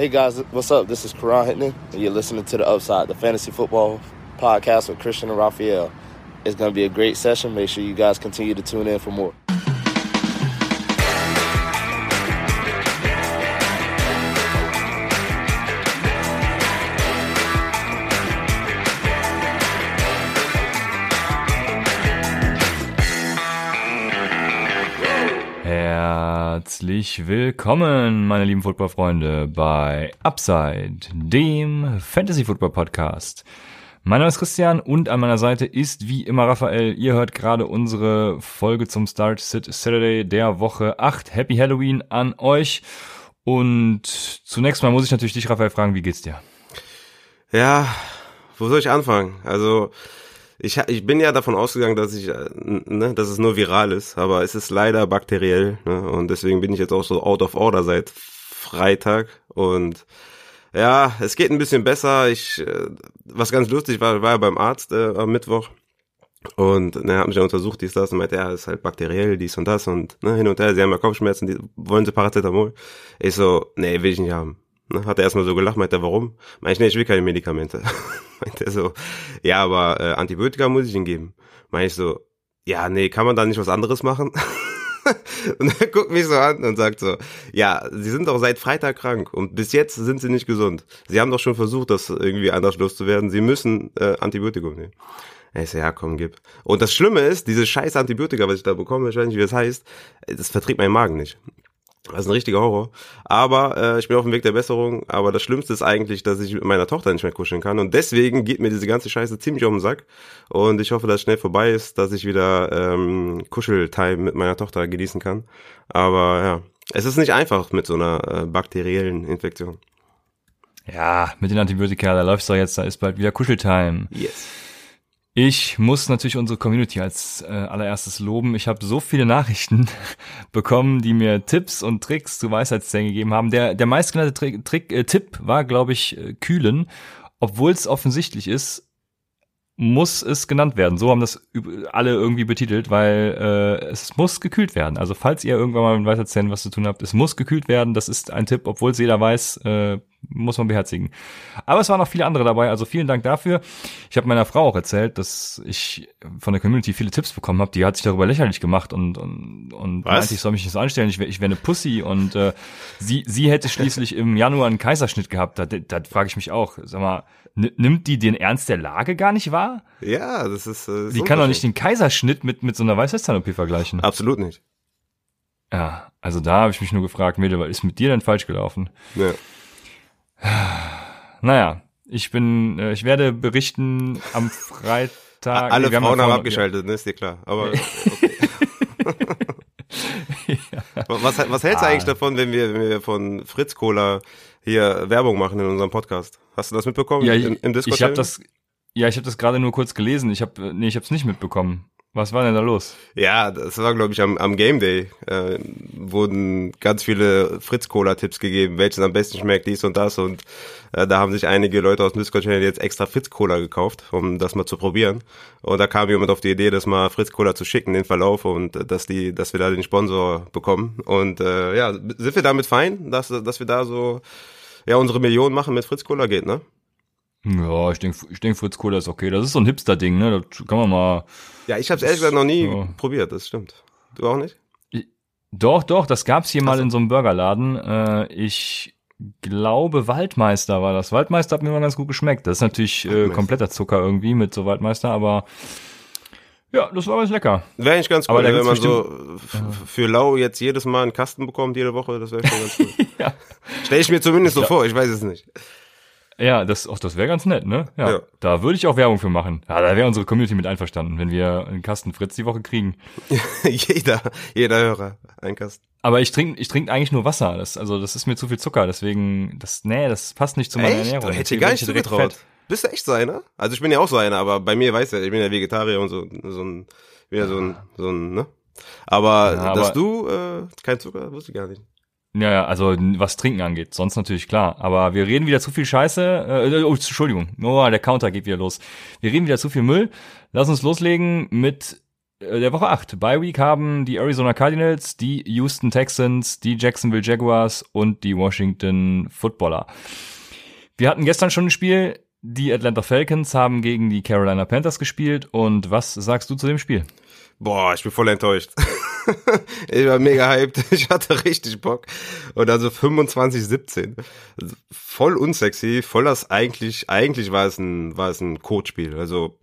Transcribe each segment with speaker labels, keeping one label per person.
Speaker 1: Hey guys, what's up? This is Karan Hittman, and you're listening to The Upside, the fantasy football podcast with Christian and Raphael. It's going to be a great session. Make sure you guys continue to tune in for more.
Speaker 2: Herzlich willkommen, meine lieben Footballfreunde, bei Upside, dem Fantasy Football Podcast. Mein Name ist Christian und an meiner Seite ist wie immer Raphael. Ihr hört gerade unsere Folge zum Start Sit Saturday der Woche 8. Happy Halloween an euch. Und zunächst mal muss ich natürlich dich, Raphael, fragen, wie geht's dir?
Speaker 3: Ja, wo soll ich anfangen? Also, ich, ich bin ja davon ausgegangen, dass ich, äh, ne, dass es nur viral ist, aber es ist leider bakteriell, ne, und deswegen bin ich jetzt auch so out of order seit Freitag und ja, es geht ein bisschen besser. Ich, äh, was ganz lustig war, war ja beim Arzt äh, am Mittwoch und ne, hat mich ja untersucht, dies, das, und meinte, ja, ist halt bakteriell, dies und das und ne, hin und her, sie haben ja Kopfschmerzen, die, wollen sie Paracetamol? Ich so, nee, will ich nicht haben. Ne, hat er erstmal so gelacht, meinte er, warum? Meinte ich, nee, ich will keine Medikamente. meinte er so, ja, aber äh, Antibiotika muss ich ihm geben. Meinte ich so, ja, nee, kann man da nicht was anderes machen? und er guckt mich so an und sagt so, ja, Sie sind doch seit Freitag krank und bis jetzt sind Sie nicht gesund. Sie haben doch schon versucht, das irgendwie anders loszuwerden. Sie müssen äh, Antibiotikum nehmen. Ich so, ja, komm, gib. Und das Schlimme ist, diese scheiß Antibiotika, was ich da bekomme, ich weiß nicht, wie das heißt, das verträgt mein Magen nicht. Das ist ein richtiger Horror. Aber äh, ich bin auf dem Weg der Besserung. Aber das Schlimmste ist eigentlich, dass ich mit meiner Tochter nicht mehr kuscheln kann. Und deswegen geht mir diese ganze Scheiße ziemlich um den Sack. Und ich hoffe, dass es schnell vorbei ist, dass ich wieder ähm, Kuscheltime mit meiner Tochter genießen kann. Aber ja, es ist nicht einfach mit so einer äh, bakteriellen Infektion.
Speaker 2: Ja, mit den Antibiotika, da läuft's doch jetzt, da ist bald wieder Kuscheltime.
Speaker 3: Yes.
Speaker 2: Ich muss natürlich unsere Community als äh, allererstes loben. Ich habe so viele Nachrichten bekommen, die mir Tipps und Tricks zu Weisheitszähnen gegeben haben. Der, der meistgenannte Trick, Trick, äh, Tipp war, glaube ich, äh, kühlen. Obwohl es offensichtlich ist, muss es genannt werden. So haben das alle irgendwie betitelt, weil äh, es muss gekühlt werden. Also falls ihr irgendwann mal mit Weisheitszähnen was zu tun habt, es muss gekühlt werden. Das ist ein Tipp, obwohl es jeder weiß, äh, muss man beherzigen. Aber es waren noch viele andere dabei, also vielen Dank dafür. Ich habe meiner Frau auch erzählt, dass ich von der Community viele Tipps bekommen habe. Die hat sich darüber lächerlich gemacht und und, und meinte, ich soll mich nicht so anstellen, ich wäre ich wär eine Pussy und äh, sie sie hätte schließlich im Januar einen Kaiserschnitt gehabt. Da, da frage ich mich auch, sag mal, nimmt die den Ernst der Lage gar nicht wahr?
Speaker 3: Ja, das ist. Äh,
Speaker 2: die kann doch nicht den Kaiserschnitt mit mit so einer Weisheitszahn-OP vergleichen.
Speaker 3: Absolut nicht.
Speaker 2: Ja, also da habe ich mich nur gefragt, Mädel, was ist mit dir denn falsch gelaufen?
Speaker 3: Ja.
Speaker 2: Naja, ich bin, äh, ich werde berichten am Freitag.
Speaker 3: Alle nee, Frauen haben abgeschaltet, ne, ist dir klar. Aber okay. ja. was, was hältst du ah. eigentlich davon, wenn wir, wenn wir von Fritz Cola hier Werbung machen in unserem Podcast? Hast du das mitbekommen?
Speaker 2: Ja, ich, in, im Discord ich habe das, ja, ich habe das gerade nur kurz gelesen. Ich habe, nee, ich habe es nicht mitbekommen. Was war denn da los?
Speaker 3: Ja, das war, glaube ich, am, am Game Day. Äh, wurden ganz viele Fritz-Cola-Tipps gegeben, welches am besten schmeckt, dies und das. Und äh, da haben sich einige Leute aus dem Discord-Channel jetzt extra Fritz-Cola gekauft, um das mal zu probieren. Und da kam jemand auf die Idee, das mal Fritz-Cola zu schicken, den Verlauf, und äh, dass die, dass wir da den Sponsor bekommen. Und äh, ja, sind wir damit fein, dass, dass wir da so ja unsere Millionen machen mit Fritz-Cola geht, ne?
Speaker 2: Ja, ich denke, ich denk, Fritz Cola ist okay. Das ist so ein Hipster-Ding, ne? Das kann man mal.
Speaker 3: Ja, ich habe es ehrlich gesagt noch nie ja. probiert, das stimmt. Du auch nicht?
Speaker 2: Ich, doch, doch, das gab's hier Ach mal in so einem Burgerladen. Äh, ich glaube, Waldmeister war das. Waldmeister hat mir mal ganz gut geschmeckt. Das ist natürlich äh, kompletter Zucker irgendwie mit so Waldmeister, aber ja, das war ganz lecker.
Speaker 3: Wäre eigentlich ganz cool, aber wenn man so für lau jetzt jedes Mal einen Kasten bekommt, jede Woche, das wäre schon ganz cool. ja. Stell ich mir zumindest so vor, ich weiß es nicht.
Speaker 2: Ja, das, auch das wäre ganz nett, ne? Ja, ja. Da würde ich auch Werbung für machen. Ja, da wäre unsere Community mit einverstanden, wenn wir einen Kasten Fritz die Woche kriegen.
Speaker 3: jeder, jeder Hörer, ein Kasten.
Speaker 2: Aber ich trinke ich trink eigentlich nur Wasser. Das, also das ist mir zu viel Zucker, deswegen, das, nee, das passt nicht zu meiner
Speaker 3: echt?
Speaker 2: Ernährung.
Speaker 3: Hätte ich gar nicht zugetraut. Bist du echt so einer? Also ich bin ja auch so einer, aber bei mir weißt du, ich bin ja Vegetarier und so, so ein, wieder so ein, so ein, ne? Aber, ja, dass aber du äh, kein Zucker, wusste ich gar nicht.
Speaker 2: Ja, ja, also was Trinken angeht, sonst natürlich klar. Aber wir reden wieder zu viel Scheiße. Äh, oh, Entschuldigung, oh, der Counter geht wieder los. Wir reden wieder zu viel Müll. Lass uns loslegen mit äh, der Woche 8. Bye Week haben die Arizona Cardinals, die Houston Texans, die Jacksonville Jaguars und die Washington Footballer. Wir hatten gestern schon ein Spiel. Die Atlanta Falcons haben gegen die Carolina Panthers gespielt. Und was sagst du zu dem Spiel?
Speaker 3: Boah, ich bin voll enttäuscht. ich war mega hyped. Ich hatte richtig Bock. Und also 25, 17. Voll unsexy. Voll das eigentlich, eigentlich war es ein, war es ein Codespiel. Also,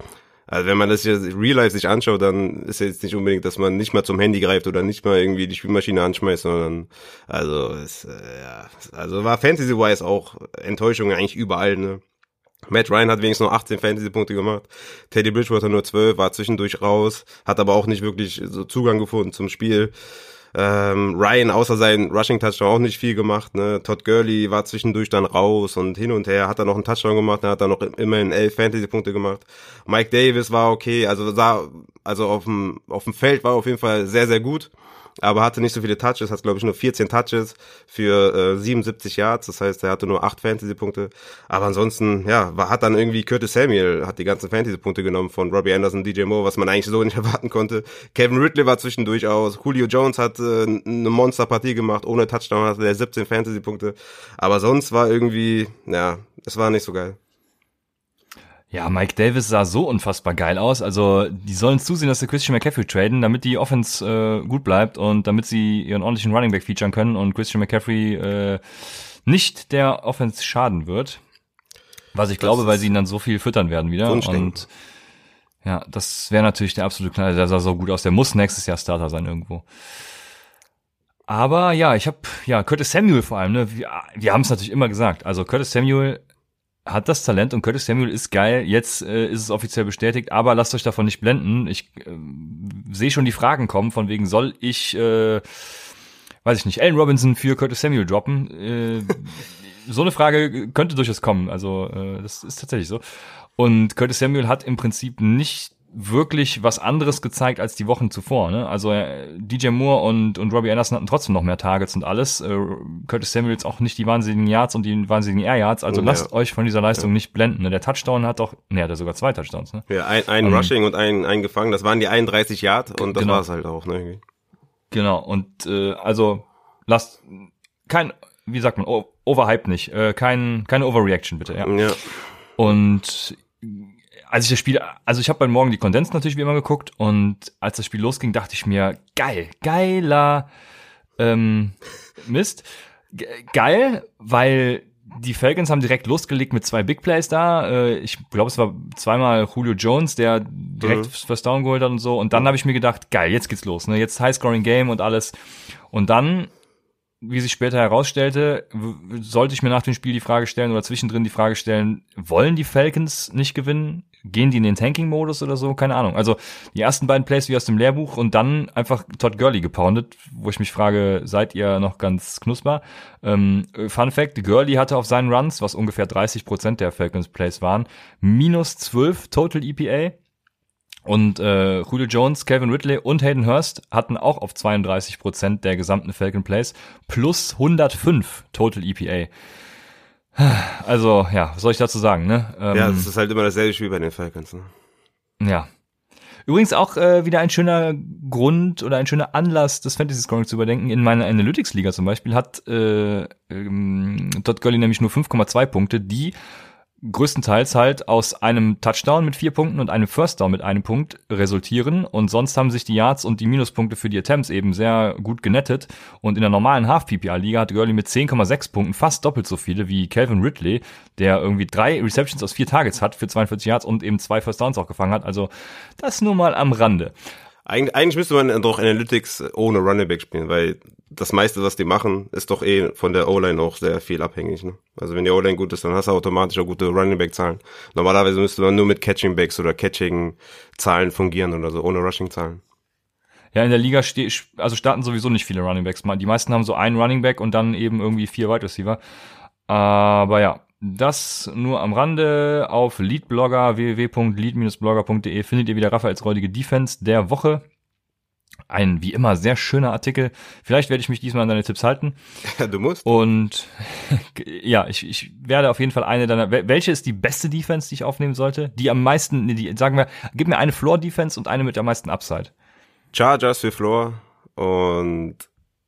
Speaker 3: also wenn man das jetzt real life sich anschaut, dann ist jetzt nicht unbedingt, dass man nicht mal zum Handy greift oder nicht mal irgendwie die Spielmaschine anschmeißt, sondern also es, äh, ja, also war Fantasy-wise auch Enttäuschung eigentlich überall, ne? Matt Ryan hat wenigstens nur 18 Fantasy-Punkte gemacht. Teddy Bridgewater nur 12, war zwischendurch raus, hat aber auch nicht wirklich so Zugang gefunden zum Spiel. Ähm, Ryan außer seinen Rushing Touchdown auch nicht viel gemacht. Ne? Todd Gurley war zwischendurch dann raus und hin und her hat er noch einen Touchdown gemacht, dann hat er noch immerhin elf Fantasy-Punkte gemacht. Mike Davis war okay, also sah, also auf dem auf dem Feld war auf jeden Fall sehr sehr gut aber hatte nicht so viele Touches, hat glaube ich nur 14 Touches für äh, 77 Yards, das heißt, er hatte nur 8 Fantasy-Punkte, aber ansonsten, ja, war, hat dann irgendwie Curtis Samuel, hat die ganzen Fantasy-Punkte genommen von Robbie Anderson, DJ Moore, was man eigentlich so nicht erwarten konnte. Kevin Ridley war zwischendurch aus, Julio Jones hat äh, eine Monster-Partie gemacht, ohne Touchdown hatte er 17 Fantasy-Punkte, aber sonst war irgendwie, ja, es war nicht so geil.
Speaker 2: Ja, Mike Davis sah so unfassbar geil aus. Also die sollen zusehen, dass sie Christian McCaffrey traden, damit die Offense äh, gut bleibt und damit sie ihren ordentlichen Running Back featuren können und Christian McCaffrey äh, nicht der Offense schaden wird. Was ich das glaube, weil sie ihn dann so viel füttern werden wieder. Und ja, das wäre natürlich der absolute Knall. Der sah so gut aus. Der muss nächstes Jahr Starter sein irgendwo. Aber ja, ich habe ja Curtis Samuel vor allem. Ne? Wir, wir haben es natürlich immer gesagt. Also Curtis Samuel hat das Talent und Curtis Samuel ist geil. Jetzt äh, ist es offiziell bestätigt, aber lasst euch davon nicht blenden. Ich äh, sehe schon die Fragen kommen, von wegen soll ich, äh, weiß ich nicht, Allen Robinson für Curtis Samuel droppen? Äh, so eine Frage könnte durchaus kommen. Also äh, das ist tatsächlich so. Und Curtis Samuel hat im Prinzip nicht wirklich was anderes gezeigt als die Wochen zuvor. Ne? Also äh, DJ Moore und, und Robbie Anderson hatten trotzdem noch mehr Targets und alles. Äh, Curtis Samuels auch nicht die wahnsinnigen Yards und die wahnsinnigen Air Yards. Also ja. lasst euch von dieser Leistung ja. nicht blenden. Ne? Der Touchdown hat doch, ne, hat er sogar zwei Touchdowns. Ne?
Speaker 3: Ja, ein, ein um, ähm, Rushing und ein, ein gefangen. Das waren die 31 Yards und das genau. war's halt auch. Ne?
Speaker 2: Genau. Und äh, also lasst kein, wie sagt man, overhype nicht. Äh, kein, keine Overreaction bitte. Ja. ja. Und als ich das Spiel, also ich habe beim Morgen die Kondens natürlich wie immer geguckt und als das Spiel losging, dachte ich mir, geil, geiler ähm, Mist. geil, weil die Falcons haben direkt losgelegt mit zwei Big Plays da. Äh, ich glaube, es war zweimal Julio Jones, der direkt mhm. First Down geholt hat und so. Und dann habe ich mir gedacht, geil, jetzt geht's los. Ne? Jetzt High-Scoring Game und alles. Und dann wie sich später herausstellte, sollte ich mir nach dem Spiel die Frage stellen oder zwischendrin die Frage stellen, wollen die Falcons nicht gewinnen? Gehen die in den Tanking-Modus oder so? Keine Ahnung. Also die ersten beiden Plays wie aus dem Lehrbuch und dann einfach Todd Gurley gepoundet, wo ich mich frage, seid ihr noch ganz knusper? Ähm, Fun Fact, Gurley hatte auf seinen Runs, was ungefähr 30 Prozent der Falcons-Plays waren, minus 12 Total EPA und äh, Julio Jones, Calvin Ridley und Hayden Hurst hatten auch auf 32 Prozent der gesamten Falcon Plays plus 105 Total EPA. Also, ja, was soll ich dazu sagen, ne?
Speaker 3: Ähm, ja, das ist halt immer dasselbe Spiel bei den Falcons, ne?
Speaker 2: Ja. Übrigens auch äh, wieder ein schöner Grund oder ein schöner Anlass, das Fantasy Scoring zu überdenken. In meiner Analytics Liga zum Beispiel hat äh, ähm, Todd Gurley nämlich nur 5,2 Punkte, die größtenteils halt aus einem Touchdown mit vier Punkten und einem First Down mit einem Punkt resultieren. Und sonst haben sich die Yards und die Minuspunkte für die Attempts eben sehr gut genettet. Und in der normalen Half-PPA-Liga hat Gurley mit 10,6 Punkten fast doppelt so viele wie Calvin Ridley, der irgendwie drei Receptions aus vier Targets hat für 42 Yards und eben zwei First Downs auch gefangen hat, also das nur mal am Rande.
Speaker 3: Eigentlich, eigentlich müsste man doch Analytics ohne Running Back spielen, weil das meiste, was die machen, ist doch eh von der O-Line auch sehr viel abhängig. Ne? Also wenn die O-Line gut ist, dann hast du automatisch auch gute Running Back Zahlen. Normalerweise müsste man nur mit Catching Backs oder Catching Zahlen fungieren oder so, ohne Rushing Zahlen.
Speaker 2: Ja, in der Liga ste also starten sowieso nicht viele Running Backs. Die meisten haben so einen Running Back und dann eben irgendwie vier Wide Receiver. Aber ja, das nur am Rande. Auf Leadblogger www.lead-blogger.de findet ihr wieder Raphaels räudige Defense der Woche. Ein wie immer sehr schöner Artikel. Vielleicht werde ich mich diesmal an deine Tipps halten.
Speaker 3: Ja, du musst.
Speaker 2: Und ja, ich, ich werde auf jeden Fall eine deiner. Welche ist die beste Defense, die ich aufnehmen sollte? Die am meisten, die, sagen wir, gib mir eine Floor Defense und eine mit am meisten Upside.
Speaker 3: Chargers für Floor und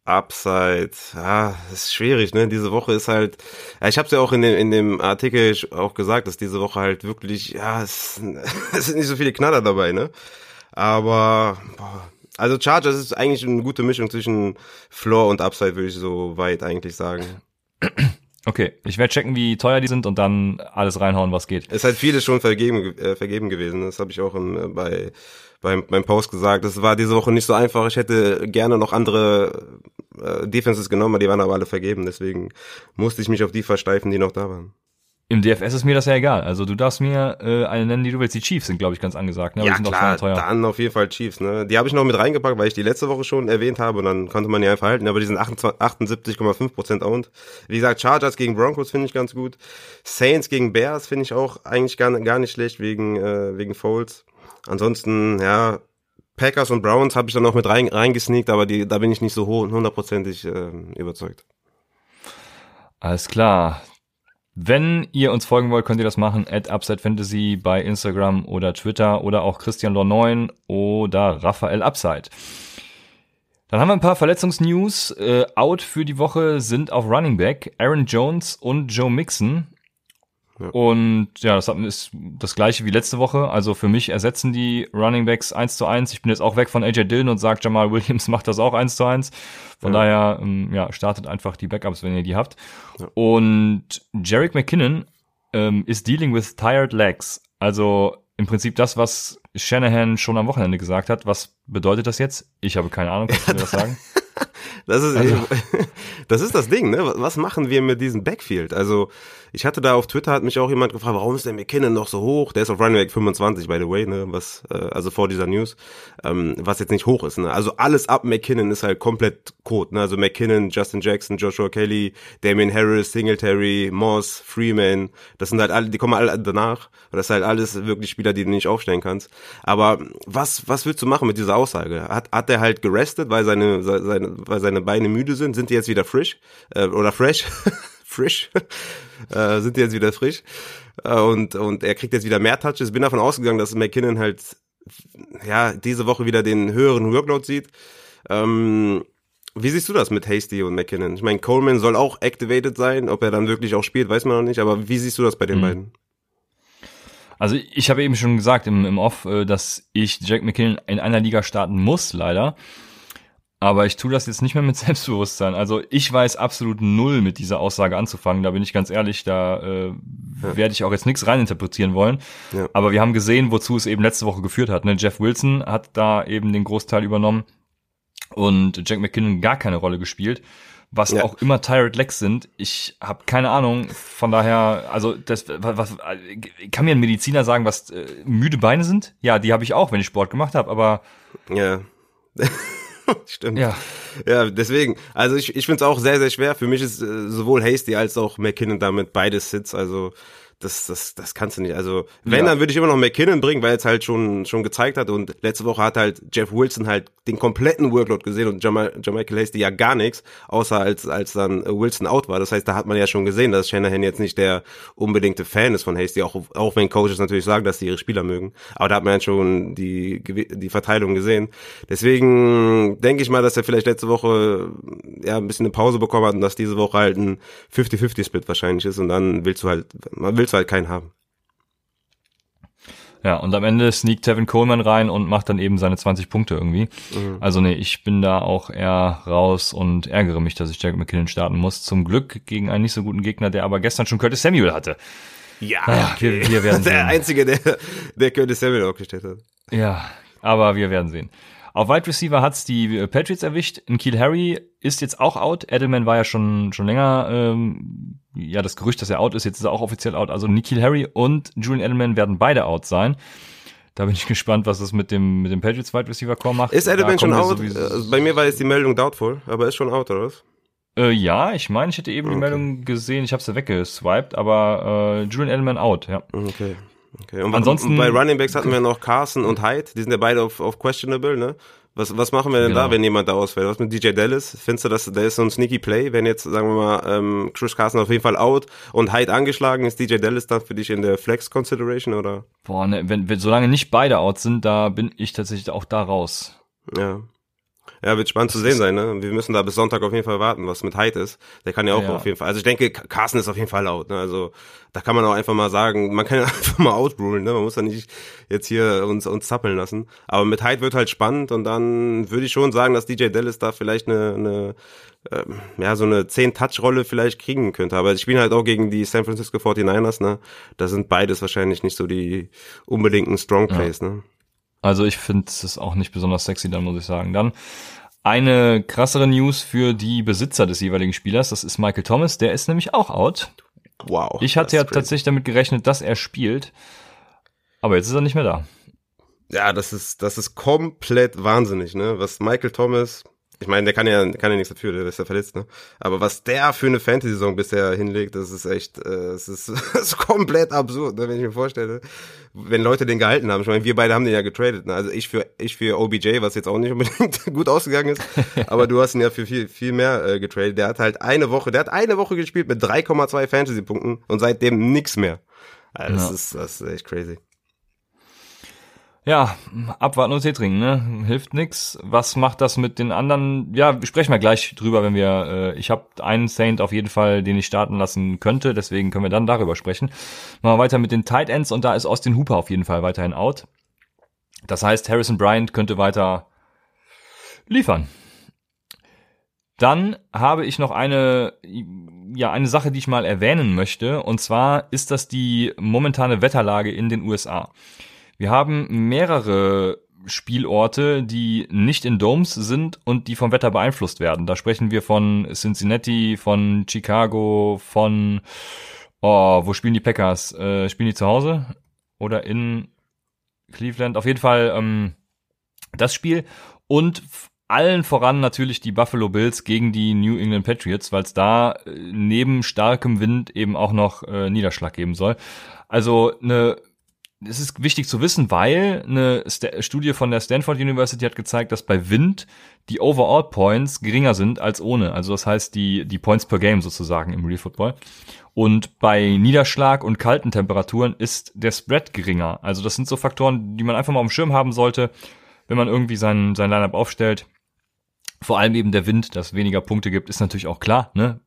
Speaker 3: Upside, ja, das ist schwierig, ne? Diese Woche ist halt, ja, ich habe es ja auch in dem, in dem Artikel auch gesagt, dass diese Woche halt wirklich, ja, es, es sind nicht so viele Knaller dabei, ne? Aber, boah, also Chargers ist eigentlich eine gute Mischung zwischen Floor und Upside, würde ich so weit eigentlich sagen.
Speaker 2: Okay, ich werde checken, wie teuer die sind und dann alles reinhauen, was geht.
Speaker 3: Es ist halt vieles schon vergeben, äh, vergeben gewesen. Das habe ich auch im, äh, bei beim, beim Post gesagt. Das war diese Woche nicht so einfach. Ich hätte gerne noch andere äh, Defenses genommen, die waren aber alle vergeben. Deswegen musste ich mich auf die versteifen, die noch da waren.
Speaker 2: Im DFS ist mir das ja egal. Also du darfst mir äh, eine nennen, die du willst. Die Chiefs sind, glaube ich, ganz angesagt. Ne?
Speaker 3: ja, klar, dann auf jeden Fall Chiefs. Ne? Die habe ich noch mit reingepackt, weil ich die letzte Woche schon erwähnt habe und dann konnte man die einfach halten. Aber die sind 78,5% owned. Wie gesagt, Chargers gegen Broncos finde ich ganz gut. Saints gegen Bears finde ich auch eigentlich gar, gar nicht schlecht wegen, äh, wegen Folds. Ansonsten, ja, Packers und Browns habe ich dann noch mit rein, reingesneakt, aber die, da bin ich nicht so hundertprozentig äh, überzeugt.
Speaker 2: Alles klar. Wenn ihr uns folgen wollt, könnt ihr das machen at Upside Fantasy bei Instagram oder Twitter oder auch Christian Lor9 oder Raphael Upside. Dann haben wir ein paar Verletzungsnews. Äh, out für die Woche sind auf Running Back Aaron Jones und Joe Mixon. Ja. Und ja, das ist das gleiche wie letzte Woche. Also für mich ersetzen die Running Backs eins zu eins. Ich bin jetzt auch weg von AJ Dillon und sage, Jamal Williams macht das auch eins zu eins. Von ja. daher, ähm, ja, startet einfach die Backups, wenn ihr die habt. Ja. Und Jarek McKinnon ähm, ist dealing with tired legs. Also im Prinzip das, was Shanahan schon am Wochenende gesagt hat. Was bedeutet das jetzt? Ich habe keine Ahnung, kannst du mir das sagen?
Speaker 3: Das ist, also. das ist das Ding, ne? Was machen wir mit diesem Backfield? Also, ich hatte da auf Twitter hat mich auch jemand gefragt, warum ist der McKinnon noch so hoch? Der ist auf Running Back 25, by the way, ne? Was, äh, also vor dieser News, ähm, was jetzt nicht hoch ist, ne? Also alles ab McKinnon ist halt komplett Code, ne? Also McKinnon, Justin Jackson, Joshua Kelly, Damien Harris, Singletary, Moss, Freeman, das sind halt alle, die kommen alle danach. Das ist halt alles wirklich Spieler, die du nicht aufstellen kannst. Aber was, was willst du machen mit dieser Aussage? Hat, hat der halt gerestet, weil seine, seine, weil seine Beine müde sind? Sind die jetzt wieder frisch? Äh, oder fresh? frisch? äh, sind die jetzt wieder frisch. Äh, und, und er kriegt jetzt wieder mehr Touches. Bin davon ausgegangen, dass McKinnon halt ja diese Woche wieder den höheren Workload sieht. Ähm, wie siehst du das mit Hasty und McKinnon? Ich meine, Coleman soll auch activated sein. Ob er dann wirklich auch spielt, weiß man noch nicht. Aber wie siehst du das bei den mhm. beiden?
Speaker 2: Also ich habe eben schon gesagt im, im Off, äh, dass ich Jack McKinnon in einer Liga starten muss, leider. Aber ich tue das jetzt nicht mehr mit Selbstbewusstsein. Also ich weiß absolut null mit dieser Aussage anzufangen. Da bin ich ganz ehrlich, da äh, ja. werde ich auch jetzt nichts reininterpretieren wollen. Ja. Aber wir haben gesehen, wozu es eben letzte Woche geführt hat. Ne? Jeff Wilson hat da eben den Großteil übernommen und Jack McKinnon gar keine Rolle gespielt. Was ja. auch immer Tired Legs sind, ich habe keine Ahnung. Von daher, also das, was, was kann mir ein Mediziner sagen, was äh, müde Beine sind? Ja, die habe ich auch, wenn ich Sport gemacht habe. Aber
Speaker 3: ja. Stimmt. Ja. Ja, deswegen. Also ich, ich finde es auch sehr, sehr schwer. Für mich ist äh, sowohl Hasty als auch McKinnon damit beides Sits. Also das, das, das kannst du nicht. Also, wenn, ja. dann würde ich immer noch McKinnon bringen, weil es halt schon, schon gezeigt hat. Und letzte Woche hat halt Jeff Wilson halt den kompletten Workload gesehen und Jamaica Hasty ja gar nichts, außer als, als dann Wilson out war. Das heißt, da hat man ja schon gesehen, dass Shanahan jetzt nicht der unbedingte Fan ist von Hasty, auch, auch wenn Coaches natürlich sagen, dass sie ihre Spieler mögen. Aber da hat man ja schon die, die Verteilung gesehen. Deswegen denke ich mal, dass er vielleicht letzte Woche ja ein bisschen eine Pause bekommen hat und dass diese Woche halt ein 50-50-Split wahrscheinlich ist. Und dann willst du halt, man willst du halt keinen haben.
Speaker 2: Ja, und am Ende sneakt Tevin Coleman rein und macht dann eben seine 20 Punkte irgendwie. Mhm. Also nee, ich bin da auch eher raus und ärgere mich, dass ich Jack McKinnon starten muss. Zum Glück gegen einen nicht so guten Gegner, der aber gestern schon Curtis Samuel hatte.
Speaker 3: Ja, naja, okay. wir, wir werden sehen. Der Einzige, der, der Curtis Samuel aufgestellt hat.
Speaker 2: Ja, aber wir werden sehen. Auf Wide Receiver hat's die äh, Patriots erwischt. Kiel Harry ist jetzt auch out. Edelman war ja schon schon länger ähm, ja das Gerücht, dass er out ist. Jetzt ist er auch offiziell out. Also Nikhil Harry und Julian Edelman werden beide out sein. Da bin ich gespannt, was das mit dem mit dem Patriots Wide Receiver Core macht.
Speaker 3: Ist Edelman schon out? Äh, bei mir war jetzt die Meldung doubtful, aber ist schon out oder was?
Speaker 2: Äh, ja, ich meine, ich hätte eben okay. die Meldung gesehen. Ich habe sie weggeswiped, aber äh, Julian Edelman out. Ja.
Speaker 3: Okay. Okay. Und ansonsten bei Running Backs hatten wir noch Carson und Hyde, die sind ja beide auf, auf questionable, ne? Was, was machen wir denn genau. da, wenn jemand da ausfällt? Was mit DJ Dallas? Findest du, dass der ist so ein sneaky Play, wenn jetzt, sagen wir mal, ähm, Chris Carson auf jeden Fall out und Hyde angeschlagen ist, DJ Dallas dann für dich in der Flex Consideration oder?
Speaker 2: Boah, ne, wenn, wenn solange nicht beide out sind, da bin ich tatsächlich auch da raus.
Speaker 3: Ja. Ja, wird spannend zu sehen sein, ne? Wir müssen da bis Sonntag auf jeden Fall warten, was mit Hyde ist. Der kann ja auch ja. auf jeden Fall. Also ich denke, Carsten ist auf jeden Fall laut, ne? Also da kann man auch einfach mal sagen, man kann ja einfach mal outrulen, ne? Man muss ja nicht jetzt hier uns, uns zappeln lassen. Aber mit Hyde wird halt spannend und dann würde ich schon sagen, dass DJ Dallas da vielleicht eine, eine ähm, ja, so eine 10-Touch-Rolle vielleicht kriegen könnte. Aber sie spielen halt auch gegen die San Francisco 49ers, ne? Da sind beides wahrscheinlich nicht so die unbedingten Strong Plays, ja. ne?
Speaker 2: Also ich finde es auch nicht besonders sexy, dann muss ich sagen. Dann eine krassere News für die Besitzer des jeweiligen Spielers, das ist Michael Thomas, der ist nämlich auch out. Wow. Ich hatte ja crazy. tatsächlich damit gerechnet, dass er spielt, aber jetzt ist er nicht mehr da.
Speaker 3: Ja, das ist, das ist komplett wahnsinnig, ne? Was Michael Thomas ich meine, der kann ja, kann ja nichts dafür, der ist ja verletzt, ne? Aber was der für eine Fantasy-Saison bisher hinlegt, das ist echt, äh, es ist, das ist komplett absurd, ne? wenn ich mir vorstelle, wenn Leute den gehalten haben. Ich meine, wir beide haben den ja getradet, ne? Also ich für, ich für OBJ, was jetzt auch nicht unbedingt gut ausgegangen ist, aber du hast ihn ja für viel, viel mehr äh, getradet. Der hat halt eine Woche, der hat eine Woche gespielt mit 3,2 Fantasy-Punkten und seitdem nix mehr. Also das ja. ist, das ist echt crazy.
Speaker 2: Ja, abwarten und Tee trinken, ne? Hilft nix. Was macht das mit den anderen? Ja, sprechen wir gleich drüber, wenn wir. Äh, ich habe einen Saint auf jeden Fall, den ich starten lassen könnte, deswegen können wir dann darüber sprechen. Machen wir weiter mit den Tight Ends und da ist Austin Hooper auf jeden Fall weiterhin out. Das heißt, Harrison Bryant könnte weiter liefern. Dann habe ich noch eine, ja, eine Sache, die ich mal erwähnen möchte. Und zwar ist das die momentane Wetterlage in den USA. Wir haben mehrere Spielorte, die nicht in Domes sind und die vom Wetter beeinflusst werden. Da sprechen wir von Cincinnati, von Chicago, von oh, wo spielen die Packers? Äh, spielen die zu Hause oder in Cleveland? Auf jeden Fall ähm, das Spiel und allen voran natürlich die Buffalo Bills gegen die New England Patriots, weil es da äh, neben starkem Wind eben auch noch äh, Niederschlag geben soll. Also eine es ist wichtig zu wissen, weil eine St Studie von der Stanford University hat gezeigt, dass bei Wind die Overall Points geringer sind als ohne. Also das heißt die, die Points per Game sozusagen im Real Football. Und bei Niederschlag und kalten Temperaturen ist der Spread geringer. Also das sind so Faktoren, die man einfach mal auf dem Schirm haben sollte, wenn man irgendwie sein, sein Lineup aufstellt. Vor allem eben der Wind, dass weniger Punkte gibt, ist natürlich auch klar. Ne?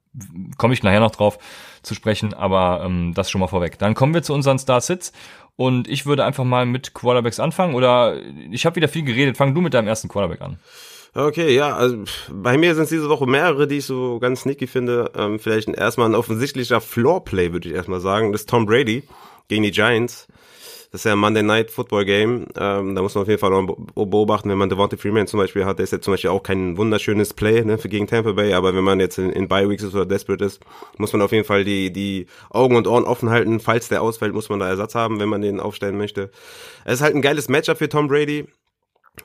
Speaker 2: Komme ich nachher noch drauf zu sprechen, aber ähm, das schon mal vorweg. Dann kommen wir zu unseren Star-Sits und ich würde einfach mal mit Quarterbacks anfangen oder ich habe wieder viel geredet. Fang du mit deinem ersten Quarterback an.
Speaker 3: Okay, ja, also bei mir sind es diese Woche mehrere, die ich so ganz sneaky finde. Ähm, vielleicht erstmal ein offensichtlicher Floorplay, würde ich erstmal sagen. Das ist Tom Brady gegen die Giants. Das ist ja ein Monday Night Football Game. Ähm, da muss man auf jeden Fall auch beobachten, wenn man Devonta Freeman zum Beispiel hat. Der ist jetzt zum Beispiel auch kein wunderschönes Play ne, für gegen Tampa Bay, aber wenn man jetzt in, in Bye Weeks ist oder desperate ist, muss man auf jeden Fall die, die Augen und Ohren offen halten. Falls der ausfällt, muss man da Ersatz haben, wenn man den aufstellen möchte. Es ist halt ein geiles Matchup für Tom Brady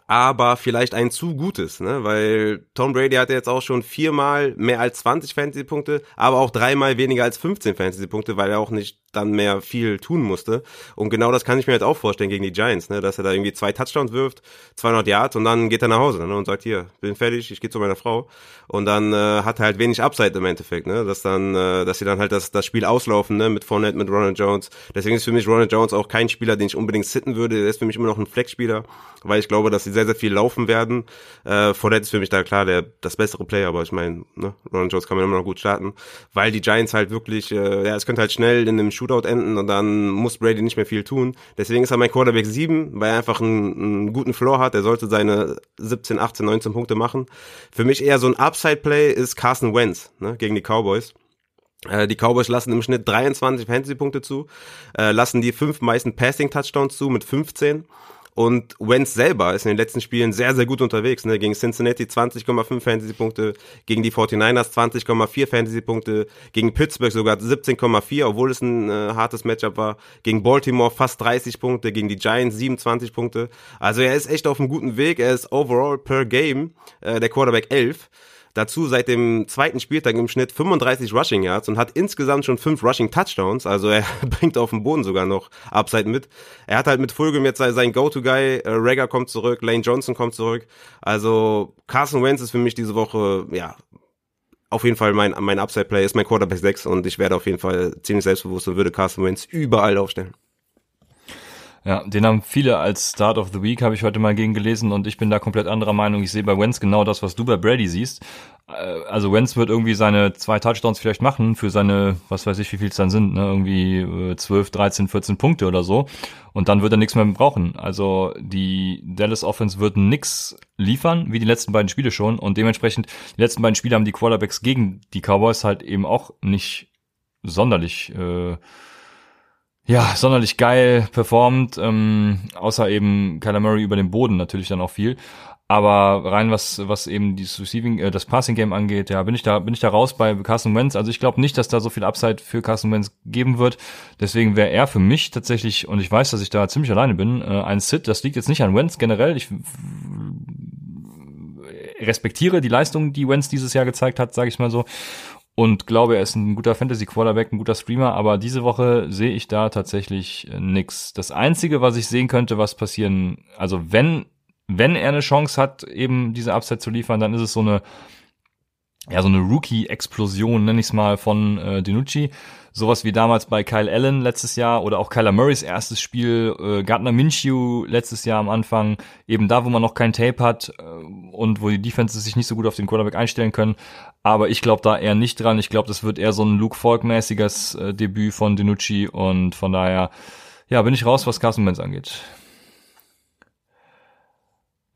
Speaker 3: aber vielleicht ein zu gutes, ne? Weil Tom Brady hatte jetzt auch schon viermal mehr als 20 Fantasy-Punkte, aber auch dreimal weniger als 15 Fantasy-Punkte, weil er auch nicht dann mehr viel tun musste. Und genau das kann ich mir jetzt auch vorstellen gegen die Giants, ne? dass er da irgendwie zwei Touchdowns wirft, 200 Yards und dann geht er nach Hause ne? und sagt, hier, bin fertig, ich gehe zu meiner Frau. Und dann äh, hat er halt wenig Upside im Endeffekt, ne? dass dann, äh, dass sie dann halt das, das Spiel auslaufen ne? mit Fournette, mit Ronald Jones. Deswegen ist für mich Ronald Jones auch kein Spieler, den ich unbedingt sitten würde. Der ist für mich immer noch ein Flexspieler, weil ich glaube, dass sie sehr, sehr viel laufen werden. Äh, Fournette ist für mich da klar der das bessere Player, aber ich meine, ne? Ronald Jones kann man immer noch gut starten, weil die Giants halt wirklich, äh, ja, es könnte halt schnell in einem Shootout Shootout enden und dann muss Brady nicht mehr viel tun. Deswegen ist er mein Quarterback 7, weil er einfach einen, einen guten Floor hat. Er sollte seine 17, 18, 19 Punkte machen. Für mich eher so ein Upside-Play ist Carson Wentz ne, gegen die Cowboys. Äh, die Cowboys lassen im Schnitt 23 Fantasy-Punkte zu, äh, lassen die fünf meisten Passing-Touchdowns zu mit 15 und Wentz selber ist in den letzten Spielen sehr, sehr gut unterwegs. Ne? Gegen Cincinnati 20,5 Fantasy-Punkte, gegen die 49ers 20,4 Fantasy-Punkte, gegen Pittsburgh sogar 17,4, obwohl es ein äh, hartes Matchup war. Gegen Baltimore fast 30 Punkte, gegen die Giants 27 Punkte. Also er ist echt auf einem guten Weg. Er ist overall per Game äh, der Quarterback 11. Dazu seit dem zweiten Spieltag im Schnitt 35 Rushing Yards und hat insgesamt schon fünf Rushing Touchdowns. Also er bringt auf dem Boden sogar noch Upside mit. Er hat halt mit Fulgham jetzt sein Go-To-Guy. Äh, Rager kommt zurück, Lane Johnson kommt zurück. Also Carson Wentz ist für mich diese Woche, ja, auf jeden Fall mein, mein Upside-Play ist mein Quarterback 6 und ich werde auf jeden Fall ziemlich selbstbewusst und würde Carson Wentz überall aufstellen.
Speaker 2: Ja, den haben viele als Start of the Week, habe ich heute mal gegen gelesen und ich bin da komplett anderer Meinung. Ich sehe bei Wentz genau das, was du bei Brady siehst. Äh, also Wentz wird irgendwie seine zwei Touchdowns vielleicht machen für seine, was weiß ich, wie viel es dann sind, ne? irgendwie 12, 13, 14 Punkte oder so. Und dann wird er nichts mehr brauchen. Also die Dallas Offense wird nix liefern, wie die letzten beiden Spiele schon. Und dementsprechend, die letzten beiden Spiele haben die Quarterbacks gegen die Cowboys halt eben auch nicht sonderlich äh, ja, sonderlich geil performt, ähm, außer eben Kyler Murray über den Boden natürlich dann auch viel. Aber rein was was eben dieses Receiving, äh, das Passing Game angeht, ja, bin ich da bin ich da raus bei Carson Wentz. Also ich glaube nicht, dass da so viel Upside für Carson Wentz geben wird. Deswegen wäre er für mich tatsächlich und ich weiß, dass ich da ziemlich alleine bin, äh, ein Sit. Das liegt jetzt nicht an Wentz generell. Ich respektiere die Leistung, die Wentz dieses Jahr gezeigt hat, sage ich mal so und glaube, er ist ein guter Fantasy-Quarterback, ein guter Streamer, aber diese Woche sehe ich da tatsächlich äh, nix. Das Einzige, was ich sehen könnte, was passieren, also wenn, wenn er eine Chance hat, eben diese Upside zu liefern, dann ist es so eine, ja, so eine Rookie-Explosion, nenne ich es mal, von äh, Dinucci. Sowas wie damals bei Kyle Allen letztes Jahr oder auch Kyler Murrays erstes Spiel, äh, Gardner Minshew letztes Jahr am Anfang, eben da, wo man noch kein Tape hat äh, und wo die Defenses sich nicht so gut auf den Quarterback einstellen können. Aber ich glaube da eher nicht dran. Ich glaube, das wird eher so ein Luke Falk-mäßiges äh, Debüt von Dinucci und von daher, ja, bin ich raus, was Carson Wentz angeht.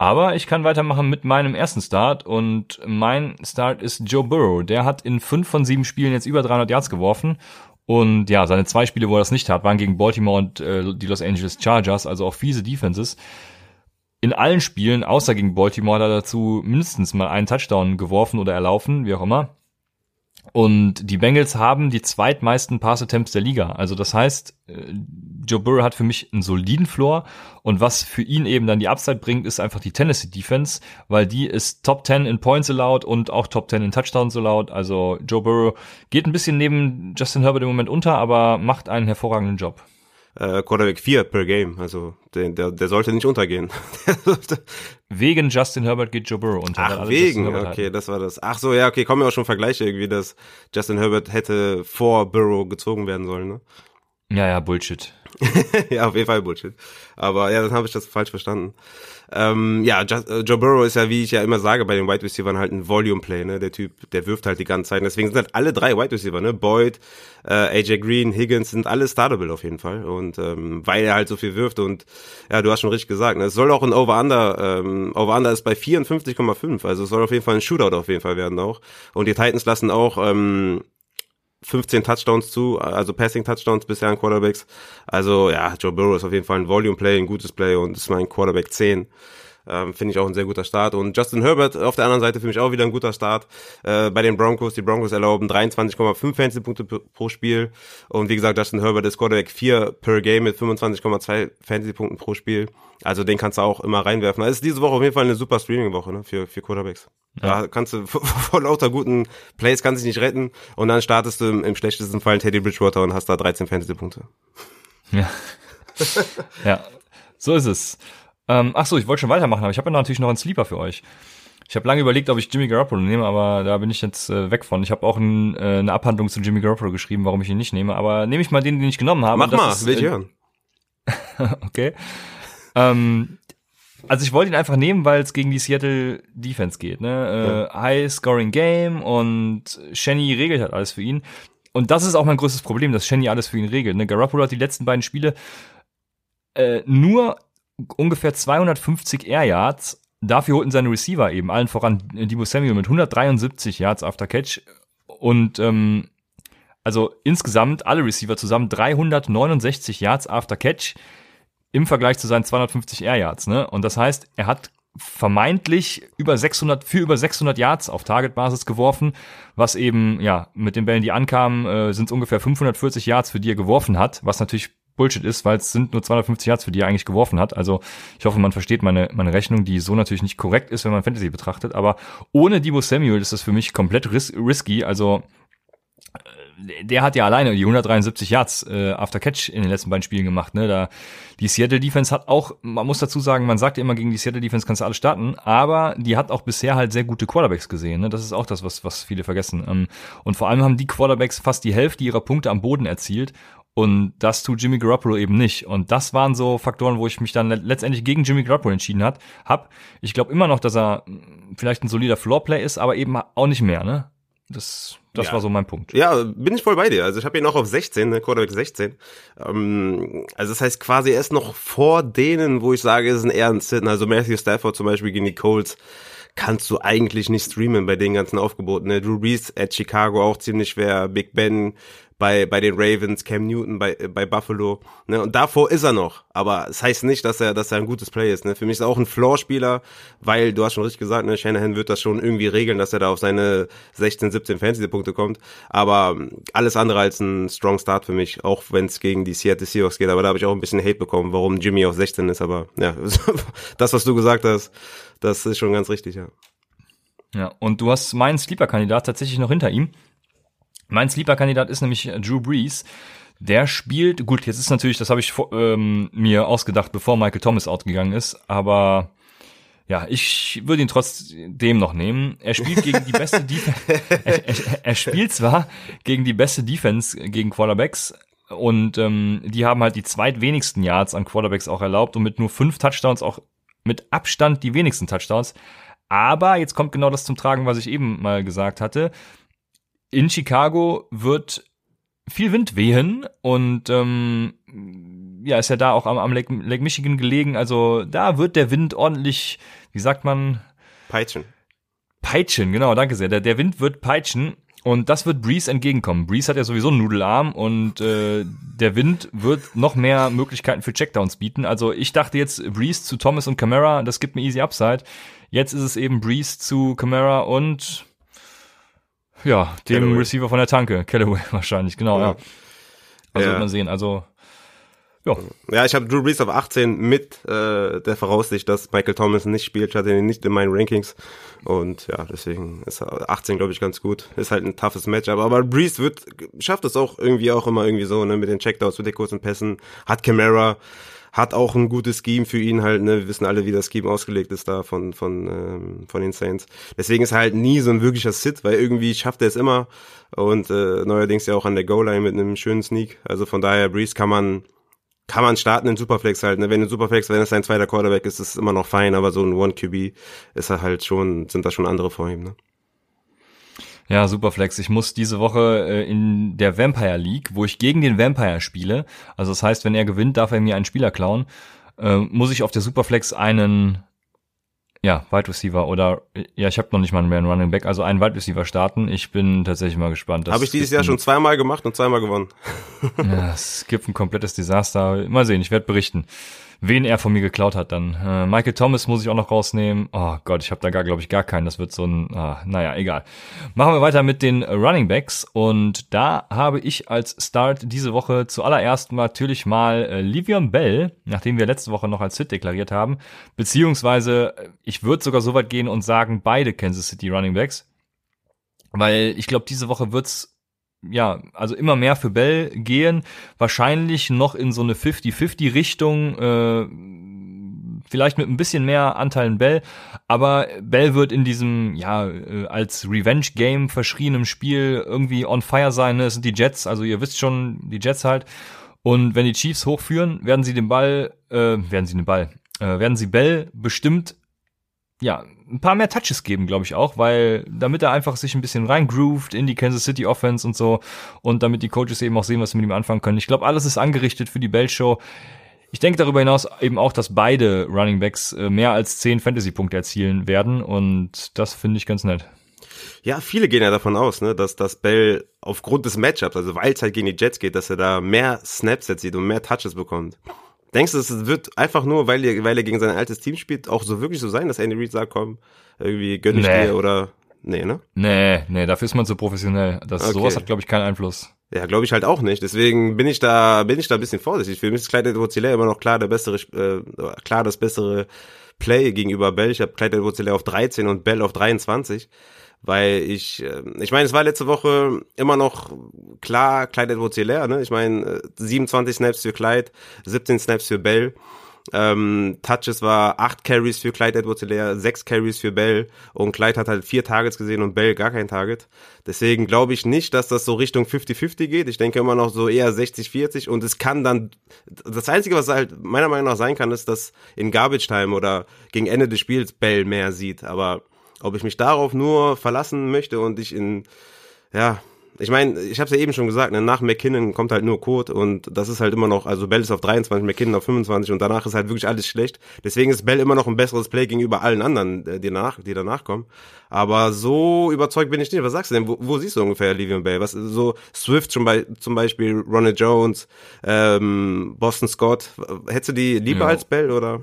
Speaker 2: Aber ich kann weitermachen mit meinem ersten Start und mein Start ist Joe Burrow. Der hat in fünf von sieben Spielen jetzt über 300 Yards geworfen und ja, seine zwei Spiele, wo er das nicht hat, waren gegen Baltimore und äh, die Los Angeles Chargers, also auch fiese Defenses. In allen Spielen, außer gegen Baltimore, hat er dazu mindestens mal einen Touchdown geworfen oder erlaufen, wie auch immer. Und die Bengals haben die zweitmeisten Pass-Attempts der Liga. Also das heißt, äh, Joe Burrow hat für mich einen soliden Floor. Und was für ihn eben dann die Upside bringt, ist einfach die Tennessee Defense, weil die ist Top 10 in Points allowed und auch Top 10 in Touchdowns allowed. Also Joe Burrow geht ein bisschen neben Justin Herbert im Moment unter, aber macht einen hervorragenden Job
Speaker 3: äh, Quarterback 4 per Game. Also der, der, der sollte nicht untergehen.
Speaker 2: wegen Justin Herbert geht Joe Burrow unter.
Speaker 3: Ach, wegen, okay, hatten. das war das. Ach so, ja, okay, kommen ja auch schon Vergleiche irgendwie, dass Justin Herbert hätte vor Burrow gezogen werden sollen, ne?
Speaker 2: Ja, ja, Bullshit.
Speaker 3: ja, auf jeden Fall Bullshit. Aber ja, dann habe ich das falsch verstanden. Ähm, ja, Just, äh, Joe Burrow ist ja, wie ich ja immer sage, bei den Wide Receivers halt ein Volume Play, ne? Der Typ, der wirft halt die ganze Zeit. Deswegen sind halt alle drei Wide Receiver, ne? Boyd, äh, AJ Green, Higgins sind alle startable auf jeden Fall. Und ähm, weil er halt so viel wirft und ja, du hast schon richtig gesagt, ne? Es soll auch ein Over-Under, ähm, Over-Under ist bei 54,5. Also es soll auf jeden Fall ein Shootout auf jeden Fall werden auch. Und die Titans lassen auch ähm, 15 Touchdowns zu, also Passing Touchdowns bisher an Quarterbacks. Also ja, Joe Burrow ist auf jeden Fall ein Volume Play, ein gutes Play und ist mein Quarterback 10. Ähm, Finde ich auch ein sehr guter Start. Und Justin Herbert auf der anderen Seite für mich auch wieder ein guter Start. Äh, bei den Broncos, die Broncos erlauben 23,5 Fantasy-Punkte pro Spiel. Und wie gesagt, Justin Herbert ist Quarterback 4 per Game mit 25,2 Fantasy-Punkten pro Spiel. Also den kannst du auch immer reinwerfen. Also ist diese Woche auf jeden Fall eine super Streaming-Woche ne, für, für Quarterbacks. Ja. Da kannst du vor lauter guten Plays kannst du dich nicht retten und dann startest du im, im schlechtesten Fall Teddy Bridgewater und hast da 13 Fantasy-Punkte.
Speaker 2: Ja. ja, so ist es. Ähm, ach so, ich wollte schon weitermachen, aber ich habe ja natürlich noch einen Sleeper für euch. Ich habe lange überlegt, ob ich Jimmy Garoppolo nehme, aber da bin ich jetzt äh, weg von. Ich habe auch ein, äh, eine Abhandlung zu Jimmy Garoppolo geschrieben, warum ich ihn nicht nehme. Aber nehme ich mal den, den ich genommen habe.
Speaker 3: Mach mal, ist, will ich äh, hören.
Speaker 2: okay. Ähm, also ich wollte ihn einfach nehmen, weil es gegen die Seattle Defense geht. Ne? Äh, High Scoring Game und Shenny regelt halt alles für ihn. Und das ist auch mein größtes Problem, dass Shenny alles für ihn regelt. Ne? Garoppolo hat die letzten beiden Spiele äh, nur ungefähr 250 Air Yards. Dafür holten seine Receiver eben allen voran Debo Samuel mit 173 Yards after Catch und ähm, also insgesamt alle Receiver zusammen 369 Yards after Catch im Vergleich zu seinen 250 Air Yards, ne? Und das heißt, er hat vermeintlich über 600 für über 600 Yards auf Targetbasis geworfen, was eben ja mit den Bällen, die ankamen, äh, sind es ungefähr 540 Yards, für die er geworfen hat, was natürlich Bullshit ist, weil es sind nur 250 Yards, für die er eigentlich geworfen hat. Also ich hoffe, man versteht meine, meine Rechnung, die so natürlich nicht korrekt ist, wenn man Fantasy betrachtet. Aber ohne Debo Samuel ist das für mich komplett ris risky. Also der hat ja alleine die 173 Yards äh, After Catch in den letzten beiden Spielen gemacht. Ne? Da die Seattle Defense hat auch, man muss dazu sagen, man sagt ja immer gegen die Seattle Defense kannst du alles starten, aber die hat auch bisher halt sehr gute Quarterbacks gesehen. Ne? Das ist auch das, was was viele vergessen. Ähm, und vor allem haben die Quarterbacks fast die Hälfte ihrer Punkte am Boden erzielt Und das tut Jimmy Garoppolo eben nicht. Und das waren so Faktoren, wo ich mich dann letztendlich gegen Jimmy Garoppolo entschieden hat, hab. Ich glaube immer noch, dass er hm, vielleicht ein solider Floorplay ist, aber eben auch nicht mehr, ne? Das, das ja. war so mein Punkt.
Speaker 3: Ja, bin ich voll bei dir. Also ich habe ihn auch auf 16, ne, Quarterback 16. Ähm, also das heißt quasi erst noch vor denen, wo ich sage, es ist ein eher ein Sit. Also Matthew Stafford zum Beispiel gegen die Colts kannst du eigentlich nicht streamen bei den ganzen Aufgeboten. Ne? Drew Brees at Chicago auch ziemlich schwer, Big Ben bei, bei den Ravens, Cam Newton bei, bei Buffalo. Ne? Und davor ist er noch. Aber es das heißt nicht, dass er, dass er ein gutes Play ist. Ne? Für mich ist er auch ein Floor-Spieler, weil du hast schon richtig gesagt, ne, Shanahan wird das schon irgendwie regeln, dass er da auf seine 16, 17 Fantasy-Punkte kommt. Aber alles andere als ein Strong Start für mich, auch wenn es gegen die Seattle Seahawks geht. Aber da habe ich auch ein bisschen Hate bekommen, warum Jimmy auf 16 ist. Aber ja, das, was du gesagt hast, das ist schon ganz richtig, ja.
Speaker 2: Ja, und du hast meinen Sleeper-Kandidat tatsächlich noch hinter ihm. Mein Sleeper-Kandidat ist nämlich äh, Drew Brees. Der spielt, gut, jetzt ist natürlich, das habe ich ähm, mir ausgedacht, bevor Michael Thomas outgegangen ist, aber ja, ich würde ihn trotzdem noch nehmen. Er spielt gegen die beste Defense. er, er, er, spielt zwar gegen die beste Defense gegen Quarterbacks und ähm, die haben halt die zweitwenigsten Yards an Quarterbacks auch erlaubt und mit nur fünf Touchdowns auch mit Abstand die wenigsten Touchdowns. Aber jetzt kommt genau das zum Tragen, was ich eben mal gesagt hatte in Chicago wird viel Wind wehen und ähm, ja, ist ja da auch am, am Lake, Lake Michigan gelegen. Also da wird der Wind ordentlich, wie sagt man?
Speaker 3: Peitschen.
Speaker 2: Peitschen, genau, danke sehr. Der, der Wind wird peitschen und das wird Breeze entgegenkommen. Breeze hat ja sowieso einen Nudelarm und äh, der Wind wird noch mehr Möglichkeiten für Checkdowns bieten. Also ich dachte jetzt Breeze zu Thomas und Camara, das gibt mir easy Upside. Jetzt ist es eben Breeze zu Camara und ja, dem Callaway. Receiver von der Tanke, Callaway wahrscheinlich, genau, ja. ja. Also ja. wird man sehen, also
Speaker 3: ja. Ja, ich habe Drew Brees auf 18 mit äh, der Voraussicht, dass Michael Thomas nicht spielt. Ich hatte ihn nicht in meinen Rankings. Und ja, deswegen ist 18, glaube ich, ganz gut. Ist halt ein toughes Matchup. Aber Brees wird, schafft es auch irgendwie auch immer irgendwie so, ne, mit den Checkdowns, mit den kurzen Pässen. Hat Camara, hat auch ein gutes Scheme für ihn halt, ne? Wir wissen alle, wie das Scheme ausgelegt ist da von, von, ähm, von den Saints. Deswegen ist er halt nie so ein wirklicher Sit, weil irgendwie schafft er es immer. Und äh, neuerdings ja auch an der Goal-Line mit einem schönen Sneak. Also von daher, Breeze kann man kann man starten in Superflex halt. Ne? Wenn in Superflex, wenn es sein zweiter Quarterback ist, ist es immer noch fein, aber so ein One QB ist er halt schon, sind da schon andere vor ihm. Ne?
Speaker 2: Ja, Superflex. Ich muss diese Woche äh, in der Vampire League, wo ich gegen den Vampire spiele, also das heißt, wenn er gewinnt, darf er mir einen Spieler klauen, äh, muss ich auf der Superflex einen ja, Wide Receiver oder ja, ich habe noch nicht mal mehr einen Running Back, also einen Wide Receiver starten. Ich bin tatsächlich mal gespannt.
Speaker 3: Habe ich dieses Jahr schon zweimal gemacht und zweimal gewonnen.
Speaker 2: ja, es gibt ein komplettes Desaster. Mal sehen, ich werde berichten wen er von mir geklaut hat dann. Äh, Michael Thomas muss ich auch noch rausnehmen. Oh Gott, ich habe da gar, glaube ich, gar keinen. Das wird so ein, ah, naja, egal. Machen wir weiter mit den Running Backs und da habe ich als Start diese Woche zuallererst natürlich mal äh, Livion Bell, nachdem wir letzte Woche noch als Hit deklariert haben, beziehungsweise äh, ich würde sogar so weit gehen und sagen, beide Kansas City Running Backs. Weil ich glaube, diese Woche wird's ja, also immer mehr für Bell gehen, wahrscheinlich noch in so eine 50-50 Richtung, äh, vielleicht mit ein bisschen mehr Anteilen Bell, aber Bell wird in diesem, ja, äh, als Revenge-Game verschriebenem Spiel irgendwie on fire sein, ne? Es sind die Jets, also ihr wisst schon, die Jets halt. Und wenn die Chiefs hochführen, werden sie den Ball, äh, werden sie den Ball, äh, werden sie Bell bestimmt ja, ein paar mehr Touches geben, glaube ich auch, weil damit er einfach sich ein bisschen reingroovt in die Kansas City Offense und so und damit die Coaches eben auch sehen, was sie mit ihm anfangen können. Ich glaube, alles ist angerichtet für die Bell Show. Ich denke darüber hinaus eben auch, dass beide Running Backs äh, mehr als zehn Fantasy-Punkte erzielen werden und das finde ich ganz nett.
Speaker 3: Ja, viele gehen ja davon aus, ne, dass das Bell aufgrund des Matchups, also weil es halt gegen die Jets geht, dass er da mehr Snaps jetzt sieht und mehr Touches bekommt. Denkst du, es wird einfach nur, weil er, weil er gegen sein altes Team spielt, auch so wirklich so sein, dass Andy Reid sagt, komm, irgendwie gönn ich nee. dir oder nee, ne?
Speaker 2: Nee, nee, dafür ist man zu professionell. Das okay. sowas hat glaube ich keinen Einfluss.
Speaker 3: Ja, glaube ich halt auch nicht. Deswegen bin ich da bin ich da ein bisschen vorsichtig. Für mich ist Clyde edwards immer noch klar der bessere äh, klar das bessere Play gegenüber Bell. Ich habe Clyde edwards auf 13 und Bell auf 23 weil ich, äh, ich meine, es war letzte Woche immer noch klar, Clyde Edwards leer, ne? Ich meine, 27 Snaps für Clyde, 17 Snaps für Bell. Ähm, Touches war acht Carries für Clyde edwards hilaire sechs Carries für Bell und Clyde hat halt vier Targets gesehen und Bell gar kein Target. Deswegen glaube ich nicht, dass das so Richtung 50-50 geht. Ich denke immer noch so eher 60-40 und es kann dann, das Einzige, was halt meiner Meinung nach sein kann, ist, dass in Garbage Time oder gegen Ende des Spiels Bell mehr sieht. Aber ob ich mich darauf nur verlassen möchte und ich in, ja, ich meine, ich habe es ja eben schon gesagt, ne, nach McKinnon kommt halt nur Code und das ist halt immer noch, also Bell ist auf 23, McKinnon auf 25 und danach ist halt wirklich alles schlecht. Deswegen ist Bell immer noch ein besseres Play gegenüber allen anderen, äh, die danach, die danach kommen. Aber so überzeugt bin ich nicht. Was sagst du denn? Wo, wo siehst du ungefähr Livian Bell? Was so Swift zum, Be zum Beispiel, Ronald Jones, ähm, Boston Scott. Hättest du die lieber ja. als Bell oder?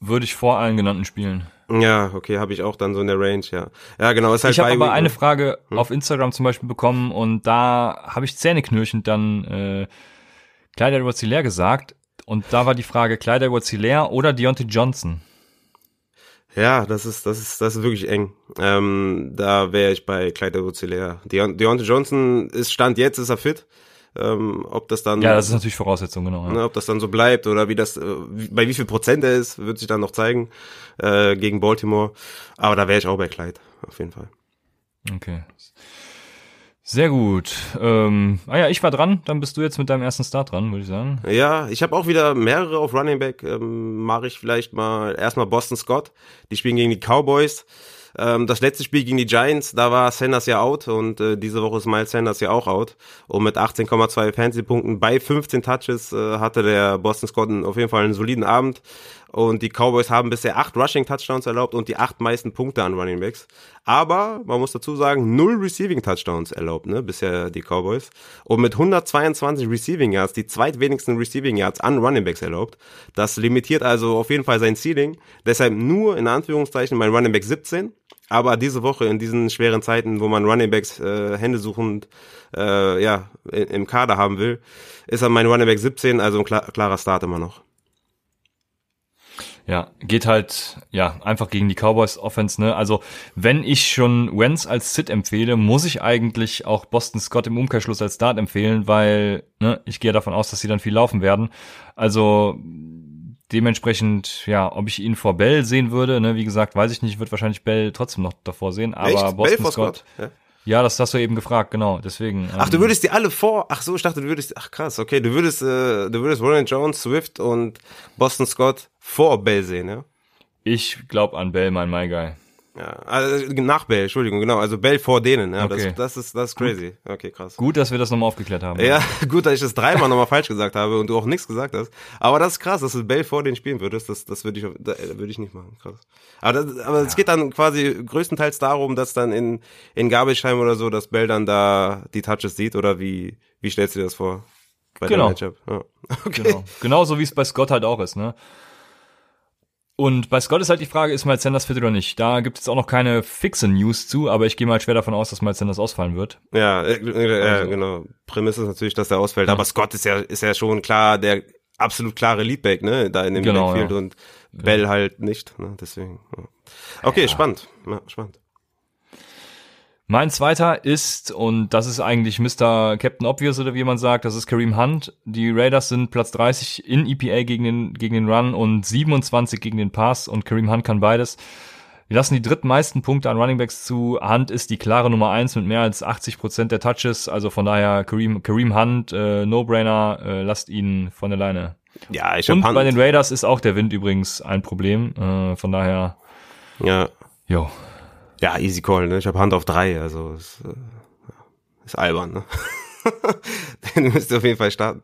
Speaker 2: Würde ich vor allen genannten spielen.
Speaker 3: Ja, okay, habe ich auch dann so in der Range, ja. Ja, genau.
Speaker 2: Ist halt ich habe aber eine Frage hm? auf Instagram zum Beispiel bekommen und da habe ich zähneknirschend dann äh, Kleider Edwards leer gesagt und da war die Frage Kleider Edwards leer oder Deontay Johnson.
Speaker 3: Ja, das ist, das ist, das ist wirklich eng. Ähm, da wäre ich bei Kleider Edwards leer. Deontay Johnson ist Stand jetzt, ist er fit. Ähm, ob das dann.
Speaker 2: Ja, das ist natürlich Voraussetzung, genau. Ja.
Speaker 3: Ne, ob das dann so bleibt oder wie das, äh, wie, bei wie viel Prozent er ist, wird sich dann noch zeigen äh, gegen Baltimore. Aber da wäre ich auch bei Clyde, auf jeden Fall.
Speaker 2: Okay. Sehr gut. Ähm, ah ja, ich war dran. Dann bist du jetzt mit deinem ersten Start dran, würde ich sagen.
Speaker 3: Ja, ich habe auch wieder mehrere auf Running Back. Ähm, Mache ich vielleicht mal erstmal Boston Scott. Die spielen gegen die Cowboys. Ähm, das letzte Spiel gegen die Giants, da war Sanders ja out und äh, diese Woche ist Miles Sanders ja auch out. Und mit 18,2 Fantasy-Punkten bei 15 Touches äh, hatte der Boston Scott auf jeden Fall einen soliden Abend. Und die Cowboys haben bisher acht Rushing Touchdowns erlaubt und die acht meisten Punkte an Running Backs. Aber man muss dazu sagen, null Receiving Touchdowns erlaubt, ne, bisher die Cowboys. Und mit 122 Receiving Yards, die zweitwenigsten Receiving Yards an Running Backs erlaubt. Das limitiert also auf jeden Fall sein Ceiling. Deshalb nur in Anführungszeichen mein Running Back 17. Aber diese Woche in diesen schweren Zeiten, wo man Running Backs äh, Hände suchend äh, ja, im Kader haben will, ist er mein Running Back 17, also ein klar, klarer Start immer noch.
Speaker 2: Ja, geht halt, ja, einfach gegen die Cowboys Offense, ne? Also, wenn ich schon Wentz als Sit empfehle, muss ich eigentlich auch Boston Scott im Umkehrschluss als Start empfehlen, weil, ne, ich gehe davon aus, dass sie dann viel laufen werden. Also, dementsprechend, ja, ob ich ihn vor Bell sehen würde, ne, wie gesagt, weiß ich nicht, ich würde wahrscheinlich Bell trotzdem noch davor sehen, aber Echt? Boston Scott, Scott? Ja. Ja, das hast du eben gefragt, genau. Deswegen.
Speaker 3: Ach, du ähm, würdest die alle vor. Ach so, ich dachte, du würdest. Ach krass, okay, du würdest, äh, du würdest Roland Jones, Swift und Boston Scott vor Bell sehen, ja?
Speaker 2: Ich glaube an Bell, mein My Guy.
Speaker 3: Ja, also nach Bell, Entschuldigung, genau. Also Bell vor denen, ja. Okay. Das, das ist das ist crazy. Okay, krass.
Speaker 2: Gut, dass wir das nochmal aufgeklärt haben.
Speaker 3: Ja, gut, dass ich das dreimal nochmal falsch gesagt habe und du auch nichts gesagt hast. Aber das ist krass, dass du Bell vor denen spielen würdest. Das, das würde ich, da, würde ich nicht machen. Krass. Aber, das, aber ja. es geht dann quasi größtenteils darum, dass dann in, in Gabelsheim oder so, dass Bell dann da die Touches sieht oder wie, wie stellst du dir das vor?
Speaker 2: Bei genau. Ja. Okay. Genau. Genauso wie es bei Scott halt auch ist, ne? Und bei Scott ist halt die Frage, ist Miles Sanders fit oder nicht? Da gibt es auch noch keine fixe News zu, aber ich gehe mal schwer davon aus, dass Miles Sanders ausfallen wird.
Speaker 3: Ja, äh, äh, also. genau. Prämisse ist natürlich, dass er ausfällt. Ja. Aber Scott ist ja, ist ja schon klar, der absolut klare Leadback, ne, da in dem genau, Backfield ja. und Bell halt nicht, ne, deswegen. Ja. Okay, spannend. Spannend.
Speaker 2: Mein zweiter ist, und das ist eigentlich Mr. Captain Obvious oder wie man sagt, das ist Kareem Hunt. Die Raiders sind Platz 30 in EPA gegen den, gegen den Run und 27 gegen den Pass und Kareem Hunt kann beides. Wir lassen die drittmeisten Punkte an Runningbacks zu. Hunt ist die klare Nummer eins mit mehr als 80 Prozent der Touches. Also von daher Kareem, Kareem Hunt, äh, No-Brainer, äh, lasst ihn von der Leine.
Speaker 3: Ja, ich
Speaker 2: Und Hunt. bei den Raiders ist auch der Wind übrigens ein Problem. Äh, von daher.
Speaker 3: Ja.
Speaker 2: Jo.
Speaker 3: Ja, easy call, ne? Ich habe Hand auf drei, also ist, äh, ist albern, ne? Den müsst ihr auf jeden Fall starten.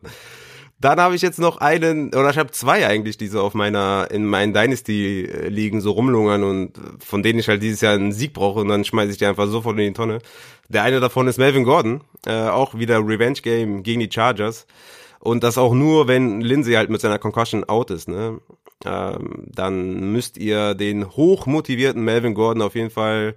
Speaker 3: Dann habe ich jetzt noch einen, oder ich habe zwei eigentlich, die so auf meiner, in meinen Dynasty äh, liegen, so rumlungern und von denen ich halt dieses Jahr einen Sieg brauche und dann schmeiße ich die einfach sofort in die Tonne. Der eine davon ist Melvin Gordon, äh, auch wieder Revenge Game gegen die Chargers. Und das auch nur, wenn Lindsay halt mit seiner Concussion out ist, ne? Ähm, dann müsst ihr den hochmotivierten Melvin Gordon auf jeden Fall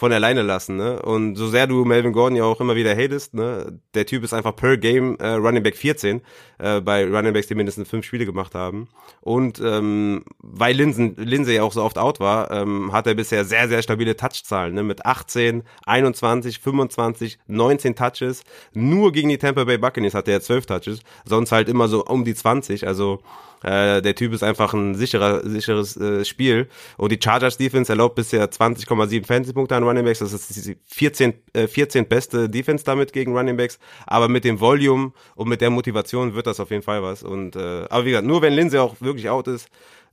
Speaker 3: von alleine lassen, ne? Und so sehr du Melvin Gordon ja auch immer wieder hatest, ne? Der Typ ist einfach per Game äh, Running Back 14 äh, bei Running Backs, die mindestens fünf Spiele gemacht haben. Und ähm, weil Linsen, Lindsay ja auch so oft out war, ähm, hat er bisher sehr, sehr stabile Touchzahlen, ne? Mit 18, 21, 25, 19 Touches. Nur gegen die Tampa Bay Buccaneers hat er 12 Touches, sonst halt immer so um die 20. Also Äh, der Typ ist einfach ein sicherer, sicheres äh, Spiel. Und die Chargers Defense erlaubt bisher 20,7 Fantasy-Punkte an Running Backs. Das ist die 14, äh, 14 beste Defense damit gegen Running Backs. Aber mit dem Volume und mit der Motivation wird das auf jeden Fall was. Und äh, aber wie gesagt, nur wenn Lindsay auch wirklich out ist,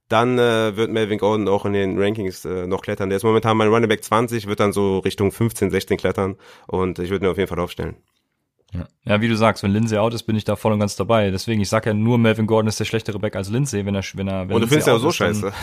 Speaker 3: dann äh, wird Melvin Gordon auch in den Rankings äh, noch klettern. Der ist momentan mein Running Back 20, wird dann so Richtung 15, 16 klettern und ich würde ihn auf jeden Fall aufstellen.
Speaker 2: Ja. ja, wie du sagst, wenn Lindsay out ist, bin ich da voll und ganz dabei. Deswegen, ich sag ja nur, Melvin Gordon ist der schlechtere Back als Lindsay, wenn er, wenn er, wenn
Speaker 3: Und du findest ja auch so scheiße.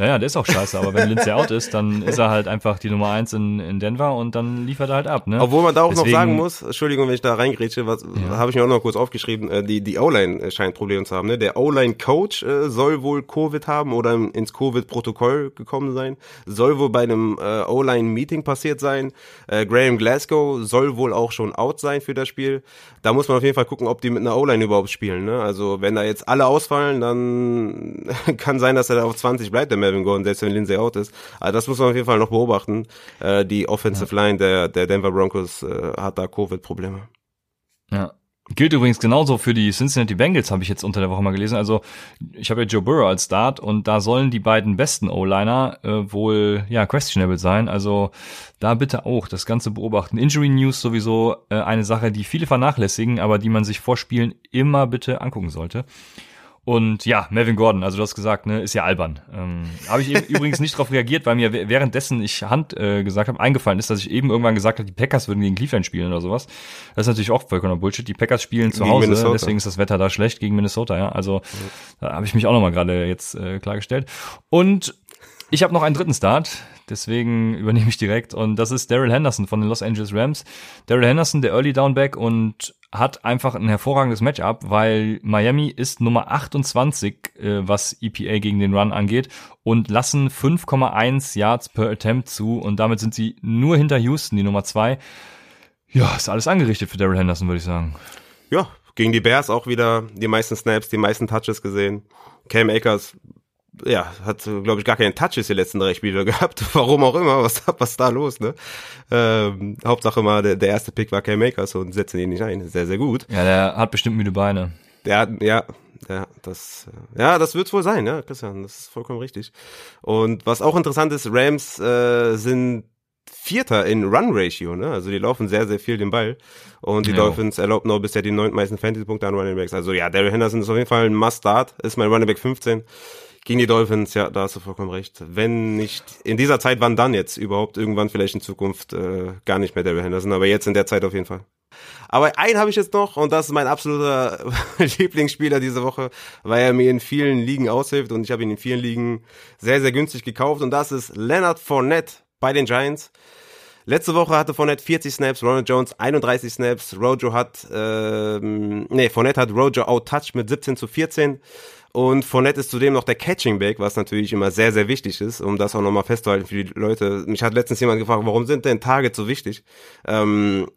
Speaker 2: Naja, der ist auch scheiße, aber wenn Lindsay out ist, dann ist er halt einfach die Nummer eins in, in Denver und dann liefert er halt ab. Ne?
Speaker 3: Obwohl man da auch Deswegen, noch sagen muss, Entschuldigung, wenn ich da reingrätsche, was ja. habe ich mir auch noch kurz aufgeschrieben, äh, die, die O-Line äh, scheint Probleme zu haben. Ne? Der O-Line-Coach äh, soll wohl Covid haben oder ins Covid-Protokoll gekommen sein, soll wohl bei einem äh, O-Line-Meeting passiert sein. Äh, Graham Glasgow soll wohl auch schon out sein für das Spiel. Da muss man auf jeden Fall gucken, ob die mit einer O-Line überhaupt spielen. Ne? Also wenn da jetzt alle ausfallen, dann kann sein, dass er da auf 20 bleibt, der Melvin Gordon, selbst wenn Lindsay out ist. Also das muss man auf jeden Fall noch beobachten. Äh, die Offensive ja. Line der, der Denver Broncos äh, hat da Covid-Probleme.
Speaker 2: Ja. Gilt übrigens genauso für die Cincinnati Bengals, habe ich jetzt unter der Woche mal gelesen. Also ich habe ja Joe Burrow als Start und da sollen die beiden besten O-Liner äh, wohl ja questionable sein. Also da bitte auch das Ganze beobachten. Injury News sowieso äh, eine Sache, die viele vernachlässigen, aber die man sich vor Spielen immer bitte angucken sollte. Und ja, Melvin Gordon, also du hast gesagt, ne, ist ja albern. Ähm, habe ich eben übrigens nicht darauf reagiert, weil mir währenddessen ich Hand äh, gesagt habe, eingefallen ist, dass ich eben irgendwann gesagt habe, die Packers würden gegen Cleveland spielen oder sowas. Das ist natürlich auch vollkommener Bullshit. Die Packers spielen zu gegen Hause, Minnesota. deswegen ist das Wetter da schlecht gegen Minnesota, ja. Also da habe ich mich auch nochmal gerade jetzt äh, klargestellt. Und ich habe noch einen dritten Start, deswegen übernehme ich direkt. Und das ist Daryl Henderson von den Los Angeles Rams. Daryl Henderson, der Early Downback und hat einfach ein hervorragendes Matchup, weil Miami ist Nummer 28, äh, was EPA gegen den Run angeht und lassen 5,1 Yards per Attempt zu und damit sind sie nur hinter Houston, die Nummer 2. Ja, ist alles angerichtet für Daryl Henderson, würde ich sagen.
Speaker 3: Ja, gegen die Bears auch wieder die meisten Snaps, die meisten Touches gesehen. Cam Akers ja, hat, glaube ich, gar keinen Touches die letzten drei Spiele gehabt. Warum auch immer, was, was da los, ne? Ähm, Hauptsache mal, der, der erste Pick war Cam Makers und setzen ihn nicht ein. Sehr, sehr gut.
Speaker 2: Ja, der hat bestimmt müde Beine.
Speaker 3: Der hat, ja, ja, das, ja, das wird's wohl sein, ja, Christian, das ist vollkommen richtig. Und was auch interessant ist, Rams äh, sind Vierter in Run Ratio, ne? Also die laufen sehr, sehr viel den Ball. Und die ja. Dolphins erlauben noch bisher die neuntmeisten Fantasy-Punkte an Running Backs. Also ja, Daryl Henderson ist auf jeden Fall ein Must-Start, ist mein Running Back 15. Gegen die Dolphins, ja, da hast du vollkommen recht. Wenn nicht in dieser Zeit, wann dann jetzt überhaupt irgendwann vielleicht in Zukunft äh, gar nicht mehr Daryl Henderson, aber jetzt in der Zeit auf jeden Fall. Aber einen habe ich jetzt noch und das ist mein absoluter Lieblingsspieler diese Woche, weil er mir in vielen Ligen aushilft und ich habe ihn in vielen Ligen sehr, sehr günstig gekauft und das ist Leonard Fournette bei den Giants. Letzte Woche hatte Fournette 40 Snaps, Ronald Jones 31 Snaps, Rojo hat, ähm, nee, Fournette hat Rojo outtouched mit 17 zu 14. Und Fournette ist zudem noch der Catching Back, was natürlich immer sehr, sehr wichtig ist, um das auch nochmal festzuhalten für die Leute. Mich hat letztens jemand gefragt, warum sind denn Targets so wichtig? Ähm,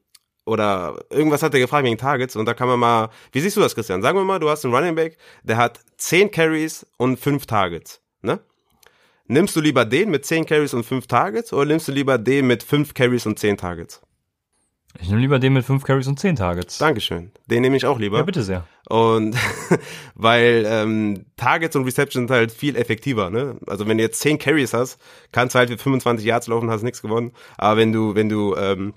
Speaker 3: oder irgendwas hat er gefragt wegen Targets und da kann man mal, wie siehst du das, Christian? Sagen wir mal, du hast einen Running Back, der hat 10 Carries und 5 Targets, ne? Nimmst du lieber den mit 10 Carries und 5 Targets oder nimmst du lieber den mit 5 Carries und 10 Targets?
Speaker 2: Ich nehme lieber den mit 5 Carries und 10 Targets.
Speaker 3: Dankeschön. Den nehme ich auch lieber.
Speaker 2: Ja, bitte sehr.
Speaker 3: Und weil ähm, Targets und Receptions sind halt viel effektiver, ne? Also wenn du jetzt 10 Carries hast, kannst du halt für 25 Yards laufen, hast nichts gewonnen. Aber wenn du, wenn du ähm,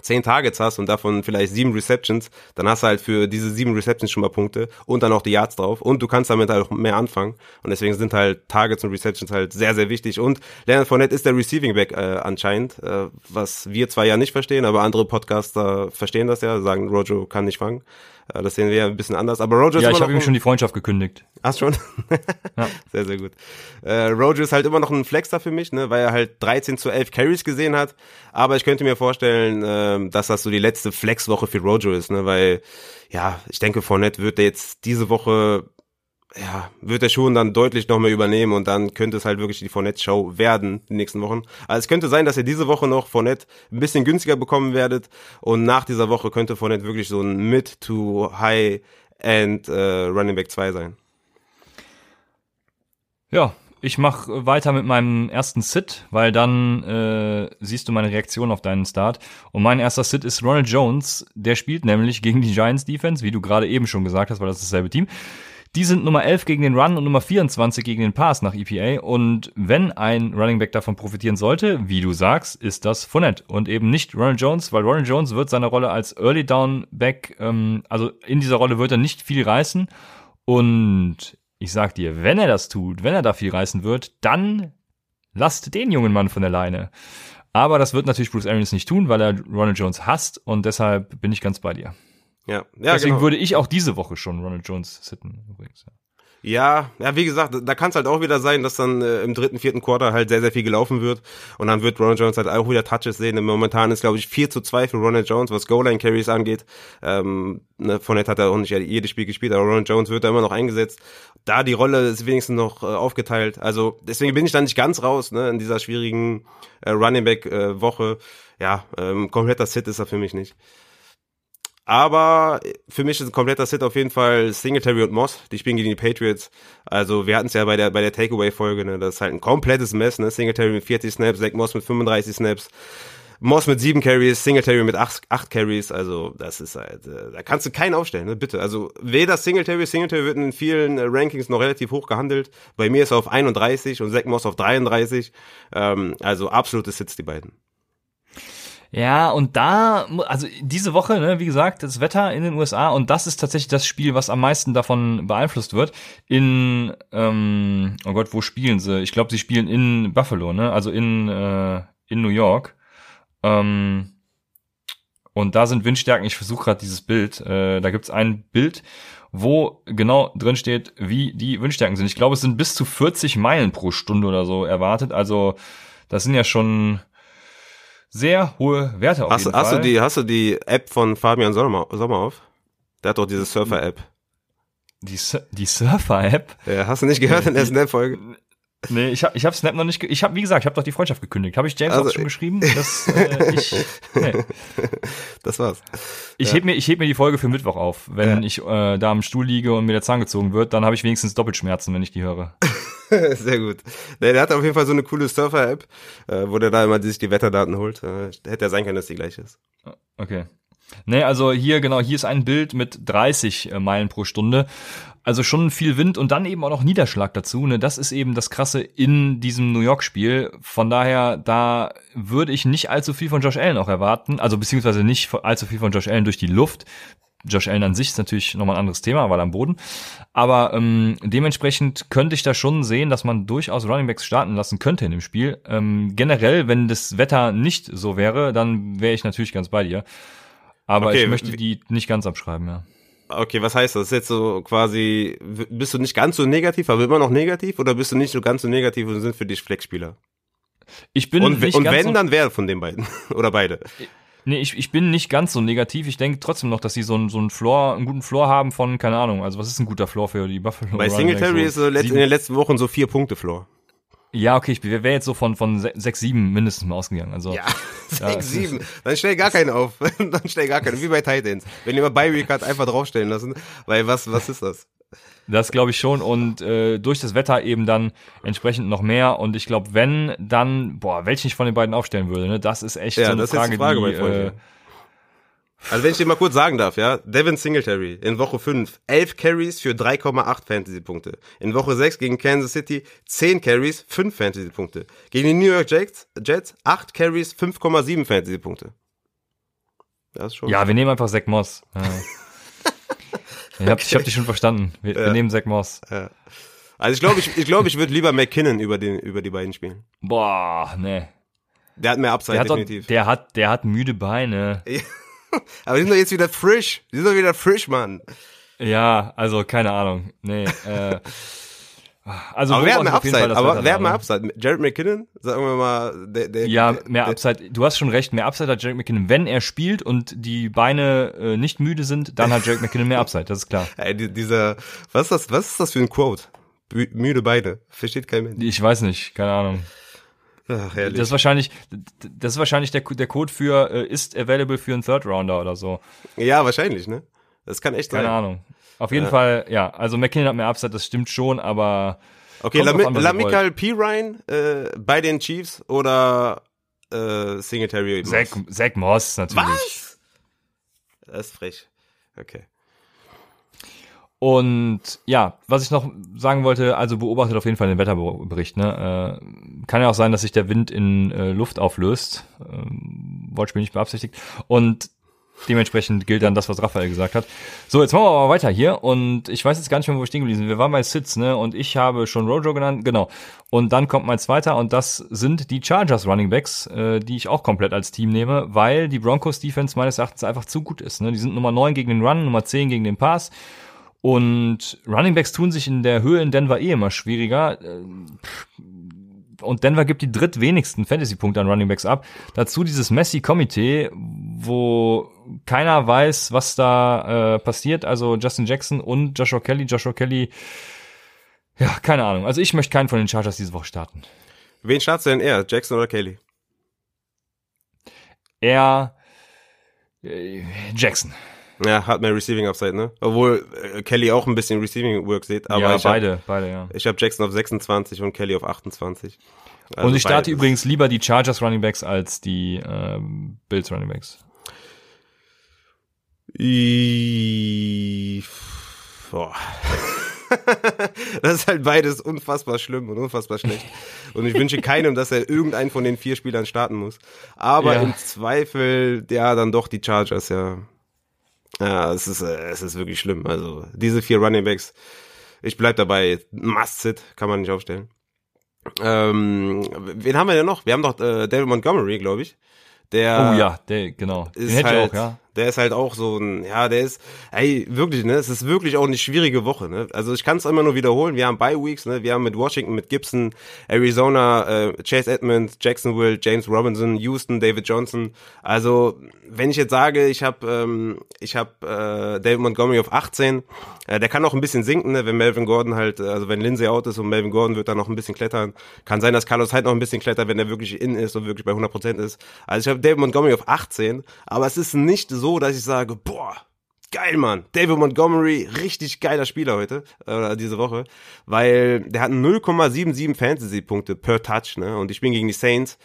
Speaker 3: zehn Targets hast und davon vielleicht sieben Receptions, dann hast du halt für diese sieben Receptions schon mal Punkte und dann auch die Yards drauf und du kannst damit halt auch mehr anfangen und deswegen sind halt Targets und Receptions halt sehr, sehr wichtig und Leonard Fournette ist der Receiving Back äh, anscheinend, äh, was wir zwar ja nicht verstehen, aber andere Podcaster verstehen das ja, sagen Rojo kann nicht fangen. Äh, das sehen wir ja ein bisschen anders. Aber Roger
Speaker 2: Ja, ich habe ihm schon die Freundschaft gekündigt.
Speaker 3: Hast schon? ja. Sehr, sehr gut. Äh, Roger ist halt immer noch ein Flexer für mich, ne, weil er halt 13 zu 11 Carries gesehen hat. Aber ich könnte mir vorstellen, äh, dass das so die letzte Flexwoche für Roger ist, ne, weil, ja, ich denke, Fournette wird er jetzt diese Woche ja, wird er schon dann deutlich noch mehr übernehmen und dann könnte es halt wirklich die Fournette-Show werden die nächsten Wochen. Also es könnte sein, dass ihr diese Woche noch Fournette ein bisschen günstiger bekommen werdet und nach dieser Woche könnte Fournette wirklich so ein Mid- to High-End äh, Running Back 2 sein.
Speaker 2: Ja, ich mache weiter mit meinem ersten Sit, weil dann äh, siehst du meine Reaktion auf deinen Start. Und mein erster Sit ist Ronald Jones. Der spielt nämlich gegen die Giants Defense, wie du gerade eben schon gesagt hast, weil das ist dasselbe Team. Die sind Nummer 11 gegen den Run und Nummer 24 gegen den Pass nach EPA. Und wenn ein Running Back davon profitieren sollte, wie du sagst, ist das Fournette und eben nicht Ronald Jones, weil Ronald Jones wird seine Rolle als Early Down Back, ähm, also in dieser Rolle wird er nicht viel reißen. Und ich sag dir, wenn er das tut, wenn er da viel reißen wird, dann lasst den jungen Mann von der Leine. Aber das wird natürlich Bruce Arians nicht tun, weil er Ronald Jones hasst und deshalb bin ich ganz bei dir.
Speaker 3: Ja, ja
Speaker 2: Deswegen
Speaker 3: genau.
Speaker 2: würde ich auch diese Woche schon Ronald Jones sitten übrigens. Ja.
Speaker 3: Ja, wie gesagt, da kann es halt auch wieder sein, dass dann äh, im dritten, vierten Quarter halt sehr, sehr viel gelaufen wird und dann wird Ronald Jones halt auch wieder Touches sehen. Momentan ist, glaube ich, 4 zu 2 für Ronald Jones, was Goal-Line-Carries angeht. Ähm, ne, Fournette hat er auch nicht jedes Spiel gespielt, aber Ronald Jones wird da immer noch eingesetzt. Da die Rolle ist wenigstens noch äh, aufgeteilt. Also deswegen bin ich da nicht ganz raus ne, in dieser schwierigen äh, Running Back-Woche. ja, ähm, kompletter Sit ist er für mich nicht. Aber für mich ist ein kompletter Sit auf jeden Fall Singletary und Moss. Die spielen gegen die Patriots. Also wir hatten es ja bei der bei der Takeaway-Folge, ne? Das ist halt ein komplettes Mess, ne? Singletary mit 40 Snaps, Zach Moss mit 35 Snaps. Moss mit 7 Carries, Singletary mit 8, 8 Carries, also das ist halt, äh, da kannst du keinen aufstellen, ne? bitte. Also weder Singletary, Singletary wird in vielen äh, Rankings noch relativ hoch gehandelt. Bei mir ist er auf 31 und Zach Moss auf 33. Ähm, also absolute Sits, die beiden.
Speaker 2: Ja, und da, also diese Woche, ne, wie gesagt, das Wetter in den USA und das ist tatsächlich das Spiel, was am meisten davon beeinflusst wird. In, ähm, oh Gott, wo spielen sie? Ich glaube, sie spielen in Buffalo, ne? Also in, äh, in New York. Ähm, und da sind Windstärken, ich versuche gerade dieses Bild, äh, da gibt's ein Bild, wo genau drin steht, wie die Windstärken sind. Ich glaube, es sind bis zu 40 Meilen pro Stunde oder so erwartet. Also das sind ja schon sehr hohe Werte auf
Speaker 3: hast,
Speaker 2: jeden
Speaker 3: hast
Speaker 2: Fall.
Speaker 3: Du die, hast du die App von Fabian Sommer, Sommer auf? Der hat doch diese Surfer-App.
Speaker 2: Die, die Surfer-App?
Speaker 3: Ja, hast du nicht gehört in der Snap-Folge?
Speaker 2: Nee, ich habe ich hab Snap noch nicht, ich habe wie gesagt, ich habe doch die Freundschaft gekündigt. Habe ich James also, auch schon geschrieben, dass äh, ich nee.
Speaker 3: Das war's.
Speaker 2: Ich ja. heb mir ich heb mir die Folge für Mittwoch auf, wenn ja. ich äh, da am Stuhl liege und mir der Zahn gezogen wird, dann habe ich wenigstens Doppelschmerzen, wenn ich die höre.
Speaker 3: Sehr gut. Der, der hat auf jeden Fall so eine coole Surfer-App, äh, wo der da immer sich die Wetterdaten holt. Äh, hätte ja sein können, dass die gleich ist.
Speaker 2: Okay. Nee, also hier, genau, hier ist ein Bild mit 30 äh, Meilen pro Stunde. Also schon viel Wind und dann eben auch noch Niederschlag dazu. Ne? Das ist eben das Krasse in diesem New York-Spiel. Von daher, da würde ich nicht allzu viel von Josh Allen auch erwarten. Also beziehungsweise nicht allzu viel von Josh Allen durch die Luft. Josh Allen an sich ist natürlich nochmal ein anderes Thema, weil am Boden. Aber ähm, dementsprechend könnte ich da schon sehen, dass man durchaus Runningbacks starten lassen könnte in dem Spiel. Ähm, generell, wenn das Wetter nicht so wäre, dann wäre ich natürlich ganz bei dir. Aber okay, ich möchte die nicht ganz abschreiben, ja.
Speaker 3: Okay, was heißt das? Ist jetzt so quasi, bist du nicht ganz so negativ, aber immer noch negativ oder bist du nicht so ganz so negativ und sind für dich Flexspieler?
Speaker 2: Ich bin
Speaker 3: und,
Speaker 2: nicht
Speaker 3: und
Speaker 2: ganz
Speaker 3: wenn,
Speaker 2: so,
Speaker 3: dann wer von den beiden? oder beide?
Speaker 2: Nee, ich, ich bin nicht ganz so negativ. Ich denke trotzdem noch, dass sie so einen, so einen Floor, einen guten Floor haben von, keine Ahnung, also was ist ein guter Floor für die Buffalo?
Speaker 3: Bei Singletary ist so in den letzten Wochen so vier Punkte Floor.
Speaker 2: Ja, okay, ich wäre jetzt so von, von 6, 7 mindestens mal ausgegangen. Also,
Speaker 3: ja, 6, 7. Dann stell gar keinen auf. Dann stell gar keinen. Wie bei Titans. Wenn ihr mal bei Week hat, einfach draufstellen lassen. Weil was, was ist das?
Speaker 2: Das glaube ich schon. Und äh, durch das Wetter eben dann entsprechend noch mehr. Und ich glaube, wenn, dann, boah, welchen ich von den beiden aufstellen würde, ne? Das ist echt
Speaker 3: ja,
Speaker 2: so eine
Speaker 3: das
Speaker 2: Frage,
Speaker 3: ist die Frage
Speaker 2: die,
Speaker 3: bei
Speaker 2: äh,
Speaker 3: also wenn ich dir mal kurz sagen darf, ja, Devin Singletary in Woche 5, 11 Carries für 3,8 Fantasy-Punkte. In Woche 6 gegen Kansas City 10 Carries, 5 Fantasy-Punkte. Gegen die New York Jets, Jets 8 Carries, 5,7 Fantasy-Punkte. Das ist schon.
Speaker 2: Ja, wir nehmen einfach Zach Moss. Ja. ich habe ich hab dich schon verstanden. Wir,
Speaker 3: Ja.
Speaker 2: wir nehmen Zach Moss.
Speaker 3: Ja. Also ich glaube, ich, ich, glaube, ich würde lieber McKinnon über, den, über die beiden spielen.
Speaker 2: Boah, ne.
Speaker 3: Der hat mehr Upside,
Speaker 2: Der hat,
Speaker 3: definitiv.
Speaker 2: der hat, der hat müde Beine.
Speaker 3: Aber die sind doch jetzt wieder frisch. Die sind doch wieder frisch, Mann.
Speaker 2: Ja, also keine Ahnung. Nee, äh, also
Speaker 3: Aber wer hat
Speaker 2: beobachte
Speaker 3: mehr
Speaker 2: auf jeden Fall
Speaker 3: Upside? Aber hat mehr? Upside? Jared McKinnon? Sagen wir mal, der, der,
Speaker 2: Ja, mehr
Speaker 3: der,
Speaker 2: Upside. Du hast schon recht, mehr Upside hat Jarek McKinnon. Wenn er spielt und die Beine äh, nicht müde sind, dann hat Jarek McKinnon mehr Upside, das ist klar.
Speaker 3: Ey, die- dieser, was ist das, was ist das für ein Quote? Mü- Müde Beine. Versteht kein Mensch.
Speaker 2: Ich weiß nicht, keine Ahnung.
Speaker 3: Ach, herrlich.
Speaker 2: Das ist wahrscheinlich, das ist wahrscheinlich der, der Code für äh, ist available für einen Third Rounder oder so.
Speaker 3: ja, wahrscheinlich, ne? Das kann echt
Speaker 2: Keine
Speaker 3: sein.
Speaker 2: Ahnung. Auf jeden
Speaker 3: Ja.
Speaker 2: Fall, ja. Also McKinnon hat mehr Upside, das stimmt schon, aber
Speaker 3: Okay, Lami
Speaker 2: an,
Speaker 3: Lamical P. Ryan äh, bei den Chiefs oder äh, Singletary? Moss?
Speaker 2: Zach, Zach Moss natürlich.
Speaker 3: Was? Das ist frech. Okay.
Speaker 2: Und ja, was ich noch sagen wollte, also beobachtet auf jeden Fall den Wetterbericht. Ne? Äh, kann ja auch sein, dass sich der Wind in äh, Luft auflöst. Ähm, Wortspiel nicht beabsichtigt. Und dementsprechend gilt dann das, was Raphael gesagt hat. So, jetzt machen wir aber weiter hier. Und ich weiß jetzt gar nicht mehr, wo wir stehen geblieben sind. Wir waren bei Sitz, ne? Und ich habe schon Rojo genannt, genau. Und dann kommt mein zweiter und das sind die Chargers Running Backs, äh, die ich auch komplett als Team nehme, weil die Broncos Defense meines Erachtens einfach zu gut ist. Ne? Die sind Nummer 9 gegen den Run, Nummer 10 gegen den Pass. Und Runningbacks tun sich in der Höhe in Denver eh immer schwieriger. Und Denver gibt die drittwenigsten Fantasy-Punkte an Runningbacks ab. Dazu dieses Messi-Komitee, wo keiner weiß, was da äh, passiert. Also Justin Jackson und Joshua Kelly. Joshua Kelly, ja, keine Ahnung. Also ich möchte keinen von den Chargers diese Woche starten.
Speaker 3: Wen startest du denn eher, Jackson oder Kelly?
Speaker 2: Er äh, Jackson.
Speaker 3: Ja, hat mehr Receiving Upside, ne? Obwohl äh, Kelly auch ein bisschen Receiving Work sieht. Aber
Speaker 2: ja, beide,
Speaker 3: hab,
Speaker 2: beide, ja.
Speaker 3: Ich habe Jackson auf 26 und Kelly auf 28.
Speaker 2: Also und ich starte beides. übrigens lieber die Chargers Running Backs als die ähm, Bills Running Backs.
Speaker 3: I Boah. das ist halt beides unfassbar schlimm und unfassbar schlecht. Und ich wünsche keinem, dass er irgendeinen von den vier Spielern starten muss. Aber ja. im Zweifel, ja, dann doch die Chargers, ja. Ja, es ist, äh, es ist wirklich schlimm. Also diese vier Running Backs, ich bleib dabei, must sit, kann man nicht aufstellen. Ähm, wen haben wir denn noch? Wir haben doch äh, David Montgomery, glaube ich. Der
Speaker 2: oh ja, der, genau.
Speaker 3: Den hätte halt, ich auch, ja der ist halt auch so ein, ja, der ist, ey, wirklich, ne, es ist wirklich auch eine schwierige Woche, ne. Also ich kann es immer nur wiederholen, wir haben Bye Weeks, ne, wir haben mit Washington, mit Gibson, Arizona, äh, Chase Edmonds, Jacksonville, James Robinson, Houston, David Johnson. Also wenn ich jetzt sage, ich habe ähm, ich habe äh, David Montgomery auf 18, äh, der kann auch ein bisschen sinken, ne, wenn Melvin Gordon halt, also wenn Lindsay out ist und Melvin Gordon wird dann noch ein bisschen klettern. Kann sein, dass Carlos halt noch ein bisschen klettert, wenn er wirklich in ist und wirklich bei 100% ist. Also ich habe David Montgomery auf 18, aber es ist nicht so so, dass ich sage, boah, geil, Mann. David Montgomery, richtig geiler Spieler heute, oder diese Woche, weil der hat 0,77 Fantasy-Punkte per Touch, ne, und ich bin gegen die Saints.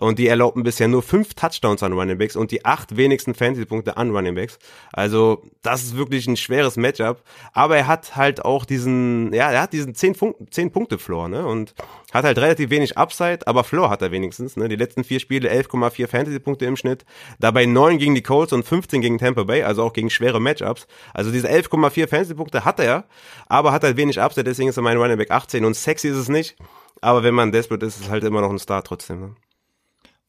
Speaker 3: Und die erlaubten bisher nur fünf Touchdowns an Running Backs und die acht wenigsten Fantasy-Punkte an Running Backs. Also, das ist wirklich ein schweres Matchup, aber er hat halt auch diesen, ja, er hat diesen 10, Fun 10 Punkte Floor, ne, und hat halt relativ wenig Upside, aber Floor hat er wenigstens, ne, die letzten vier Spiele 11,4 Fantasy-Punkte im Schnitt, dabei neun gegen die Colts und 15 gegen Tampa Bay, also auch gegen schwere Matchups. Also diese 11,4 Fantasy-Punkte hat er, aber hat halt wenig Upside, deswegen ist er mein Running Back 18 und sexy ist es nicht. Aber wenn man desperate ist, ist es halt immer noch ein Star trotzdem. Ne?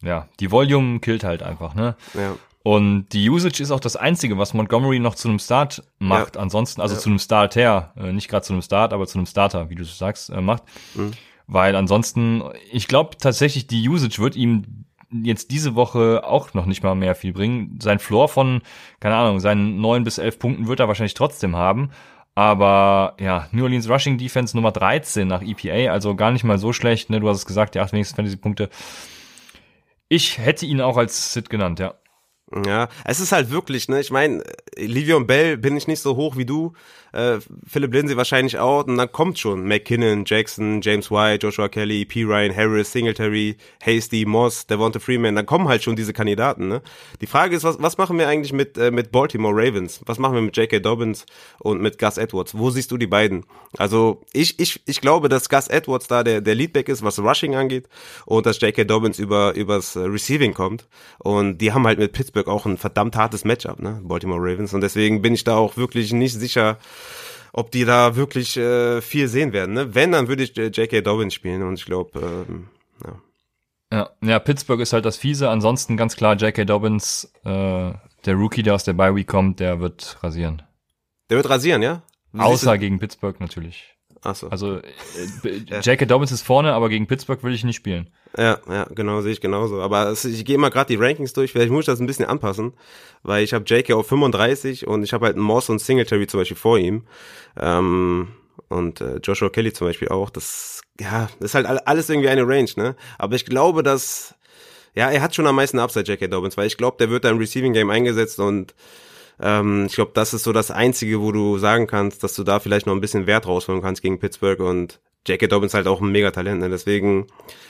Speaker 2: Ja, die Volume killt halt einfach, ne?
Speaker 3: Ja.
Speaker 2: Und die Usage ist auch das Einzige, was Montgomery noch zu einem Start macht. Ja. Ansonsten, also ja. zu einem Starter, äh, nicht gerade zu einem Start, aber zu einem Starter, wie du sagst, äh, macht. Mhm. Weil ansonsten, ich glaube tatsächlich, die Usage wird ihm jetzt diese Woche auch noch nicht mal mehr viel bringen. Sein Floor von, keine Ahnung, seinen neun bis elf Punkten wird er wahrscheinlich trotzdem haben. Aber ja, New Orleans Rushing Defense Nummer 13 nach EPA, also gar nicht mal so schlecht. Ne? Du hast es gesagt, die acht wenigsten Fantasy-Punkte. Ich hätte ihn auch als Sit genannt, ja.
Speaker 3: Ja, es ist halt wirklich, ne, ich meine, Livion Bell bin ich nicht so hoch wie du, äh, Philip Lindsay wahrscheinlich auch, und dann kommt schon McKinnon, Jackson, James White, Joshua Kelly, P. Ryan, Harris, Singletary, Hasty, Moss, Devonta Freeman, dann kommen halt schon diese Kandidaten, ne. Die Frage ist, was, was machen wir eigentlich mit, äh, mit Baltimore Ravens? Was machen wir mit J.K. Dobbins und mit Gus Edwards? Wo siehst du die beiden? Also, ich, ich, ich glaube, dass Gus Edwards da der, der Leadback ist, was Rushing angeht, und dass J.K. Dobbins über, übers Receiving kommt, und die haben halt mit Pittsburgh auch ein verdammt hartes Matchup, ne, Baltimore Ravens, und deswegen bin ich da auch wirklich nicht sicher, ob die da wirklich äh, viel sehen werden. Ne? Wenn, dann würde ich äh, J.K. Dobbins spielen und ich glaube, ähm, ja.
Speaker 2: Ja, ja, Pittsburgh ist halt das Fiese. Ansonsten ganz klar, J.K. Dobbins, äh, der Rookie, der aus der Bye Week kommt, der wird rasieren.
Speaker 3: Der wird rasieren, ja?
Speaker 2: Außer gegen Pittsburgh natürlich.
Speaker 3: Ach so.
Speaker 2: Also äh, J.K. Dobbins ist vorne, aber gegen Pittsburgh will ich nicht spielen.
Speaker 3: Ja, ja, genau, sehe ich genauso. Aber es, ich gehe mal gerade die Rankings durch, vielleicht muss ich das ein bisschen anpassen, weil ich habe J.K. auf 35 und ich habe halt Moss und Singletary zum Beispiel vor ihm. Ähm, und äh, Joshua Kelly zum Beispiel auch. Das, ja, das ist halt alles irgendwie eine Range, ne? Aber ich glaube, dass, ja, er hat schon am meisten Upside, J.K. Dobbins, weil ich glaube, der wird da im Receiving Game eingesetzt und ähm, ich glaube, das ist so das Einzige, wo du sagen kannst, dass du da vielleicht noch ein bisschen Wert rausholen kannst gegen Pittsburgh und J.K. Dobbins halt auch ein Megatalent, ne? deswegen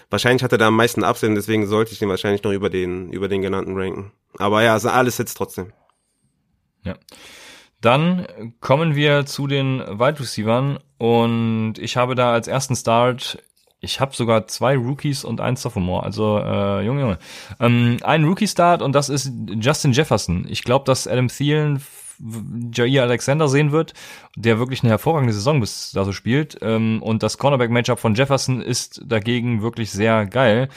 Speaker 3: wahrscheinlich hat er da am meisten Absehen, deswegen sollte ich den wahrscheinlich noch über den über den genannten ranken. Aber ja, also alles jetzt trotzdem.
Speaker 2: Ja. Dann kommen wir zu den Wide Receivers und ich habe da als ersten Start ich habe sogar zwei Rookies und ein Sophomore. Also, äh, Junge, Junge. Ähm, ein Rookie-Start und das ist Justin Jefferson. Ich glaube, dass Adam Thielen Jair Alexander sehen wird, der wirklich eine hervorragende Saison bis da so spielt. Ähm, und das Cornerback-Matchup von Jefferson ist dagegen wirklich sehr geil.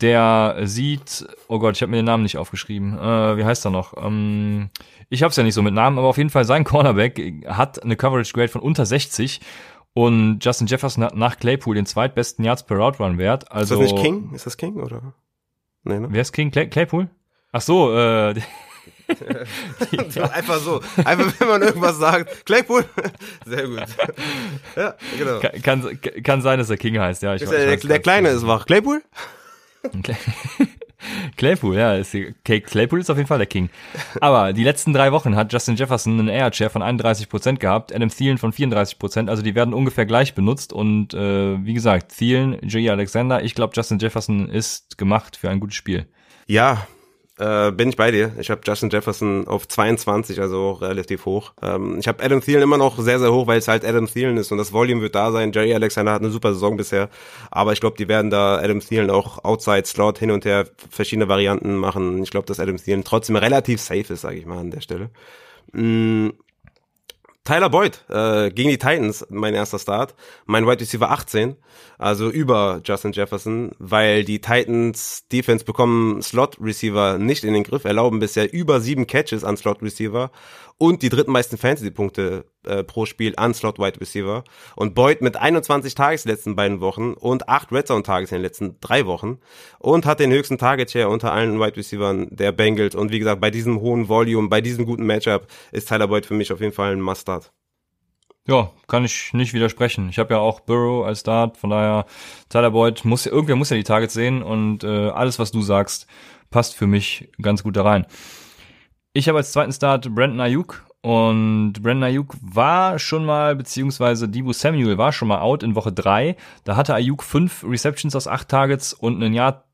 Speaker 2: Der sieht, oh Gott, ich habe mir den Namen nicht aufgeschrieben. Äh, wie heißt er noch? Ähm, ich habe es ja nicht so mit Namen, aber auf jeden Fall sein Cornerback hat eine Coverage Grade von unter 60 und Justin Jefferson hat nach Claypool den zweitbesten Yards per Route Run Wert. Also
Speaker 3: ist das nicht King? Ist das King oder?
Speaker 2: Nee, ne? Wer ist King? Clay Claypool? Ach so, äh,
Speaker 3: Einfach so. Einfach, wenn man irgendwas sagt. Claypool. Sehr gut.
Speaker 2: Ja, genau. Kann, kann, kann sein, dass er King heißt, ja.
Speaker 3: Ich, der, der, der Kleine ist wach. Claypool?
Speaker 2: Claypool, ja, ist Claypool ist auf jeden Fall der King. Aber die letzten drei Wochen hat Justin Jefferson einen Air Share von 31% gehabt, Adam Thielen von 34%, also die werden ungefähr gleich benutzt und äh, wie gesagt, Thielen, J. Alexander, ich glaube Justin Jefferson ist gemacht für ein gutes Spiel.
Speaker 3: Ja, äh, bin ich bei dir. Ich habe Justin Jefferson auf 22, also relativ hoch. Ähm, ich habe Adam Thielen immer noch sehr, sehr hoch, weil es halt Adam Thielen ist und das Volume wird da sein. Jerry Alexander hat eine super Saison bisher, aber ich glaube, die werden da Adam Thielen auch Outside Slot hin und her verschiedene Varianten machen. Ich glaube, dass Adam Thielen trotzdem relativ safe ist, sage ich mal an der Stelle. Mm, Tyler Boyd äh, gegen die Titans, mein erster Start. Mein Wide Receiver 18, also über Justin Jefferson, weil die Titans Defense bekommen Slot Receiver nicht in den Griff, erlauben bisher über sieben Catches an Slot Receiver und die drittmeisten Fantasy-Punkte äh, pro Spiel an Slot Wide Receiver. Und Boyd mit 21 Tages in den letzten beiden Wochen und 8 Red Zone Tages in den letzten drei Wochen und hat den höchsten Target Share unter allen Wide Receivers der Bengals. Und wie gesagt, bei diesem hohen Volume, bei diesem guten Matchup ist Tyler Boyd für mich auf jeden Fall ein Must-Start.
Speaker 2: Ja, kann ich nicht widersprechen. Ich habe ja auch Burrow als Start, von daher Tyler Boyd muss irgendwer muss ja die Targets sehen und äh, alles, was du sagst, passt für mich ganz gut da rein. Ich habe als zweiten Start Brandon Ayuk und Brandon Ayuk war schon mal, beziehungsweise Debo Samuel war schon mal out in Woche drei. Da hatte Ayuk fünf Receptions aus acht Targets und einen Yard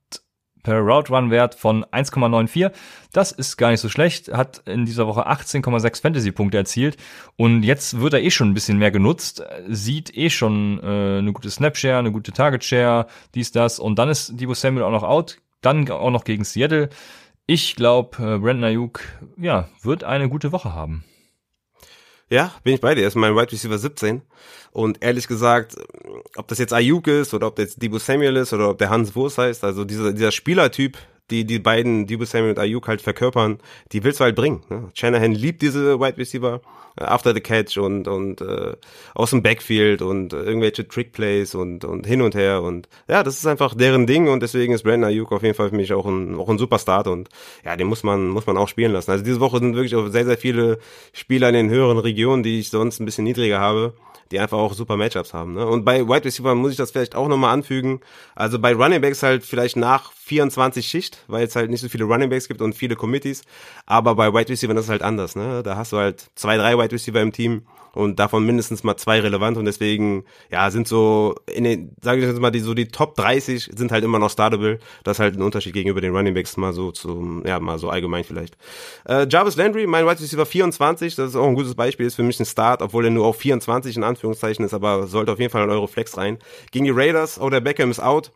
Speaker 2: per Route Run Wert von 1,94. Das ist gar nicht so schlecht. Hat in dieser Woche 18,6 Fantasy Punkte erzielt und jetzt wird er eh schon ein bisschen mehr genutzt. Sieht eh schon äh, eine gute Snap Share, eine gute Target Share, dies das und dann ist Debo Samuel auch noch out. Dann auch noch gegen Seattle. Ich glaube, äh, Brandon Ayuk, ja, wird eine gute Woche haben.
Speaker 3: Ja, bin ich bei dir. Er ist mein Wide Receiver 17. Und ehrlich gesagt, ob das jetzt Ayuk ist oder ob das Debo Samuel ist oder ob der Hans Wurst heißt, also dieser, dieser Spielertyp, die die beiden Debo Samuel und Ayuk halt verkörpern, die willst du halt bringen. Ne? Shanahan liebt diese Wide Receiver äh, after the catch und und äh, aus dem Backfield und äh, irgendwelche Trickplays und und hin und her und ja, das ist einfach deren Ding und deswegen ist Brandon Ayuk auf jeden Fall für mich auch ein auch ein super Start und ja, den muss man muss man auch spielen lassen. Also diese Woche sind wirklich auch sehr sehr viele Spieler in den höheren Regionen, die ich sonst ein bisschen niedriger habe die einfach auch super Matchups haben. Ne? Und bei Wide Receiver muss ich das vielleicht auch nochmal anfügen. Also bei Running Backs halt vielleicht nach 24 Schicht, weil es halt nicht so viele Running Backs gibt und viele Committees. Aber bei Wide Receiver ist halt anders. Ne? Da hast du halt zwei, drei Wide Receiver im Team und davon mindestens mal zwei relevant und deswegen ja sind so in den sage ich jetzt mal die so die Top 30 sind halt immer noch startable das ist halt ein Unterschied gegenüber den Running Backs mal so zum ja mal so allgemein vielleicht äh, Jarvis Landry mein Wide Receiver 24 das ist auch ein gutes Beispiel ist für mich ein Start obwohl er nur auf 24 in Anführungszeichen ist aber sollte auf jeden Fall in eure Flex rein gegen die Raiders oder Beckham ist out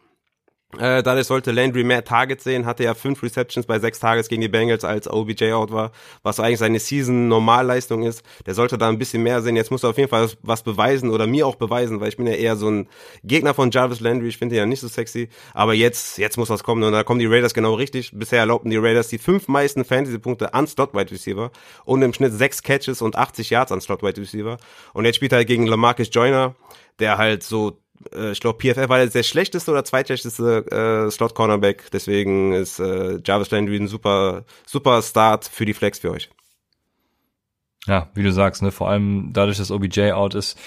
Speaker 3: äh, dadurch sollte Landry mehr Targets sehen, hatte ja fünf Receptions bei sechs Tages gegen die Bengals, als OBJ out war, was eigentlich seine Season-Normalleistung ist. Der sollte da ein bisschen mehr sehen. Jetzt muss er auf jeden Fall was beweisen oder mir auch beweisen, weil ich bin ja eher so ein Gegner von Jarvis Landry. Ich finde ihn ja nicht so sexy. Aber jetzt, jetzt muss was kommen und da kommen die Raiders genau richtig. Bisher erlaubten die Raiders die fünf meisten Fantasy-Punkte an Slot-Wide Receiver und im Schnitt sechs Catches und 80 Yards an Slot-Wide Receiver. Und jetzt spielt er halt gegen Lamarcus Joyner, der halt so äh, ich glaube, PFF war der schlechteste oder zweitschlechteste äh, Slot-Cornerback. Deswegen ist äh, Jarvis Landry ein super, super Start für die Flex für euch.
Speaker 2: Ja, wie du sagst, ne, vor allem dadurch, dass OBJ out ist,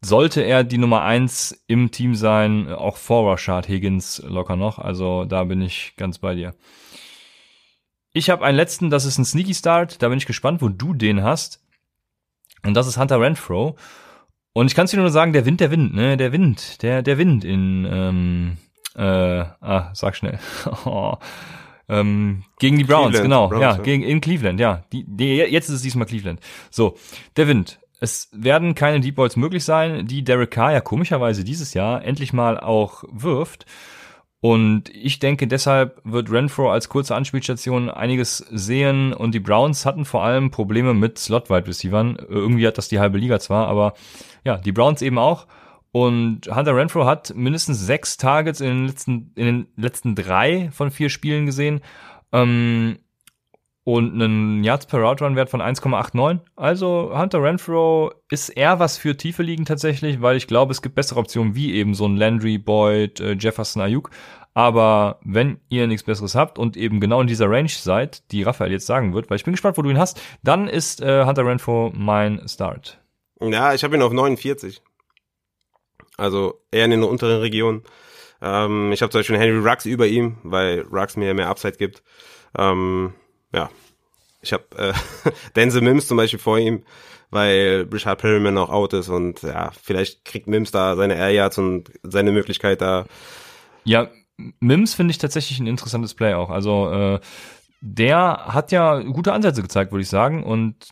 Speaker 2: sollte er die Nummer eins im Team sein, auch vor Rashad Higgins locker noch. Also da bin ich ganz bei dir. Ich habe einen letzten, das ist ein Sneaky Start. Da bin ich gespannt, wo du den hast. Und das ist Hunter Renfro. Und ich kann es dir nur sagen, der Wind, der Wind, ne, der Wind, der, der Wind in, ähm, äh, ah, sag schnell. oh. Ähm, gegen die Browns,
Speaker 3: Cleveland,
Speaker 2: genau.
Speaker 3: Browns,
Speaker 2: ja,
Speaker 3: ja.
Speaker 2: gegen in Cleveland, ja. Die, die, jetzt ist es diesmal Cleveland. So, der Wind. Es werden keine Deep Balls möglich sein, die Derek Carr ja komischerweise dieses Jahr endlich mal auch wirft. Und ich denke, deshalb wird Renfro als kurze Anspielstation einiges sehen. Und die Browns hatten vor allem Probleme mit Slot-Wide Receivern. Irgendwie hat das die halbe Liga zwar, aber ja, die Browns eben auch. Und Hunter Renfro hat mindestens sechs Targets in den letzten, in den letzten drei von vier Spielen gesehen. Ähm, und einen Yards per Route Run Wert von 1,89. Also Hunter Renfro ist eher was für tiefe Ligen tatsächlich, weil ich glaube, es gibt bessere Optionen wie eben so ein Landry, Boyd, äh, Jefferson, Ayuk. Aber wenn ihr nichts Besseres habt und eben genau in dieser Range seid, die Raphael jetzt sagen wird, weil ich bin gespannt, wo du ihn hast, dann ist äh, Hunter Renfro mein Start.
Speaker 3: Ja, ich habe ihn auf 49. Also eher in den unteren Regionen. Ähm, ich habe zum Beispiel Henry Rux über ihm, weil Rux mir mehr Upside gibt. Ähm, ja, ich habe äh, Denzel Mims zum Beispiel vor ihm, weil Richard Perryman auch out ist und ja, vielleicht kriegt Mims da seine Air Yards und seine Möglichkeit da.
Speaker 2: Ja, Mims finde ich tatsächlich ein interessantes Play auch. Also äh, der hat ja gute Ansätze gezeigt, würde ich sagen. Und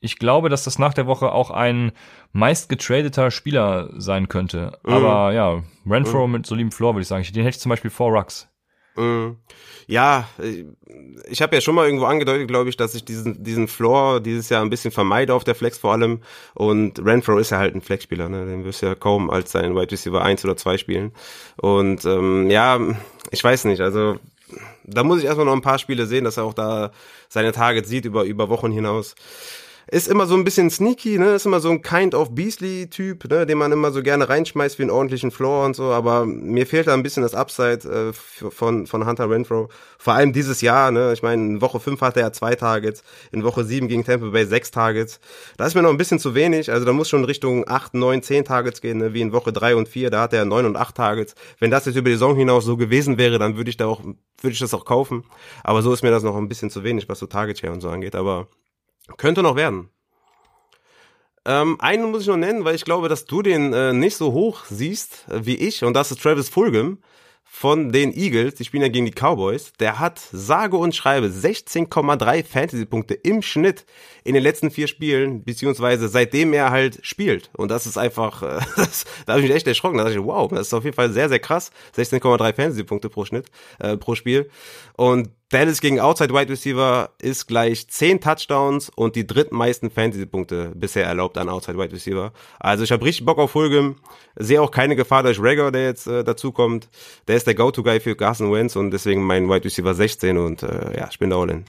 Speaker 2: ich glaube, dass das nach der Woche auch ein meist getradeter Spieler sein könnte.
Speaker 3: Mhm.
Speaker 2: Aber ja, Renfro mit solidem Floor, würde ich sagen. Den hätte ich zum Beispiel vor Rux.
Speaker 3: Mm, Ja, ich- ich habe ja schon mal irgendwo angedeutet, glaube ich, dass ich diesen diesen Floor dieses Jahr ein bisschen vermeide auf der Flex vor allem. Und Renfro ist ja halt ein Flexspieler, ne? Den wirst du ja kaum als seinen Wide Receiver 1 oder 2 spielen. Und ähm, ja, ich weiß nicht, also da muss ich erstmal noch ein paar Spiele sehen, dass er auch da seine Targets sieht über über Wochen hinaus ist immer so ein bisschen sneaky, ne? Ist immer so ein kind of Beasley-Typ, ne? Den man immer so gerne reinschmeißt wie einen ordentlichen Floor und so. Aber mir fehlt da ein bisschen das Upside äh, von von Hunter Renfro. Vor allem dieses Jahr, ne? Ich meine, in Woche 5 hatte er zwei Targets, in Woche 7 gegen Tampa Bay sechs Targets. Da ist mir noch ein bisschen zu wenig. Also da muss schon Richtung 8, 9, 10 Targets gehen, ne? wie in Woche 3 und 4. Da hat er 9 und 8 Targets. Wenn das jetzt über die Saison hinaus so gewesen wäre, dann würde ich da auch, würde ich das auch kaufen. Aber so ist mir das noch ein bisschen zu wenig, was so Target Share und so angeht. Aber könnte noch werden. Ähm, einen muss ich noch nennen, weil ich glaube, dass du den äh, nicht so hoch siehst äh, wie ich. Und das ist Travis Fulgham von den Eagles. Die spielen ja gegen die Cowboys. Der hat sage und schreibe 16,3 Fantasy-Punkte im Schnitt in den letzten vier Spielen, beziehungsweise seitdem er halt spielt. Und das ist einfach, äh, das, da habe ich mich echt erschrocken. Da dachte ich, wow, das ist auf jeden Fall sehr, sehr krass. 16,3 Fantasy-Punkte pro Schnitt, äh, pro Spiel. Und Dallas gegen Outside Wide Receiver ist gleich 10 Touchdowns und die drittmeisten Fantasy-Punkte bisher erlaubt an Outside Wide Receiver. Also ich habe richtig Bock auf Fulgham. Sehe auch keine Gefahr durch Rager, der jetzt äh, dazukommt. Der ist der Go-To-Guy für Carson Wentz und deswegen mein Wide Receiver 16 und äh, ja, ich bin da all in.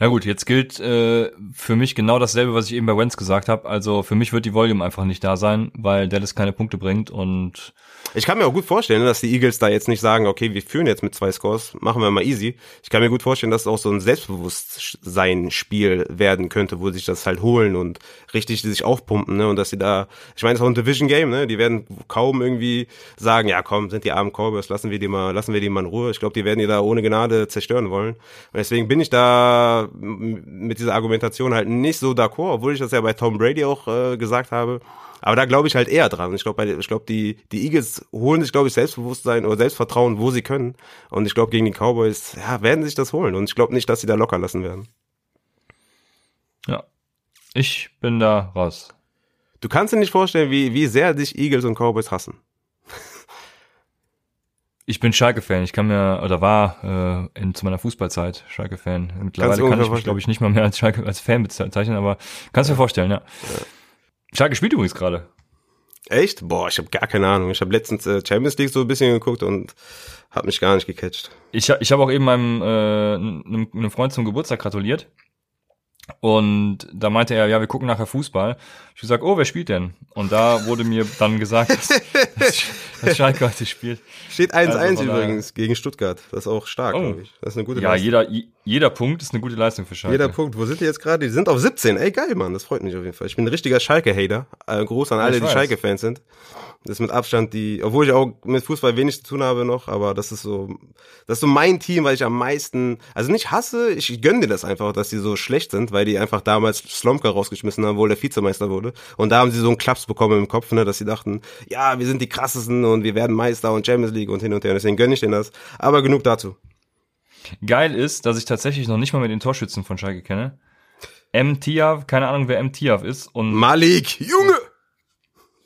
Speaker 2: Ja gut, jetzt gilt äh, für mich genau dasselbe, was ich eben bei Wentz gesagt habe. Also für mich wird die Volume einfach nicht da sein, weil Dallas keine Punkte bringt und
Speaker 3: Ich kann mir auch gut vorstellen, dass die Eagles da jetzt nicht sagen, okay, wir führen jetzt mit zwei Scores, machen wir mal easy. Ich kann mir gut vorstellen, dass es auch so ein Selbstbewusstsein-Spiel werden könnte, wo sich das halt holen und richtig sich aufpumpen, ne? Und dass sie da, ich meine, es ist auch ein Division-Game, ne? Die werden kaum irgendwie sagen, ja komm, sind die armen Cowboys, lassen wir die mal, lassen wir die mal in Ruhe. Ich glaube, die werden die da ohne Gnade zerstören wollen. Und deswegen bin ich da mit dieser Argumentation halt nicht so d'accord, obwohl ich das ja bei Tom Brady auch äh, gesagt habe. Aber da glaube ich halt eher dran. Ich glaube, ich glaube, die, die Eagles holen sich, glaube ich, Selbstbewusstsein oder Selbstvertrauen, wo sie können. Und ich glaube, gegen die Cowboys, ja, werden sich das holen. Und ich glaube nicht, dass sie da locker lassen werden.
Speaker 2: ja, ich bin da raus.
Speaker 3: Du kannst dir nicht vorstellen, wie, wie sehr dich Eagles und Cowboys hassen.
Speaker 2: Ich bin Schalke-Fan. Ich kann mir, oder war äh, in, zu meiner Fußballzeit Schalke-Fan. Mittlerweile kann ich mich, glaube ich, nicht mal mehr als Schalke als Fan bezeichnen, aber kannst du dir vorstellen, ja. Schalke spielt übrigens gerade.
Speaker 3: Echt? Boah, ich habe gar keine Ahnung. Ich habe letztens äh, Champions League so ein bisschen geguckt und habe mich gar nicht gecatcht.
Speaker 2: Ich, ich habe auch eben meinem äh, einem, einem Freund zum Geburtstag gratuliert. Und da meinte er, ja, wir gucken nachher Fußball. Ich gesagt, oh, wer spielt denn? Und da wurde mir dann gesagt, dass, dass, dass Schalke heute spielt.
Speaker 3: Steht 1-1
Speaker 2: Also
Speaker 3: übrigens gegen Stuttgart. Das ist auch stark,
Speaker 2: Oh.
Speaker 3: glaube ich. Das ist eine gute
Speaker 2: Ja,
Speaker 3: Leistung.
Speaker 2: jeder, je- jeder Punkt ist eine gute Leistung für Schalke.
Speaker 3: Jeder Punkt. Wo sind die jetzt gerade? Die sind auf 17. Ey, geil, Mann. Das freut mich auf jeden Fall. Ich bin ein richtiger Schalke-Hater. Äh, Gruß an alle, die. Schalke-Fans sind. Das ist mit Abstand die, obwohl ich auch mit Fußball wenig zu tun habe noch, aber das ist so, das ist so mein Team, weil ich am meisten, also nicht hasse, ich gönne dir das einfach, dass die so schlecht sind, weil die einfach damals Slomka rausgeschmissen haben, wo der Vizemeister wurde. Und da haben sie so einen Klaps bekommen im Kopf, ne, dass sie dachten, ja, wir sind die krassesten und wir werden Meister und Champions League und hin und her. Deswegen gönne ich denen das. Aber genug dazu.
Speaker 2: Geil ist, dass ich tatsächlich noch nicht mal mit den Torschützen von Schalke kenne. M. Tiav, keine Ahnung, wer M. Tiav ist. Und
Speaker 3: Malik, Junge!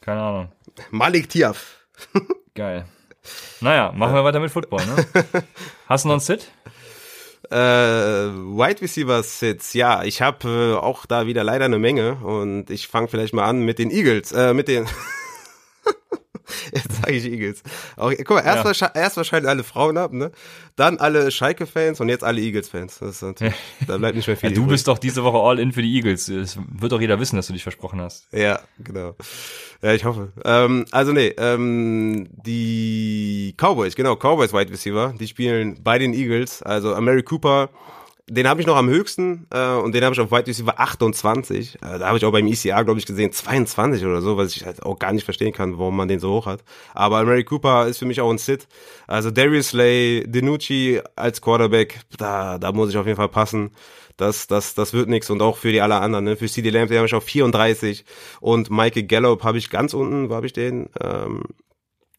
Speaker 2: keine Ahnung.
Speaker 3: Malik Tiaf.
Speaker 2: Geil. Naja, machen wir weiter mit Football, ne? Hast du noch einen Sit?
Speaker 3: Äh, Wide Receiver Sits, ja, ich habe äh, auch da wieder leider eine Menge und ich fange vielleicht mal an mit den Eagles, äh, mit den Jetzt sage ich Eagles. Okay, guck mal, erst,
Speaker 2: Ja.
Speaker 3: wahrscheinlich, erst wahrscheinlich alle Frauen ab, ne? Dann alle Schalke-Fans und jetzt alle Eagles-Fans. Das da bleibt nicht mehr viel
Speaker 2: Ja, du
Speaker 3: übrig.
Speaker 2: bist doch diese Woche all in für die Eagles. Es wird doch jeder wissen, dass du dich versprochen hast.
Speaker 3: Ja, genau. Ja, ich hoffe. Ähm, also nee, ähm, die Cowboys, genau, Cowboys Wide Receiver, die spielen bei den Eagles. Also Amari Cooper, den habe ich noch am höchsten äh, und den habe ich auf Wide Receiver 28. Äh, da habe ich auch beim ECR, glaube ich, gesehen 22 oder so, was ich halt auch gar nicht verstehen kann, warum man den so hoch hat. Aber Amari Cooper ist für mich auch ein Sit. Also Darius Slay, Denucci als Quarterback, da, da muss ich auf jeden Fall passen. Das, das, das wird nix und auch für die alle anderen. Ne? Für CD Lamb, den habe ich auf 34 und Michael Gallup habe ich ganz unten, wo habe ich den? Ähm,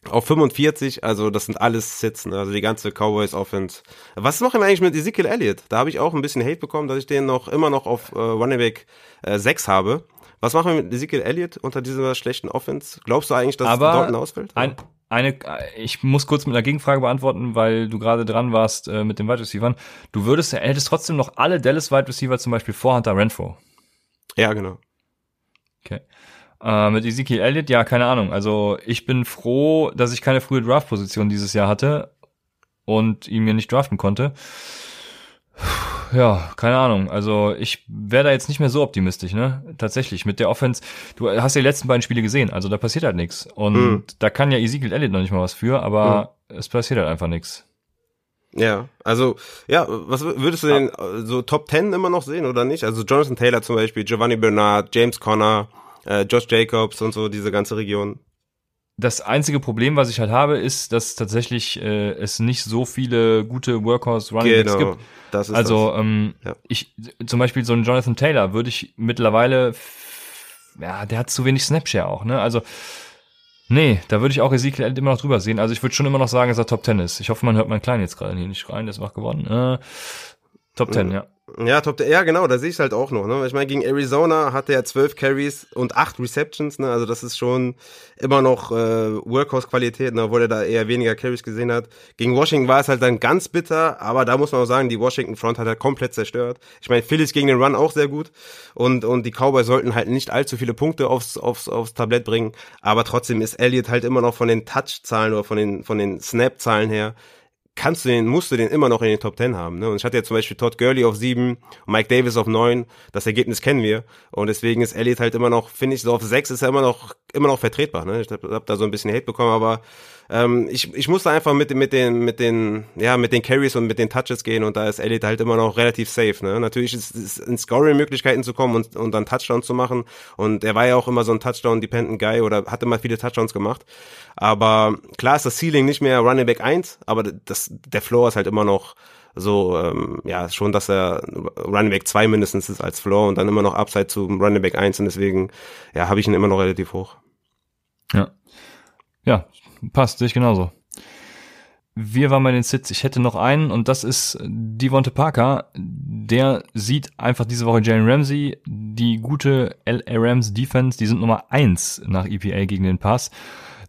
Speaker 3: auf 45, also das sind alles Sits, ne? also die ganze Cowboys Offense. Was machen wir eigentlich mit Ezekiel Elliott? Da habe ich auch ein bisschen Hate bekommen, dass ich den noch immer noch auf äh, Running Back äh, 6 habe. Was machen wir mit Ezekiel Elliott unter dieser schlechten Offense? Glaubst du eigentlich, dass
Speaker 2: Aber
Speaker 3: Dalton ausfällt?
Speaker 2: Ein, eine, ich muss kurz mit einer Gegenfrage beantworten, weil du gerade dran warst äh, mit den Wide Receivers. Du würdest, hättest trotzdem noch alle Dallas Wide Receiver zum Beispiel vor Hunter Renfro.
Speaker 3: Ja, genau.
Speaker 2: Okay. Äh, mit Ezekiel Elliott, ja, keine Ahnung. Also ich bin froh, dass ich keine frühe Draft-Position dieses Jahr hatte und ihn mir nicht draften konnte. Ja, keine Ahnung. Also ich wäre da jetzt nicht mehr so optimistisch, ne? Tatsächlich. Mit der Offense, du hast ja die letzten beiden Spiele gesehen, also da passiert halt nichts. Und
Speaker 3: Mhm.
Speaker 2: da kann ja Ezekiel Elliott noch nicht mal was für, aber es passiert halt einfach nichts.
Speaker 3: Ja, also, ja, was wür- würdest du denn äh, so Top 10 immer noch sehen oder nicht? Also Jonathan Taylor zum Beispiel, Giovanni Bernard, James Conner, äh, Josh Jacobs und so, diese ganze Region.
Speaker 2: Das einzige Problem, was ich halt habe, ist, dass tatsächlich äh, es nicht so viele gute Workhorse Running Backs
Speaker 3: Genau,
Speaker 2: gibt.
Speaker 3: das ist
Speaker 2: Also ähm,
Speaker 3: Ja.
Speaker 2: ich zum Beispiel so einen Jonathan Taylor würde ich mittlerweile, ja, der hat zu wenig Snapshare auch, ne? Also nee, da würde ich auch Ezekiel immer noch drüber sehen. Also ich würde schon immer noch sagen, dass er Top 10 ist. Ich hoffe, man hört meinen Kleinen jetzt gerade hier nicht rein, der ist wach geworden. Äh, Top 10, ja.
Speaker 3: Ja, Top, ja genau, da sehe ich halt auch noch. Ne? Ich meine, gegen Arizona hatte er zwölf Carries und acht Receptions. Ne? Also das ist schon immer noch äh, Workhorse-Qualität, ne? obwohl er da eher weniger Carries gesehen hat. Gegen Washington war es halt dann ganz bitter, aber da muss man auch sagen, die Washington Front hat er komplett zerstört. Ich meine, Phillies gegen den Run auch sehr gut und und die Cowboys sollten halt nicht allzu viele Punkte aufs aufs aufs Tablett bringen, aber trotzdem ist Elliott halt immer noch von den Touch-Zahlen oder von den von den Snap-Zahlen her kannst du den, musst du den immer noch in den Top 10 haben. Ne? Und ich hatte ja zum Beispiel Todd Gurley auf 7 und Mike Davis auf 9. Das Ergebnis kennen wir. Und deswegen ist Elliott halt immer noch, finde ich, so auf 6 ist er immer noch, immer noch vertretbar. Ne? Ich hab, hab da so ein bisschen Hate bekommen, aber ähm, ich, ich musste einfach mit, mit den, mit den, ja, mit den Carries und mit den Touches gehen und da ist Elliott halt immer noch relativ safe. Ne? Natürlich ist es in Scoring-Möglichkeiten zu kommen und, und dann Touchdowns zu machen. Und er war ja auch immer so ein Touchdown-dependent Guy oder hat immer viele Touchdowns gemacht. Aber klar ist das Ceiling nicht mehr Running Back 1, aber das, der Floor ist halt immer noch so, ähm, ja, schon, dass er Running Back 2 mindestens ist als Floor und dann immer noch Upside zu Running Back 1 und deswegen, ja, habe ich ihn immer noch relativ hoch.
Speaker 2: Ja. Ja, passt, sehe ich genauso. Wir waren bei den Sits. Ich hätte noch einen und das ist Devonte Parker. Der sieht einfach diese Woche Jalen Ramsey, die gute LA Rams Defense, die sind Nummer eins nach EPA gegen den Pass.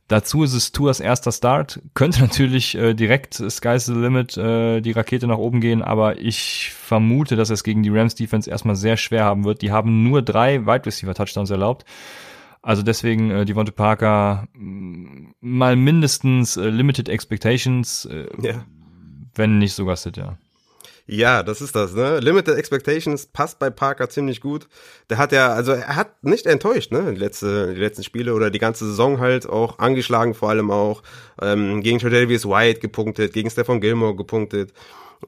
Speaker 2: Dazu ist es Tuas erster Start. Könnte natürlich äh, direkt Sky's the Limit äh, die Rakete nach oben gehen, aber ich vermute, dass es gegen die Rams Defense erstmal sehr schwer haben wird. Die haben nur drei Wide Receiver Touchdowns erlaubt. Also deswegen äh, Devonte Parker mh, mal mindestens äh, Limited Expectations, äh,
Speaker 3: Ja.
Speaker 2: wenn nicht sogar Sit, ja.
Speaker 3: Ja, das ist das, ne? Limited Expectations passt bei Parker ziemlich gut. Der hat ja, also er hat nicht enttäuscht, ne? Die, letzte, die letzten Spiele oder die ganze Saison halt auch angeschlagen, vor allem auch ähm, gegen Tredavious White gepunktet, gegen Stefan Gilmore gepunktet,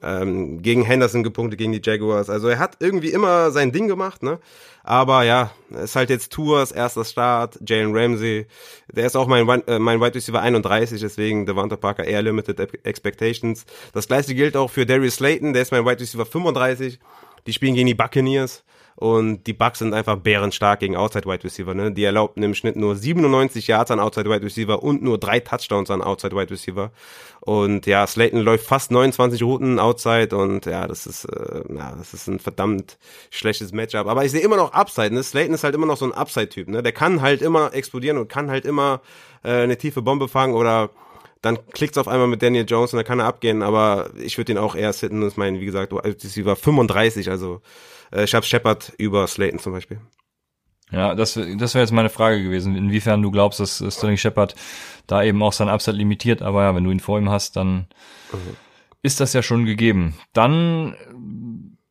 Speaker 3: ähm, gegen Henderson gepunktet, gegen die Jaguars. Also er hat irgendwie immer sein Ding gemacht, ne? Aber ja, ist halt jetzt Tours erster Start, Jalen Ramsey, der ist auch mein, äh, mein Wide Receiver 31, deswegen Devonta Parker eher Limited Expectations. Das gleiche gilt auch für Darius Slayton, der ist mein Wide Receiver 35. Die spielen gegen die Buccaneers. Und die Bucks sind einfach bärenstark gegen Outside Wide Receiver. Ne? Die erlaubten im Schnitt nur 97 Yards an Outside Wide Receiver und nur drei Touchdowns an Outside Wide Receiver. Und ja, Slayton läuft fast 29 Routen Outside und ja, das ist, äh, ja, das ist ein verdammt schlechtes Matchup. Aber ich sehe immer noch Upside. Ne? Slayton ist halt immer noch so ein Upside-Typ. Ne? Der kann halt immer explodieren und kann halt immer äh, eine tiefe Bombe fangen oder dann klickt's auf einmal mit Daniel Jones und dann kann er abgehen, aber ich würde den auch eher sitten. Das meine, wie gesagt, war 35, also äh, ich habe Shepard über Slayton zum Beispiel.
Speaker 2: Ja, das, das wäre jetzt meine Frage gewesen, inwiefern du glaubst, dass Sterling Shepard da eben auch sein Upside limitiert, aber ja, wenn du ihn vor ihm hast, dann mhm. ist das ja schon gegeben. Dann,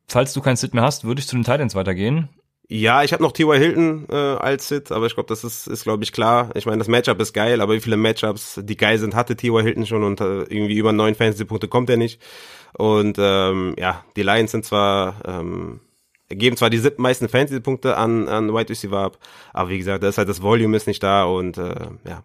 Speaker 2: falls du keinen Sit mehr hast, würde ich zu den Titans weitergehen.
Speaker 3: Ja, ich habe noch T.Y. Hilton äh, als Sit, aber ich glaube, das ist, ist glaube ich, klar. Ich meine, das Matchup ist geil, aber wie viele Matchups, die geil sind, hatte T.Y. Hilton schon und äh, irgendwie über neun Fantasy-Punkte kommt er nicht. Und ähm, ja, die Lions sind zwar ähm, geben zwar die siebten meisten Fantasy-Punkte an, an Wide Receiver ab, aber wie gesagt, das ist halt das Volume ist nicht da und äh, ja.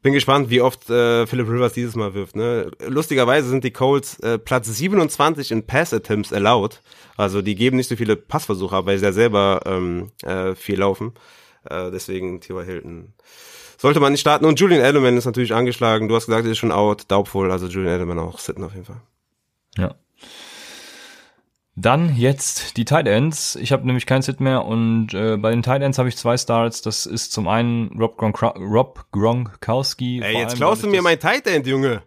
Speaker 3: Bin gespannt, wie oft äh, Philip Rivers dieses Mal wirft. Ne? Lustigerweise sind die Colts äh, Platz 27 in Pass-Attempts allowed. Also die geben nicht so viele Passversuche ab, weil sie ja selber ähm, äh, viel laufen. Äh, deswegen T.Y. Hilton sollte man nicht starten. Und Julian Edelman ist natürlich angeschlagen. Du hast gesagt, er ist schon out, daubvoll. Also Julian Edelman auch sitten auf jeden Fall.
Speaker 2: Ja. Dann jetzt die Tight Ends. Ich habe nämlich kein Sit mehr und äh, bei den Tight Ends habe ich zwei Starts. Das ist zum einen Rob, Gronk Rob Gronkowski.
Speaker 3: Ey, jetzt klaust du mir mein Tight End, Junge.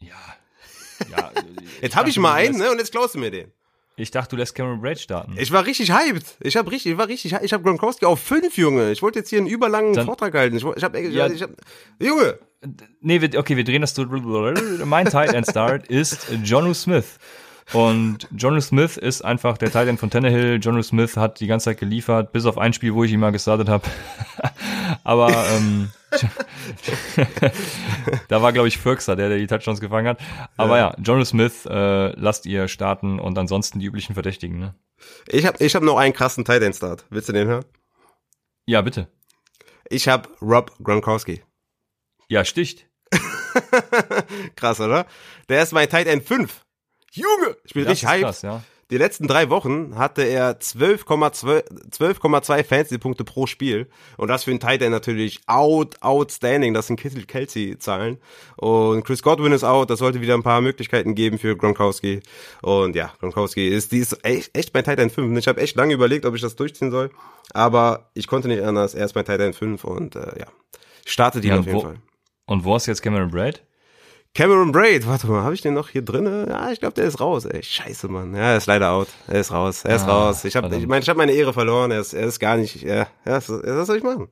Speaker 2: Ja. ja
Speaker 3: jetzt habe ich mal einen, ne? Und jetzt klaust du mir den.
Speaker 2: Ich dachte, du lässt Cameron Braid starten.
Speaker 3: Ich war richtig hyped. Ich habe richtig, ich war richtig, ich habe Gronkowski auf fünf, Junge. Ich wollte jetzt hier einen überlangen Dann, Vortrag halten. Ich, ich habe, ja, ich hab, Junge.
Speaker 2: Nee, okay, wir drehen das. Mein Tight End Start ist Jonu Smith. Und John Smith ist einfach der Teil von Tannehill. John Smith hat die ganze Zeit geliefert, bis auf ein Spiel, wo ich ihn mal gestartet habe. Aber ähm, da war, glaube ich, Firkser, der, der die Touchdowns gefangen hat. Aber ja, ja John Smith äh, lasst ihr starten und ansonsten die üblichen Verdächtigen. Ne?
Speaker 3: Ich habe ich hab noch einen krassen Tight End Start. Willst du den hören?
Speaker 2: Ja, bitte.
Speaker 3: Ich habe Rob Gronkowski.
Speaker 2: Ja, sticht.
Speaker 3: Krass, oder? Der ist mein Tight End 5. Junge, ich bin das richtig hyped. Krass, ja. Die letzten drei Wochen hatte er 12,2 12, Fantasy-Punkte pro Spiel. Und das für einen Tight End natürlich out, outstanding. Das sind Kittel Kelsey-Zahlen. Und Chris Godwin ist out. Das sollte wieder ein paar Möglichkeiten geben für Gronkowski. Und ja, Gronkowski ist, die ist echt, echt mein Tight End 5. Ich habe echt lange überlegt, ob ich das durchziehen soll. Aber ich konnte nicht anders. Er ist mein Tight End 5 und äh, ja, startet ihn ja, auf jeden
Speaker 2: wo,
Speaker 3: Fall.
Speaker 2: Und wo ist jetzt Cameron Braid?
Speaker 3: Cameron Braid, warte mal, habe ich den noch hier drin? Ja, ich glaube, der ist raus. Ey, scheiße, Mann. Ja, er ist leider out. Er ist raus. Er ist ah, raus. Ich habe, ich meine, ich habe meine Ehre verloren. Er ist, er ist gar nicht. Ja, ja, was, soll ich machen?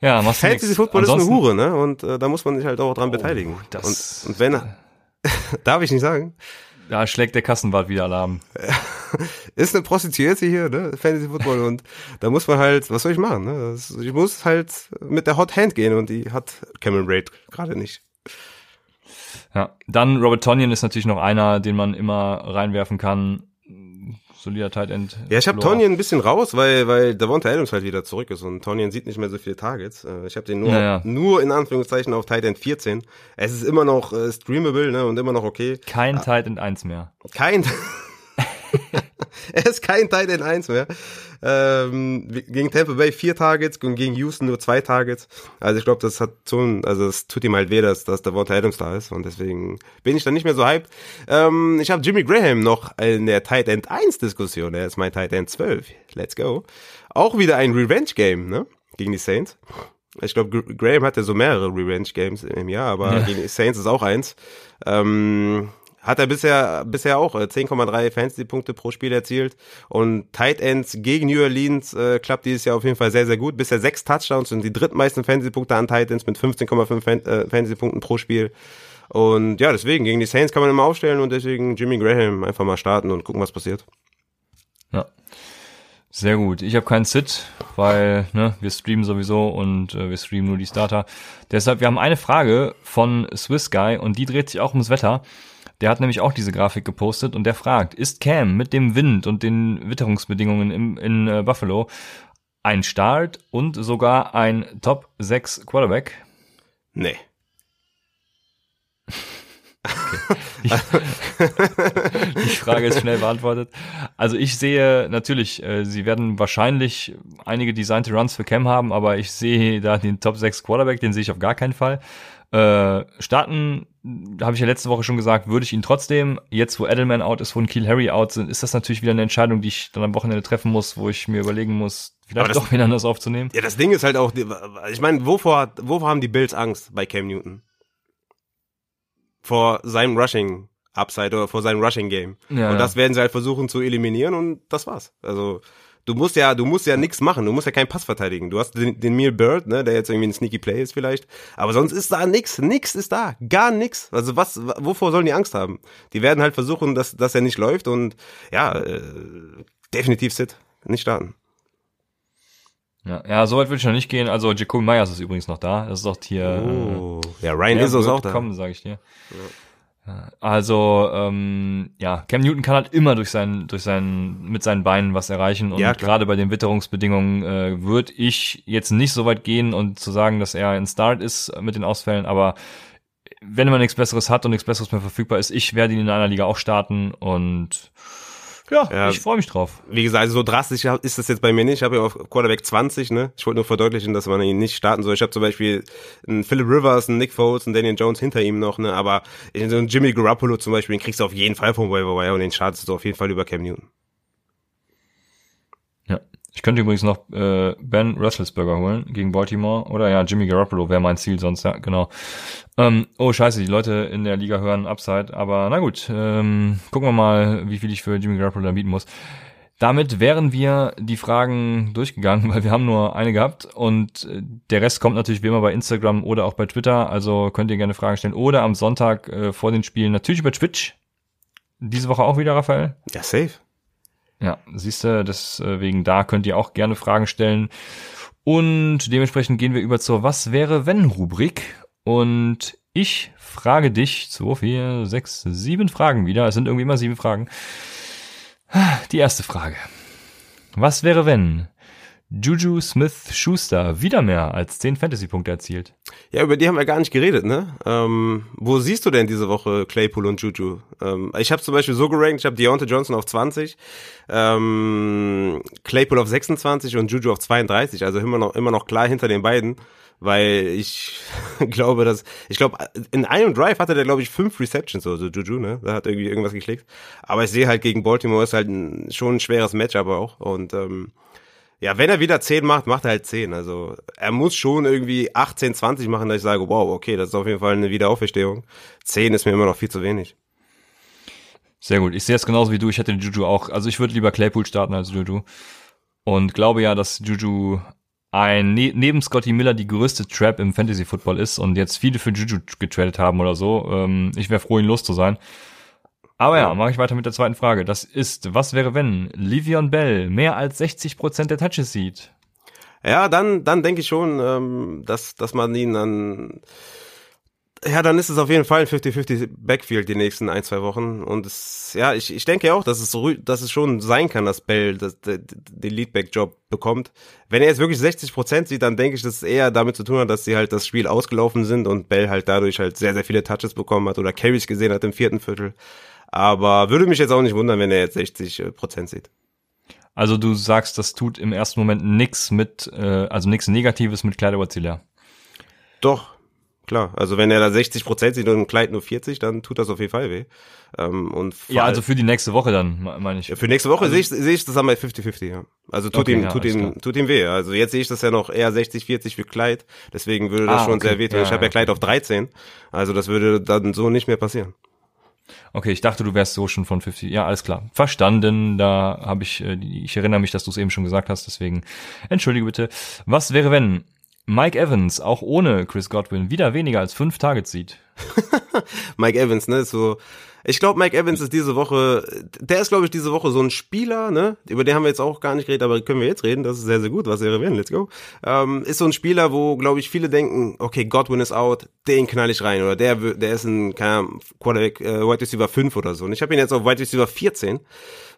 Speaker 2: Ja, machst
Speaker 3: Fantasy Football ist eine Hure, ne? Und äh, da muss man sich halt auch dran oh, beteiligen.
Speaker 2: Das,
Speaker 3: und, und wenn, darf ich nicht sagen?
Speaker 2: Da schlägt der Kassenwart wieder Alarm.
Speaker 3: ist eine Prostituierte hier, ne? Fantasy Football und da muss man halt, was soll ich machen? Ne? Ich muss halt mit der Hot Hand gehen und die hat Cameron Braid gerade nicht.
Speaker 2: Ja, dann Robert Tonyan ist natürlich noch einer, den man immer reinwerfen kann. Solider Tight End.
Speaker 3: Ja, ich habe Tonyan ein bisschen raus, weil weil Davonta Adams halt wieder zurück ist und Tonyan sieht nicht mehr so viele Targets. Äh, ich habe den nur naja. nur in Anführungszeichen auf Tight End 14. Es ist immer noch äh, streamable, ne, und immer noch okay.
Speaker 2: Kein ah. Tight End 1 mehr.
Speaker 3: Kein er ist kein Tight End 1 mehr. Ähm, gegen Tampa Bay vier Targets und gegen Houston nur zwei Targets. Also ich glaube, das hat so ein, also es tut ihm halt weh, dass, dass der Wort Adams da ist und deswegen bin ich dann nicht mehr so hyped. Ähm, ich habe Jimmy Graham noch in der Tight End 1 Diskussion. Er ist mein Tight End 12. Let's go. Auch wieder ein Revenge Game, ne? Gegen die Saints. Ich glaube, Graham hat ja so mehrere Revenge Games im Jahr, aber ja. gegen die Saints ist auch eins. Ähm, hat er bisher, bisher auch 10,3 äh, Fantasy-Punkte pro Spiel erzielt. Und Tight Ends gegen New Orleans äh, klappt dieses Jahr auf jeden Fall sehr, sehr gut. Bisher sechs Touchdowns und die drittmeisten Fantasy-Punkte an Tight Ends mit 15,5 Fan äh, Fantasy-Punkten pro Spiel. Und ja, deswegen, gegen die Saints kann man immer aufstellen und deswegen Jimmy Graham einfach mal starten und gucken, was passiert.
Speaker 2: Ja. Sehr gut. Ich habe keinen Sit, weil ne, wir streamen sowieso und äh, wir streamen nur die Starter. Deshalb, wir haben eine Frage von Swiss Guy und die dreht sich auch ums Wetter. Der hat nämlich auch diese Grafik gepostet und der fragt, ist Cam mit dem Wind und den Witterungsbedingungen im, in äh, Buffalo ein Start und sogar ein Top 6 Quarterback?
Speaker 3: Nee.
Speaker 2: Die Frage ist schnell beantwortet. Also ich sehe natürlich, äh, sie werden wahrscheinlich einige designte Runs für Cam haben, aber ich sehe da den Top 6 Quarterback, den sehe ich auf gar keinen Fall. Äh, starten, habe ich ja letzte Woche schon gesagt, würde ich ihn trotzdem. Jetzt, wo Edelman out ist, wo ein Kiel Harry out sind, ist das natürlich wieder eine Entscheidung, die ich dann am Wochenende treffen muss, wo ich mir überlegen muss, vielleicht
Speaker 3: das-
Speaker 2: doch wieder anders aufzunehmen.
Speaker 3: Ja, das Ding ist halt auch, ich meine, wovor, hat- wovor haben die Bills Angst bei Cam Newton? Vor seinem Rushing Upside oder vor seinem Rushing Game.
Speaker 2: Ja,
Speaker 3: und
Speaker 2: ja.
Speaker 3: das werden sie halt versuchen zu eliminieren und das war's. Also du musst ja, du musst ja nichts machen, du musst ja keinen Pass verteidigen. Du hast den, den Neil Bird, ne, der jetzt irgendwie ein Sneaky Play ist vielleicht, aber sonst ist da nix, nix ist da, gar nix. Also was, wovor sollen die Angst haben? Die werden halt versuchen, dass, dass er nicht läuft und ja, äh, definitiv Sit, nicht starten.
Speaker 2: Ja, ja so weit würde ich noch nicht gehen. Also Jacoby Myers ist übrigens noch da. Das ist auch hier.
Speaker 3: Oh. Ja,
Speaker 2: äh,
Speaker 3: Ryan
Speaker 2: der
Speaker 3: Izzo ist auch da.
Speaker 2: kommen, sage ich dir. Ja. Also ähm, ja, Cam Newton kann halt immer durch sein, durch sein, mit seinen Beinen was erreichen und
Speaker 3: Ja,
Speaker 2: gerade bei den Witterungsbedingungen äh, würde ich jetzt nicht so weit gehen und zu sagen, dass er ein Start ist mit den Ausfällen, aber wenn man nichts Besseres hat und nichts Besseres mehr verfügbar ist, ich werde ihn in einer Liga auch starten und ja,
Speaker 3: Ja.
Speaker 2: ich freue mich drauf.
Speaker 3: Wie gesagt, also so drastisch ist das jetzt bei mir nicht. Ich habe ja auf Quarterback 20, ne? Ich wollte nur verdeutlichen, dass man ihn nicht starten soll. Ich habe zum Beispiel einen Philip Rivers, einen Nick Foles, einen Daniel Jones hinter ihm noch, ne? Aber so einen Jimmy Garoppolo zum Beispiel, den kriegst du auf jeden Fall vom Waiver Wire und den startest du auf jeden Fall über Cam Newton.
Speaker 2: Ich könnte übrigens noch äh, Ben Roethlisberger holen gegen Baltimore. Oder ja, Jimmy Garoppolo wäre mein Ziel sonst, ja, genau. Ähm, oh, scheiße, die Leute in der Liga hören Upside. Aber na gut, ähm, gucken wir mal, wie viel ich für Jimmy Garoppolo dann bieten muss. Damit wären wir die Fragen durchgegangen, weil wir haben nur eine gehabt und äh, der Rest kommt natürlich wie immer bei Instagram oder auch bei Twitter. Also könnt ihr gerne Fragen stellen oder am Sonntag äh, vor den Spielen natürlich über Twitch. Diese Woche auch wieder, Raphael?
Speaker 3: Ja, safe.
Speaker 2: Ja, siehst du, deswegen da könnt ihr auch gerne Fragen stellen. Und dementsprechend gehen wir über zur Was wäre wenn Rubrik. Und ich frage dich, zwei, vier, sechs, sieben Fragen wieder. Es sind irgendwie immer sieben Fragen. Die erste Frage. Was wäre wenn Juju Smith Schuster wieder mehr als 10 Fantasy-Punkte erzielt?
Speaker 3: Ja, über die haben wir gar nicht geredet, ne? Ähm, wo siehst du denn diese Woche Claypool und Juju? Ähm, ich habe zum Beispiel so gerankt, ich habe Deontay Johnson auf 20, ähm, Claypool auf 26 und Juju auf 32, also immer noch immer noch klar hinter den beiden, weil ich glaube, dass ich glaube in einem Drive hatte der glaube ich fünf Receptions oder so Juju, ne? Da hat irgendwie irgendwas geklickt, aber ich sehe halt gegen Baltimore ist halt ein, schon ein schweres Matchup auch und ähm, ja, wenn er wieder 10 macht, macht er halt 10. Also er muss schon irgendwie 18, 20 machen, dass ich sage, wow, okay, das ist auf jeden Fall eine Wiederauferstehung. 10 ist mir immer noch viel zu wenig.
Speaker 2: Sehr gut. Ich sehe es genauso wie du. Ich hätte Juju auch. Also ich würde lieber Claypool starten als Juju. Und glaube ja, dass Juju ein ne neben Scotty Miller die größte Trap im Fantasy Football ist und jetzt viele für Juju getradet haben oder so. Ähm, ich wäre froh, ihn los zu sein. Aber ja, mache ich weiter mit der zweiten Frage. Das ist, was wäre, wenn Livion Bell mehr als 60% der Touches sieht?
Speaker 3: Ja, dann, dann denke ich schon, ähm, dass, dass man ihn dann, ja, dann ist es auf jeden Fall ein 50-50 Backfield die nächsten ein, zwei Wochen. Und es, ja, ich, ich denke auch, dass es, rü- dass es schon sein kann, dass Bell das, den den Leadback-Job bekommt. Wenn er jetzt wirklich 60 Prozent sieht, dann denke ich, dass es eher damit zu tun hat, dass sie halt das Spiel ausgelaufen sind und Bell halt dadurch halt sehr, sehr viele Touches bekommen hat oder Carries gesehen hat im vierten Viertel. Aber würde mich jetzt auch nicht wundern, wenn er jetzt 60 Prozent sieht.
Speaker 2: Also du sagst, das tut im ersten Moment nix mit, äh, also nix Negatives mit Clyde Wazilla.
Speaker 3: Doch, klar. Also wenn er da 60 Prozent sieht und ein Kleid nur 40, dann tut das auf jeden Fall weh. Ähm, und
Speaker 2: Ja, also für die nächste Woche dann, me- meine ich.
Speaker 3: Für nächste Woche sehe ich, sehe ich das einmal 50-50, ja. Also tut
Speaker 2: Okay,
Speaker 3: ihm,
Speaker 2: ja,
Speaker 3: tut ihm,
Speaker 2: klar.
Speaker 3: tut ihm weh. Also jetzt sehe ich das ja noch eher 60-40 für Kleid. Deswegen würde das
Speaker 2: Ah,
Speaker 3: schon
Speaker 2: okay.
Speaker 3: sehr wehtun.
Speaker 2: Ja,
Speaker 3: ich habe ja
Speaker 2: ja,
Speaker 3: Kleid auf 13. Also das würde dann so nicht mehr passieren.
Speaker 2: Okay, ich dachte, du wärst so schon von 50. Ja, alles klar. Verstanden. Da habe ich, äh, ich erinnere mich, dass du es eben schon gesagt hast, deswegen entschuldige bitte. Was wäre, wenn Mike Evans auch ohne Chris Godwin wieder weniger als fünf Targets sieht?
Speaker 3: Mike Evans, ne, so. Ich glaube, Mike Evans ist diese Woche, der ist, glaube ich, diese Woche so ein Spieler, ne? Über den haben wir jetzt auch gar nicht geredet, aber können wir jetzt reden. Das ist sehr, sehr gut. Was wäre wenn? Let's go. Ähm, ist so ein Spieler, wo, glaube ich, viele denken, okay, Godwin ist out, den knall ich rein. Oder der, der ist ein, keine Ahnung, Quarterback, äh, Wide Receiver 5 oder so. Und ich habe ihn jetzt auf Wide Receiver 14,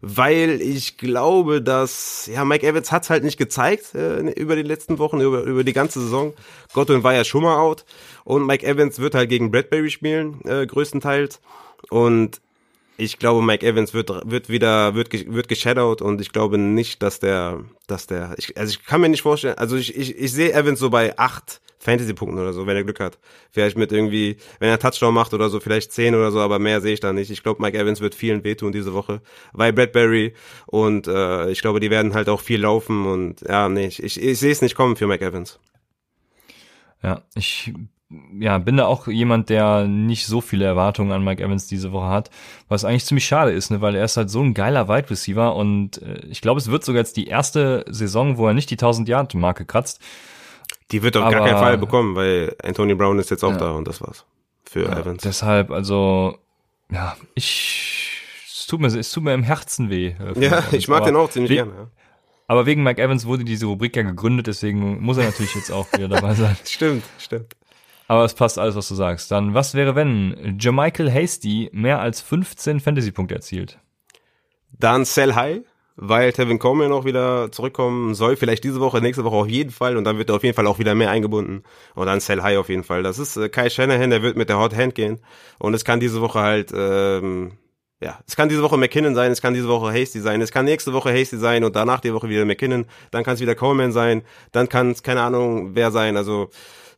Speaker 3: weil ich glaube, dass, ja, Mike Evans hat's halt nicht gezeigt äh, über die letzten Wochen, über, über die ganze Saison. Godwin war ja schon mal out. Und Mike Evans wird halt gegen Bradbury spielen, äh, größtenteils. Und ich glaube, Mike Evans wird, wird wieder, wird, wird geshadowed und ich glaube nicht, dass der, dass der, ich, also ich kann mir nicht vorstellen, also ich, ich, ich sehe Evans so bei acht Fantasy-Punkten oder so, wenn er Glück hat. Vielleicht mit irgendwie, wenn er Touchdown macht oder so, vielleicht zehn oder so, aber mehr sehe ich da nicht. Ich glaube, Mike Evans wird vielen wehtun diese Woche, weil Bradbury und äh, ich glaube, die werden halt auch viel laufen und ja, nee, ich, ich, ich sehe es nicht kommen für Mike Evans.
Speaker 2: Ja, ich ja, bin da auch jemand, der nicht so viele Erwartungen an Mike Evans diese Woche hat, was eigentlich ziemlich schade ist, ne, weil er ist halt so ein geiler Wide Receiver und äh, ich glaube, es wird sogar jetzt die erste Saison, wo er nicht die 1000 Yard Marke kratzt.
Speaker 3: Die wird auf
Speaker 2: Aber-
Speaker 3: gar keinen Fall bekommen, weil Anthony Brown ist jetzt auch
Speaker 2: Ja.
Speaker 3: da und das war's für
Speaker 2: Ja,
Speaker 3: Evans.
Speaker 2: deshalb, also, ja, ich, es tut mir, es tut mir im Herzen weh. äh,
Speaker 3: Ja,
Speaker 2: Evans.
Speaker 3: ich mag den auch ziemlich gerne. Ja.
Speaker 2: Aber wegen Mike Evans wurde diese Rubrik ja gegründet, deswegen muss er natürlich jetzt auch wieder dabei sein.
Speaker 3: Stimmt, stimmt.
Speaker 2: Aber es passt alles, was du sagst. Dann, was wäre, wenn Jermichael Hasty mehr als 15 Fantasy-Punkte erzielt?
Speaker 3: Dann Sell High, weil Tevin Coleman auch wieder zurückkommen soll. Vielleicht diese Woche, nächste Woche auf jeden Fall. Und dann wird er auf jeden Fall auch wieder mehr eingebunden. Und dann Sell High auf jeden Fall. Das ist äh, Kai Shanahan, der wird mit der Hot Hand gehen. Und es kann diese Woche halt, ähm, ja, es kann diese Woche McKinnon sein, es kann diese Woche Hasty sein, es kann nächste Woche Hasty sein und danach die Woche wieder McKinnon. Dann kann es wieder Coleman sein. Dann kann es, keine Ahnung, wer sein. Also,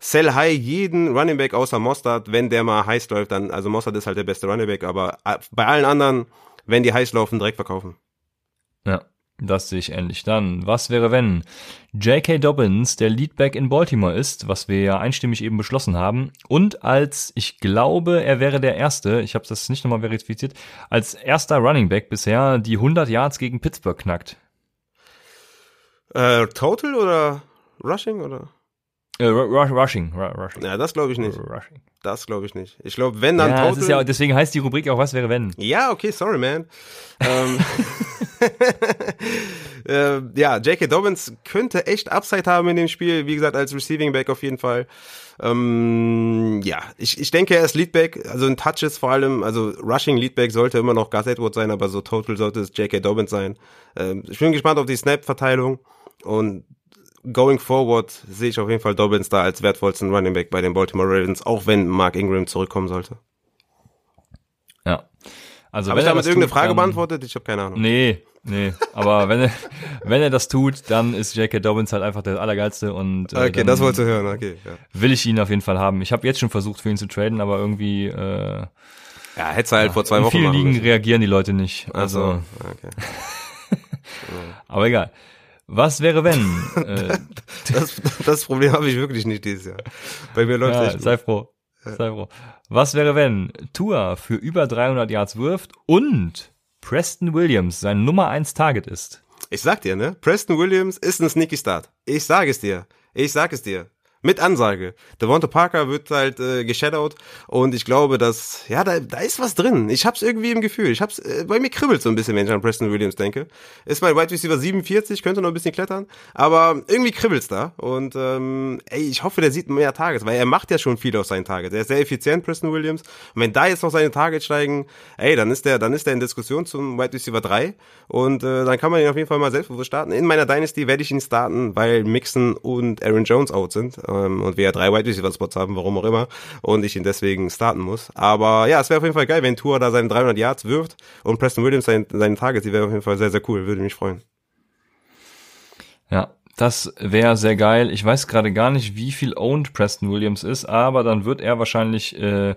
Speaker 3: Sell High jeden Running Back außer Mostard, wenn der mal heiß läuft, dann, also Mostard ist halt der beste Running Back, aber äh, bei allen anderen, wenn die heiß laufen, direkt verkaufen.
Speaker 2: Ja, das sehe ich ähnlich. Dann, was wäre, wenn J.K. Dobbins der Leadback in Baltimore ist, was wir ja einstimmig eben beschlossen haben, und als, ich glaube, er wäre der Erste, ich habe das nicht nochmal verifiziert, als erster Running Back bisher die 100 Yards gegen Pittsburgh knackt.
Speaker 3: Äh, Total oder Rushing oder?
Speaker 2: Äh, Ru- Ru- Rushing, Ru- Rushing.
Speaker 3: Ja, das glaube ich nicht.
Speaker 2: Rushing.
Speaker 3: Das glaube ich nicht. Ich glaube, wenn dann
Speaker 2: Ja,
Speaker 3: Total.
Speaker 2: es ist ja, deswegen heißt die Rubrik auch, was wäre, wenn?
Speaker 3: Ja, okay, sorry, man. ähm, äh, ja, J.K. Dobbins könnte echt Upside haben in dem Spiel. Wie gesagt, als Receiving Back auf jeden Fall. Ähm, ja, ich, ich denke, er ist Leadback, also in Touches vor allem, also Rushing Leadback sollte immer noch Gus Edwards sein, aber so Total sollte es J.K. Dobbins sein. Ähm, ich bin gespannt auf die Snap-Verteilung und going forward sehe ich auf jeden Fall Dobbins da als wertvollsten Running Back bei den Baltimore Ravens, auch wenn Mark Ingram zurückkommen sollte.
Speaker 2: Ja. Also,
Speaker 3: Habe ich damit irgendeine
Speaker 2: tut,
Speaker 3: Frage
Speaker 2: dann-
Speaker 3: beantwortet? Ich habe keine Ahnung.
Speaker 2: Nee, nee. Aber wenn er, wenn er das tut, dann ist J.K. Dobbins halt einfach der Allergeilste und äh,
Speaker 3: Okay, das wolltest du hören, okay. Ja,
Speaker 2: will ich ihn auf jeden Fall haben. Ich habe jetzt schon versucht, für ihn zu traden, aber irgendwie äh,
Speaker 3: ja hättest du halt vor zwei
Speaker 2: in
Speaker 3: Wochen
Speaker 2: vielen
Speaker 3: machen
Speaker 2: Ligen
Speaker 3: müssen.
Speaker 2: reagieren die Leute nicht. Also,
Speaker 3: so, okay.
Speaker 2: aber egal. Was wäre wenn? äh,
Speaker 3: Das, das Problem habe ich wirklich nicht dieses Jahr. Bei mir läuft
Speaker 2: ja,
Speaker 3: echt
Speaker 2: sei froh. Sei froh. Was wäre wenn Tua für über 300 Yards wirft und Preston Williams sein Nummer 1 Target ist?
Speaker 3: Ich sag dir, ne? Preston Williams ist ein Sneaky Start. Ich sag es dir. Ich sag es dir. Mit Ansage. Devonta Parker wird halt äh, geshadowed und ich glaube, dass, ja, da, da ist was drin. Ich hab's irgendwie im Gefühl. Ich hab's, äh, bei mir kribbelt so ein bisschen, wenn ich an Preston Williams denke. Ist mein Wide Receiver 47, könnte noch ein bisschen klettern, aber irgendwie kribbelt's da und ähm, ey, ich hoffe, der sieht mehr Targets, weil er macht ja schon viel aus seinen Targets. Er ist sehr effizient, Preston Williams. Und wenn da jetzt noch seine Targets steigen, ey, dann ist der, dann ist der in Diskussion zum Wide Receiver 3 und äh, dann kann man ihn auf jeden Fall mal selbstbewusst starten. In meiner Dynasty werde ich ihn starten, weil Mixon und Aaron Jones out sind ähm, und wir ja drei Wide Receiver Spots haben, warum auch immer, und ich ihn deswegen starten muss. Aber ja, es wäre auf jeden Fall geil, wenn Tour da seine 300 Yards wirft und Preston Williams seine, seine Targets, die wäre auf jeden Fall sehr, sehr cool, würde mich freuen.
Speaker 2: Ja, das wäre sehr geil. Ich weiß gerade gar nicht, wie viel owned Preston Williams ist, aber dann wird er wahrscheinlich, äh,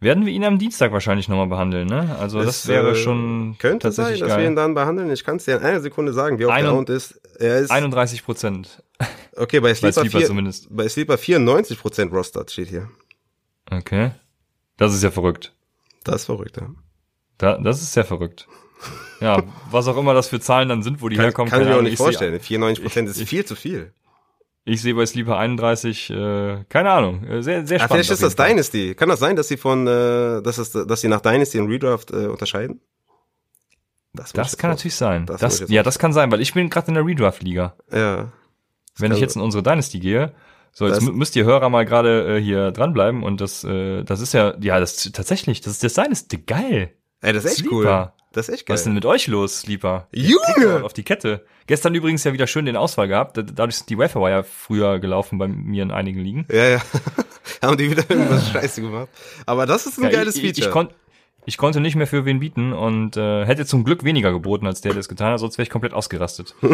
Speaker 2: werden wir ihn am Dienstag wahrscheinlich nochmal behandeln, ne? Also das
Speaker 3: Es,
Speaker 2: wäre
Speaker 3: äh,
Speaker 2: schon
Speaker 3: Könnte sein,
Speaker 2: tatsächlich
Speaker 3: dass wir
Speaker 2: geil.
Speaker 3: ihn dann behandeln. Ich kann es dir in einer Sekunde sagen, wie oft der Owned ist. Er ist,
Speaker 2: 31 Prozent.
Speaker 3: Okay, bei
Speaker 2: Bei
Speaker 3: Sleeper,
Speaker 2: Sleeper
Speaker 3: 4,
Speaker 2: zumindest.
Speaker 3: bei Sleeper 94% Roster steht hier.
Speaker 2: Okay. Das ist ja verrückt.
Speaker 3: Das ist verrückt, ja.
Speaker 2: Da, das ist sehr verrückt. Ja, was auch immer das für Zahlen dann sind, wo die
Speaker 3: Kann,
Speaker 2: herkommen.
Speaker 3: kann ich mir auch nicht
Speaker 2: seh-
Speaker 3: vorstellen. 94% ist viel zu viel.
Speaker 2: Ich sehe bei Sleeper 31, äh, keine Ahnung, äh, sehr, sehr
Speaker 3: Ah,
Speaker 2: spannend.
Speaker 3: vielleicht ist das
Speaker 2: Fall.
Speaker 3: Dynasty. Kann das sein, dass sie von, äh, dass, es, dass sie nach Dynasty und Redraft äh, unterscheiden? ich
Speaker 2: Das
Speaker 3: jetzt
Speaker 2: kann natürlich sein.
Speaker 3: Das
Speaker 2: Das,
Speaker 3: ich
Speaker 2: ja, das kann sein, weil ich bin gerade in der Redraft-Liga.
Speaker 3: Ja.
Speaker 2: Wenn ich jetzt in unsere Dynasty gehe, so jetzt
Speaker 3: Das-
Speaker 2: müsst ihr Hörer mal gerade äh, hier dranbleiben und das, äh, das ist ja, ja, das tatsächlich, das ist das Dynasty, geil.
Speaker 3: Ey, das ist echt
Speaker 2: Sleeper.
Speaker 3: cool. Das ist echt geil.
Speaker 2: Was ist denn mit euch los, Sleeper?
Speaker 3: Junge!
Speaker 2: Auf die Kette. Gestern übrigens ja wieder schön den Ausfall gehabt. Dadurch sind die Waferwire ja früher gelaufen bei mir in einigen Ligen.
Speaker 3: Ja, ja. Haben die wieder irgendwas Scheiße gemacht. Aber das ist ein
Speaker 2: Ja,
Speaker 3: geiles
Speaker 2: ich,
Speaker 3: Feature.
Speaker 2: Ich, kon Ich konnte nicht mehr für wen bieten und äh, hätte zum Glück weniger geboten, als der das getan hat, sonst wäre ich komplett ausgerastet.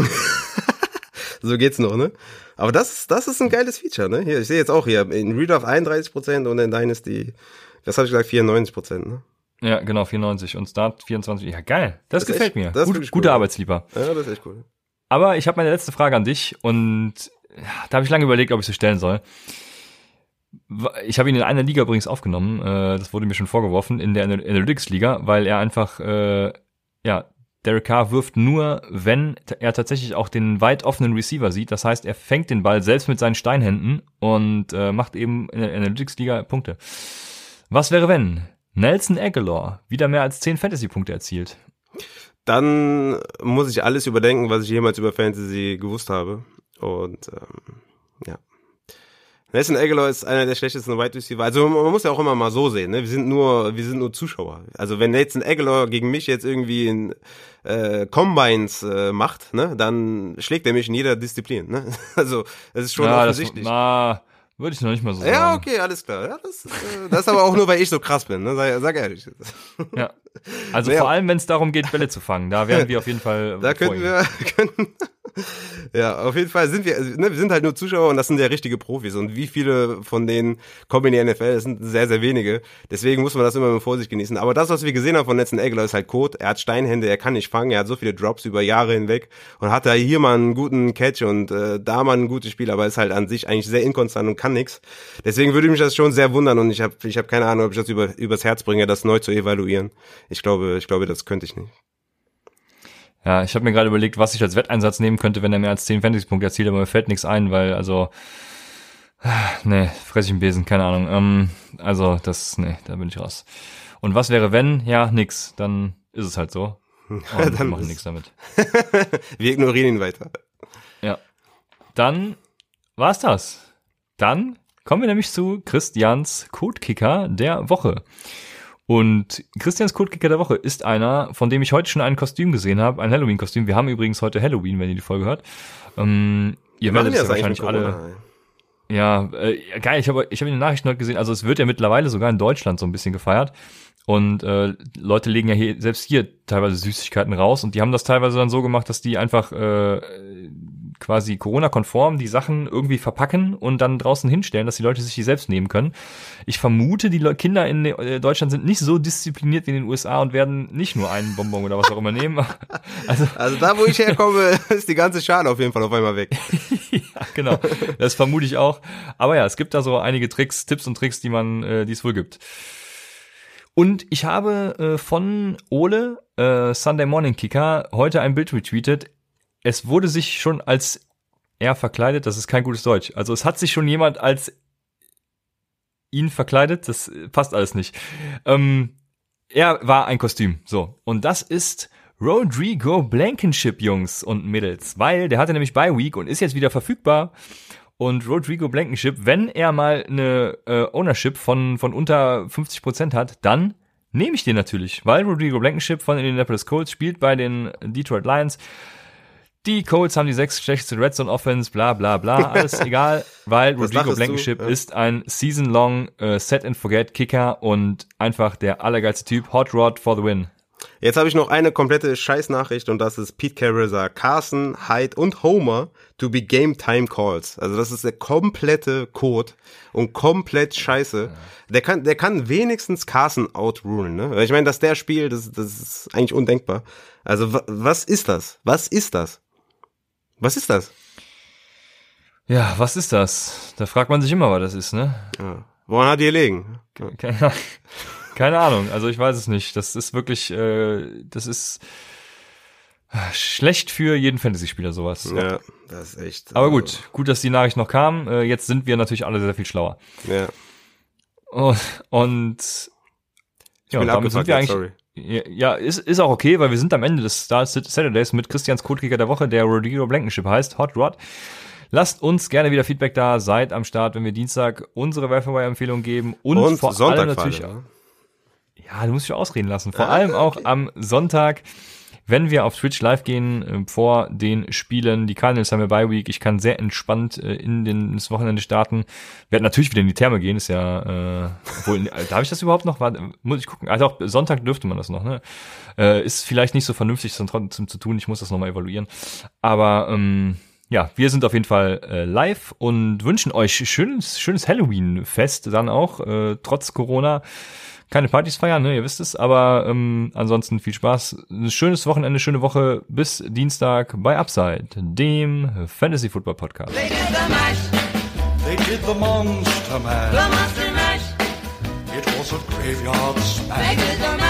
Speaker 3: so geht's noch, ne? Aber das, das ist ein geiles Feature, ne? Hier, ich sehe jetzt auch hier, in Redraft 31% und in Dynasty, was habe ich gesagt, 94%, ne?
Speaker 2: Ja, genau, 94 und Start 24. Ja, geil. Das,
Speaker 3: Das
Speaker 2: gefällt
Speaker 3: echt-
Speaker 2: mir.
Speaker 3: das
Speaker 2: Gut,
Speaker 3: cool.
Speaker 2: Arbeitslieber.
Speaker 3: Ja, das ist echt cool.
Speaker 2: Aber ich habe meine letzte Frage an dich und da habe ich lange überlegt, ob ich sie stellen soll. Ich habe ihn in einer Liga übrigens aufgenommen, äh, das wurde mir schon vorgeworfen, in der Anal- Analytics-Liga, weil er einfach, äh, ja, Derek Carr wirft nur, wenn er tatsächlich auch den weit offenen Receiver sieht. Das heißt, er fängt den Ball selbst mit seinen Steinhänden und äh, macht eben in der Analytics-Liga Punkte. Was wäre, wenn Nelson Aguilar wieder mehr als 10 Fantasy-Punkte erzielt?
Speaker 3: Dann muss ich alles überdenken, was ich jemals über Fantasy gewusst habe. Und ähm, ja. Nelson Aguilar ist einer der schlechtesten Wide Receiver. Also man muss ja auch immer mal so sehen, ne? Wir sind nur, wir sind nur Zuschauer. Also wenn Nelson Aguilar gegen mich jetzt irgendwie in äh, Combines äh, macht, ne, dann schlägt er mich in jeder Disziplin. Ne? Also das ist schon
Speaker 2: Ja, das,
Speaker 3: offensichtlich.
Speaker 2: na, würde ich noch nicht mal so sagen.
Speaker 3: ja, okay, alles klar. Ja, das, äh, das ist aber auch nur, weil ich so krass bin. Ne? Sag, sag ehrlich.
Speaker 2: Ja. Also
Speaker 3: Naja.
Speaker 2: vor allem, wenn es darum geht, Bälle zu fangen, da wären wir auf jeden Fall.
Speaker 3: Da könnten wir, könnten, ja, auf jeden Fall sind wir, also, ne, wir sind halt nur Zuschauer und das sind ja richtige Profis. Und wie viele von denen kommen in die NFL? Das sind sehr, sehr wenige. Deswegen muss man das immer mit Vorsicht genießen. Aber das, was wir gesehen haben von Nelson Aguilar, ist halt Code. Er hat Steinhände, er kann nicht fangen, er hat so viele Drops über Jahre hinweg und hat da hier mal einen guten Catch und äh, da mal ein gutes Spiel, aber ist halt an sich eigentlich sehr inkonstant und kann nix. Deswegen würde mich das schon sehr wundern und ich habe ich hab keine Ahnung, ob ich das über, übers Herz bringe, das neu zu evaluieren. Ich glaube, ich glaube, das könnte ich nicht.
Speaker 2: Ja, ich habe mir gerade überlegt, was ich als Wetteinsatz nehmen könnte, wenn er mehr als 10 Fantasy-Punkte erzielt, aber mir fällt nichts ein, weil, also, nee, fress ich einen Besen, keine Ahnung. Ähm, also, das, nee, da bin ich raus. Und was wäre, wenn? Ja, nix, dann ist es halt so. Und wir
Speaker 3: Dann
Speaker 2: machen nichts damit.
Speaker 3: Wir ignorieren ihn weiter.
Speaker 2: Ja. Dann war's das. Dann kommen wir nämlich zu Christians Codekicker der Woche. Und Christians Codekicker der Woche ist einer, von dem ich heute schon ein Kostüm gesehen habe, ein Halloween-Kostüm. Wir haben übrigens heute Halloween, wenn ihr die Folge hört. Ähm, ihr werdet es ja wahrscheinlich alle. Ja, äh, geil, ich habe ich hab in den Nachrichten heute gesehen, also es wird ja mittlerweile sogar in Deutschland so ein bisschen gefeiert. Und äh, Leute legen ja hier selbst hier teilweise Süßigkeiten raus und die haben das teilweise dann so gemacht, dass die einfach äh, quasi Corona-konform die Sachen irgendwie verpacken und dann draußen hinstellen, dass die Leute sich die selbst nehmen können. Ich vermute, die Le Kinder in äh, Deutschland sind nicht so diszipliniert wie in den USA und werden nicht nur einen Bonbon oder was auch immer nehmen. Also
Speaker 3: Also da, wo ich herkomme, ist die ganze Schale auf jeden Fall auf einmal weg.
Speaker 2: ja, genau. Das vermute ich auch. Aber ja, es gibt da so einige Tricks, Tipps und Tricks, die man, äh, die es wohl gibt. Und ich habe äh, von Ole, äh, Sunday Morning Kicker, heute ein Bild retweetet. Es wurde sich schon als er verkleidet, das ist kein gutes Deutsch. Also es hat sich schon jemand als ihn verkleidet, das passt alles nicht. Ähm, er war ein Kostüm, so. Und das ist Rodrigo Blankenship, Jungs und Mädels, weil der hatte nämlich Bye Week und ist jetzt wieder verfügbar. Und Rodrigo Blankenship, wenn er mal eine äh, Ownership von, von unter 50% hat, dann nehme ich den natürlich, weil Rodrigo Blankenship von Indianapolis Colts spielt bei den Detroit Lions. Die Colts haben die sechs schlechteste Red Zone Offense, bla bla bla, alles egal, weil
Speaker 3: Was
Speaker 2: Rodrigo? Blankenship
Speaker 3: Ja.
Speaker 2: ist ein season-long äh, Set-and-Forget-Kicker und einfach der allergeilste Typ. Hot Rod for the win.
Speaker 3: Jetzt habe ich noch eine komplette Scheißnachricht und das ist Pete Carroll sagt, Carson, Hyde und Homer to be Game Time Calls. Also das ist der komplette Code und komplett scheiße. Der kann, der kann wenigstens Carson outrulen, ne? Weil Ich meine, dass der spielt, das, das ist eigentlich undenkbar. Also wa- was ist das? Was ist das? Was ist das?
Speaker 2: Ja, was ist das? Da fragt man sich immer, was das ist, ne?
Speaker 3: Ja. Woran hat die gelegen?
Speaker 2: Keine, keine Ahnung, also ich weiß es nicht. Das ist wirklich, äh, das ist äh, schlecht für jeden Fantasy-Spieler sowas.
Speaker 3: Ja, das ist echt.
Speaker 2: Aber
Speaker 3: also,
Speaker 2: gut, gut, dass die Nachricht noch kam. Äh, jetzt sind wir natürlich alle sehr viel schlauer.
Speaker 3: Ja.
Speaker 2: Und, und
Speaker 3: Ich bin
Speaker 2: damit sind wir
Speaker 3: ja,
Speaker 2: eigentlich.
Speaker 3: sorry.
Speaker 2: Ja, ist, ist auch okay, weil wir sind am Ende des Star Saturdays mit Christians Codekicker der Woche, der Rodrigo Blankenship heißt, Hot Rod. Lasst uns gerne wieder Feedback da, seid am Start, wenn wir Dienstag unsere Welfare-Empfehlung geben und,
Speaker 3: Und
Speaker 2: vor
Speaker 3: Sonntag
Speaker 2: allem natürlich
Speaker 3: allem, ne?
Speaker 2: Ja, du musst dich ausreden lassen. Vor allem auch am Sonntag, wenn wir auf Twitch live gehen äh, vor den Spielen. Die Cardinals haben ja Bye Week. Ich kann sehr entspannt äh, in den, das Wochenende starten. Wir werden natürlich wieder in die Therme gehen. Ist ja, äh, obwohl, äh, darf ich das überhaupt noch? War, muss ich gucken. Also auch Sonntag dürfte man das noch. Ne? Äh, ist vielleicht nicht so vernünftig, das trotzdem zu tun. Ich muss das nochmal evaluieren. Aber ähm, ja, wir sind auf jeden Fall äh, live und wünschen euch schönes, schönes Halloween-Fest dann auch, äh, trotz Corona. Keine Partys feiern, ne, ihr wisst es, aber ähm, ansonsten viel Spaß. Ein schönes Wochenende, schöne Woche bis Dienstag bei Upside, dem Fantasy Football Podcast.
Speaker 4: They did the mash,
Speaker 5: They did the monster
Speaker 4: the
Speaker 5: mash.
Speaker 4: monster mash.
Speaker 5: It was a graveyard
Speaker 4: They
Speaker 5: smash.